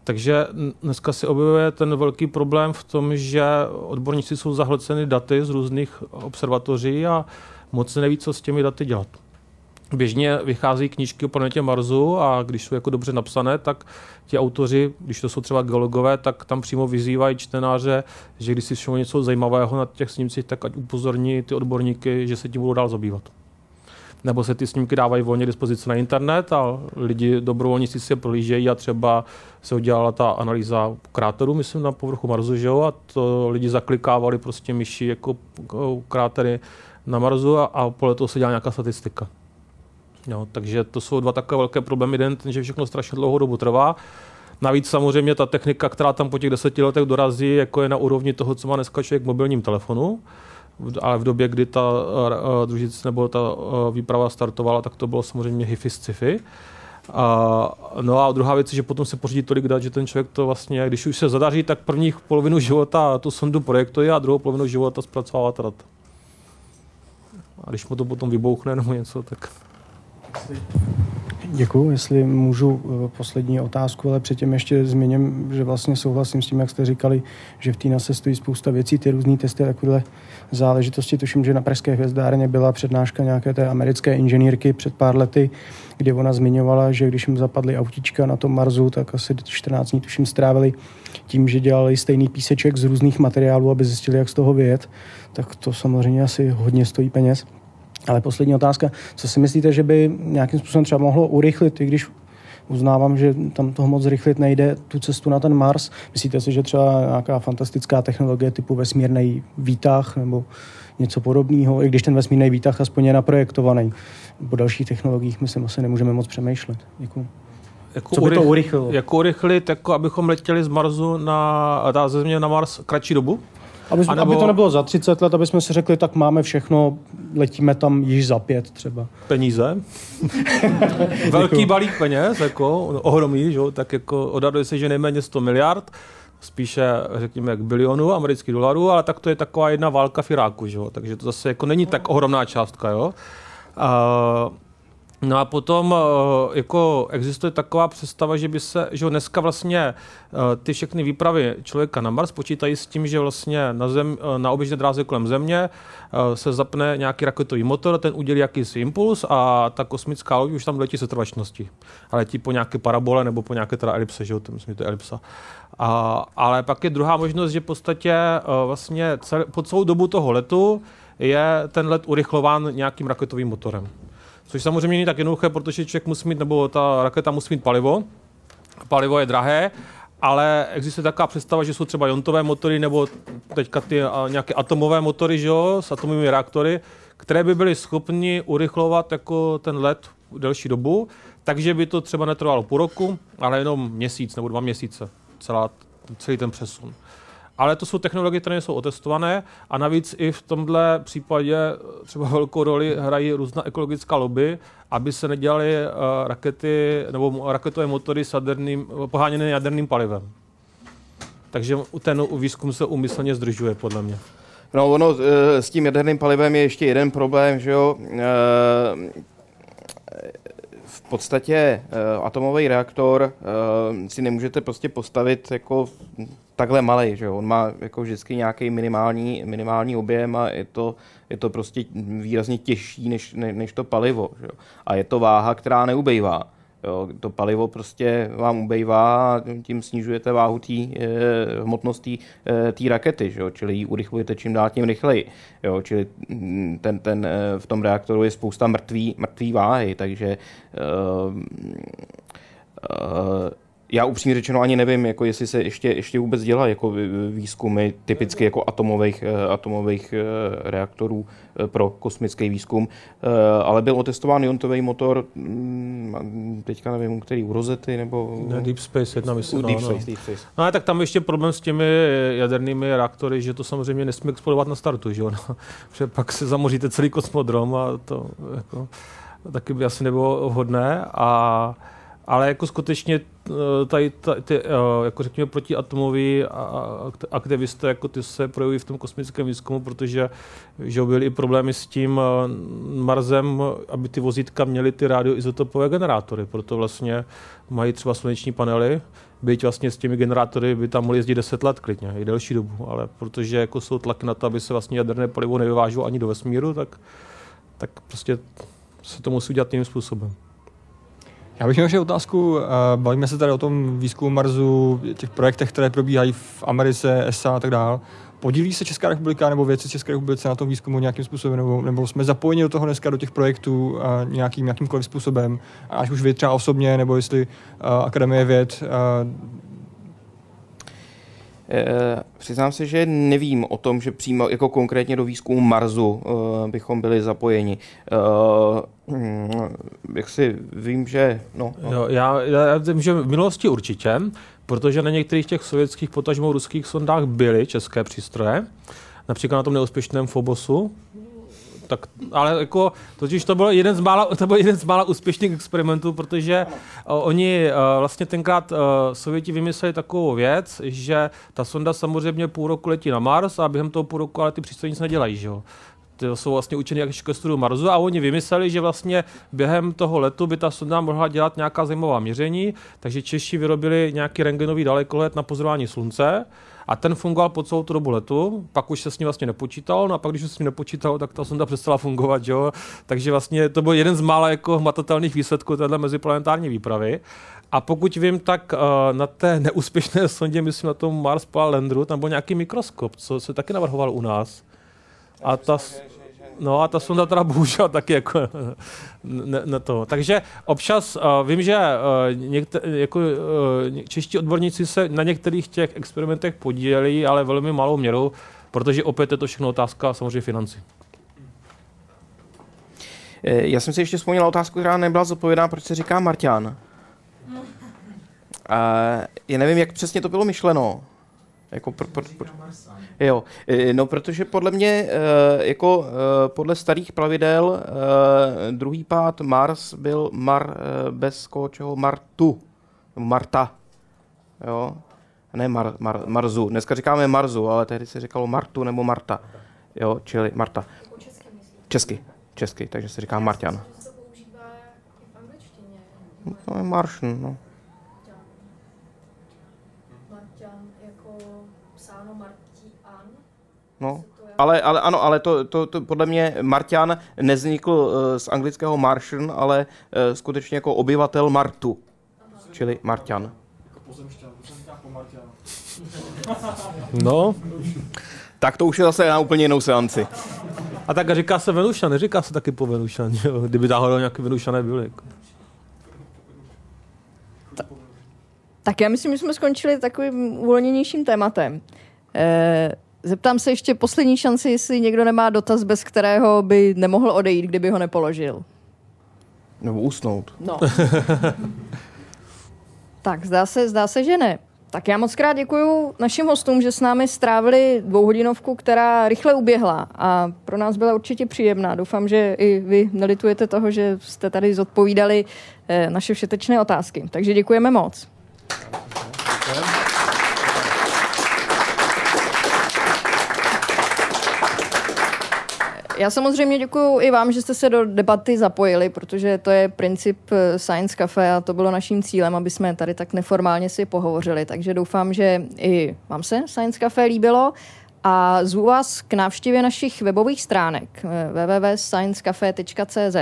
Takže dneska se objevuje ten velký problém v tom, že odborníci jsou zahlceny daty z různých observatoří a moc neví, co s těmi daty dělat. Běžně vychází knížky o planetě Marsu a když jsou jako dobře napsané, tak ti autoři, když to jsou třeba geologové, tak tam přímo vyzývají čtenáře, že když si všimnou něco zajímavého na těch snímcích, tak ať upozorní ty odborníky, že se tím budou dál zabývat nebo se ty snímky dávají volně dispozici na internet a lidi dobrovolníci si je prohlížejí a třeba se udělala ta analýza kráteru, myslím, na povrchu Marsu, že jo, a to lidi zaklikávali prostě myši jako krátery na Marsu a, a podle toho se dělá nějaká statistika. Jo, takže to jsou dva takové velké problémy. Jeden, ten, že všechno strašně dlouhou dobu trvá. Navíc samozřejmě ta technika, která tam po těch deseti letech dorazí, jako je na úrovni toho, co má dneska člověk v mobilním telefonu ale v době, kdy ta uh, družice nebo ta uh, výprava startovala, tak to bylo samozřejmě hifi sci-fi. Uh, no a druhá věc je, že potom se pořídí tolik dat, že ten člověk to vlastně, když už se zadaří, tak první polovinu života tu sondu projektuje a druhou polovinu života zpracovává ta data. A když mu to potom vybouchne nebo něco, tak... Děkuji, jestli můžu eh, poslední otázku, ale předtím ještě zmíním, že vlastně souhlasím s tím, jak jste říkali, že v té se stojí spousta věcí, ty různé testy, takovéhle záležitosti. Tuším, že na Pražské hvězdárně byla přednáška nějaké té americké inženýrky před pár lety, kdy ona zmiňovala, že když jim zapadly autička na tom Marsu, tak asi 14 dní tuším strávili tím, že dělali stejný píseček z různých materiálů, aby zjistili, jak z toho vyjet. Tak to samozřejmě asi hodně stojí peněz. Ale poslední otázka, co si myslíte, že by nějakým způsobem třeba mohlo urychlit, i když uznávám, že tam toho moc rychlit nejde, tu cestu na ten Mars. Myslíte si, že třeba nějaká fantastická technologie typu vesmírný výtah nebo něco podobného, i když ten vesmírný výtah aspoň je naprojektovaný. Po dalších technologiích my si asi nemůžeme moc přemýšlet. Děkuji. Jako Co by urych, to urychlilo? Jako urychlit, jako abychom letěli z Marsu na, ze země na Mars kratší dobu? Aby, nebo... aby to nebylo za 30 let, aby jsme si řekli, tak máme všechno, letíme tam již za pět třeba. Peníze. Velký balík peněz, jako ohromný, že? tak jako odhaduje se, že nejméně 100 miliard, spíše řekněme jak bilionů amerických dolarů, ale tak to je taková jedna válka v Iráku, že? takže to zase jako není tak ohromná částka. Jo? A No a potom eh, jako existuje taková představa, že by se, že dneska vlastně eh, ty všechny výpravy člověka na Mars počítají s tím, že vlastně na, zem, eh, na oběžné dráze kolem Země se zapne nějaký raketový motor, ten udělí jakýsi impuls a ta kosmická loď už tam letí se trvačností. Ale letí po nějaké parabole nebo po nějaké teda elipse, že jo, to myslím, že to je elipsa. A, ale pak je druhá možnost, že v podstatě vlastně cel, po celou dobu toho letu je ten let urychlován nějakým raketovým motorem. Což samozřejmě není tak jednoduché, protože člověk musí mít, nebo ta raketa musí mít palivo. Palivo je drahé, ale existuje taková představa, že jsou třeba jontové motory nebo teďka ty nějaké atomové motory, že jo, s atomovými reaktory, které by byly schopni urychlovat jako ten let delší dobu, takže by to třeba netrvalo půl roku, ale jenom měsíc nebo dva měsíce, celá, celý ten přesun ale to jsou technologie, které jsou otestované a navíc i v tomhle případě třeba velkou roli hrají různá ekologická lobby, aby se nedělaly uh, rakety nebo raketové motory s jaderným, poháněné jaderným palivem. Takže ten výzkum se umyslně zdržuje, podle mě. No ono eh, s tím jaderným palivem je ještě jeden problém, že jo. Eh, v podstatě atomový reaktor si nemůžete prostě postavit jako takhle malý, že jo? On má jako vždycky nějaký minimální, minimální objem a je to, je to prostě výrazně těžší než, ne, než to palivo, že jo? A je to váha, která neubejvá. Jo, to palivo prostě vám ubejvá a tím snižujete váhu tý, eh, hmotnost té eh, rakety, že jo? čili ji urychlujete čím dál tím rychleji. Jo? Čili mm, ten, ten, eh, v tom reaktoru je spousta mrtvý, mrtvý váhy, takže uh, uh, já upřímně řečeno ani nevím, jako jestli se ještě, ještě vůbec dělá jako výzkumy typicky jako atomových, eh, atomových eh, reaktorů eh, pro kosmický výzkum, ale byl otestován iontový motor, mm, teďka nevím, který u Rosety nebo... Ne, Deep Space jedna myslím. No, Deep, no. Space, Deep Space. No tak tam ještě problém s těmi jadernými reaktory, že to samozřejmě nesmí explodovat na startu, že jo? No, že pak se zamoříte celý kosmodrom a to jako, taky by asi nebylo vhodné a ale jako skutečně tady, tady ty, eh, jako řekněme, protiatomoví aktivisté, jako ty se projevují v tom kosmickém výzkumu, protože že byly i problémy s tím eh, Marzem, aby ty vozítka měly ty radioizotopové generátory, proto vlastně mají třeba sluneční panely, byť vlastně s těmi generátory by tam mohli jezdit 10 let klidně, i delší dobu, ale protože jako jsou tlaky na to, aby se vlastně jaderné palivo nevyváželo ani do vesmíru, tak, tak prostě se to musí udělat jiným způsobem. Já bych měl ještě otázku. Eh, bavíme se tady o tom výzkumu Marsu, těch projektech, které probíhají v Americe, ESA a tak dále. Podílí se Česká republika nebo věci České republiky na tom výzkumu nějakým způsobem, nebo, nebo jsme zapojeni do toho dneska, do těch projektů a eh, nějakým, jakýmkoliv způsobem, až už vy třeba osobně, nebo jestli uh, Akademie věd uh, přiznám se, že nevím o tom, že přímo jako konkrétně do výzkumu Marsu e, bychom byli zapojeni. E, jak si vím, že... No, no. Jo, já, já vím, že v minulosti určitě, protože na některých těch sovětských, potažmo ruských sondách byly české přístroje, například na tom neúspěšném Fobosu, tak, ale jako, totiž to byl jeden z mála, to byl jeden z mála úspěšných experimentů, protože uh, oni uh, vlastně tenkrát uh, Sověti vymysleli takovou věc, že ta sonda samozřejmě půl roku letí na Mars a během toho půl roku ale ty přístroje nic nedělají, že jo to jsou vlastně učení jak ke studiu Marsu a oni vymysleli, že vlastně během toho letu by ta sonda mohla dělat nějaká zajímavá měření, takže Češi vyrobili nějaký rengenový dalekohled na pozorování slunce a ten fungoval po celou tu dobu letu, pak už se s ním vlastně nepočítalo, no a pak když se s ním nepočítalo, tak ta sonda přestala fungovat, jo? takže vlastně to byl jeden z mála jako hmatatelných výsledků téhle meziplanetární výpravy. A pokud vím, tak uh, na té neúspěšné sondě, myslím na tom Mars Polar Landeru, tam byl nějaký mikroskop, co se taky navrhoval u nás. A ta, No a ta sonda teda bohužel taky jako ne, ne to. Takže občas uh, vím, že uh, někte, jako, uh, čeští odborníci se na některých těch experimentech podíleli, ale velmi malou měrou, protože opět je to všechno otázka samozřejmě financí. Já jsem si ještě vzpomněl otázku, která nebyla zodpovědná, proč se říká Marťan. A já nevím, jak přesně to bylo myšleno. Jako pro, pro, pro, jo, no protože podle mě, e, jako e, podle starých pravidel, druhý pád Mars byl Mar bez čeho Martu, Marta, jo, ne Mar, Mar, Marzu. Dneska říkáme Marzu, ale tehdy se říkalo Martu nebo Marta, jo, čili Marta. Česky, česky, takže se říká Marťan. To je Martian, no. Marťan jako psáno Martian. No. Ale, ale ano, ale to, to, to podle mě Martian nevznikl uh, z anglického Martian, ale uh, skutečně jako obyvatel Martu, čili Martian. No, Tak to už je zase na úplně jinou seanci. a tak říká se Venušan, neříká se taky po Venušan, jo? kdyby náhodou nějaký Venušané byli. Jako. Tak já myslím, že jsme skončili takovým uvolněnějším tématem. Eh, zeptám se ještě poslední šanci, jestli někdo nemá dotaz, bez kterého by nemohl odejít, kdyby ho nepoložil. Nebo usnout. No. tak, zdá se, zdá se, že ne. Tak já moc krát děkuji našim hostům, že s námi strávili dvouhodinovku, která rychle uběhla a pro nás byla určitě příjemná. Doufám, že i vy nelitujete toho, že jste tady zodpovídali eh, naše všetečné otázky. Takže děkujeme moc. Já samozřejmě děkuji i vám, že jste se do debaty zapojili, protože to je princip eh, Science Cafe a to bylo naším cílem, aby jsme tady tak neformálně si pohovořili. Takže doufám, že i vám se Science Cafe líbilo a zvu vás k návštěvě našich webových stránek eh, www.sciencecafe.cz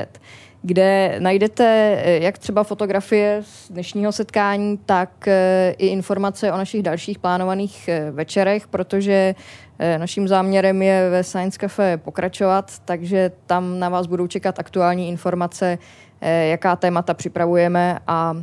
kde najdete eh, jak třeba fotografie z dnešního setkání, tak eh, i informace o našich dalších plánovaných eh, večerech, protože naším záměrem je ve Science Cafe pokračovat, takže tam na vás budou čekat aktuální informace, jaká témata připravujeme a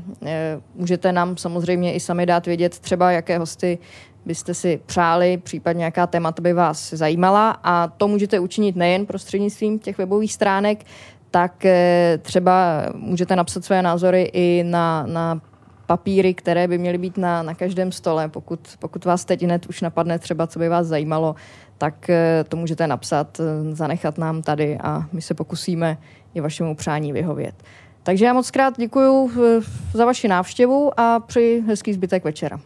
můžete nám samozřejmě i sami dát vědět třeba, jaké hosty byste si přáli, případně jaká témata by vás zajímala. A to můžete učinit nejen prostřednictvím těch webových stránek, tak eh, třeba můžete napsat své názory i na, na papíry, které by měly být na, na každém stole. Pokud, pokud vás teď hned už napadne třeba, co by vás zajímalo, tak eh, to můžete napsat, eh, zanechat nám tady a my se pokusíme i vašemu přání vyhovět. Takže já moc krát děkuji za vaši návštěvu a přeji hezký zbytek večera.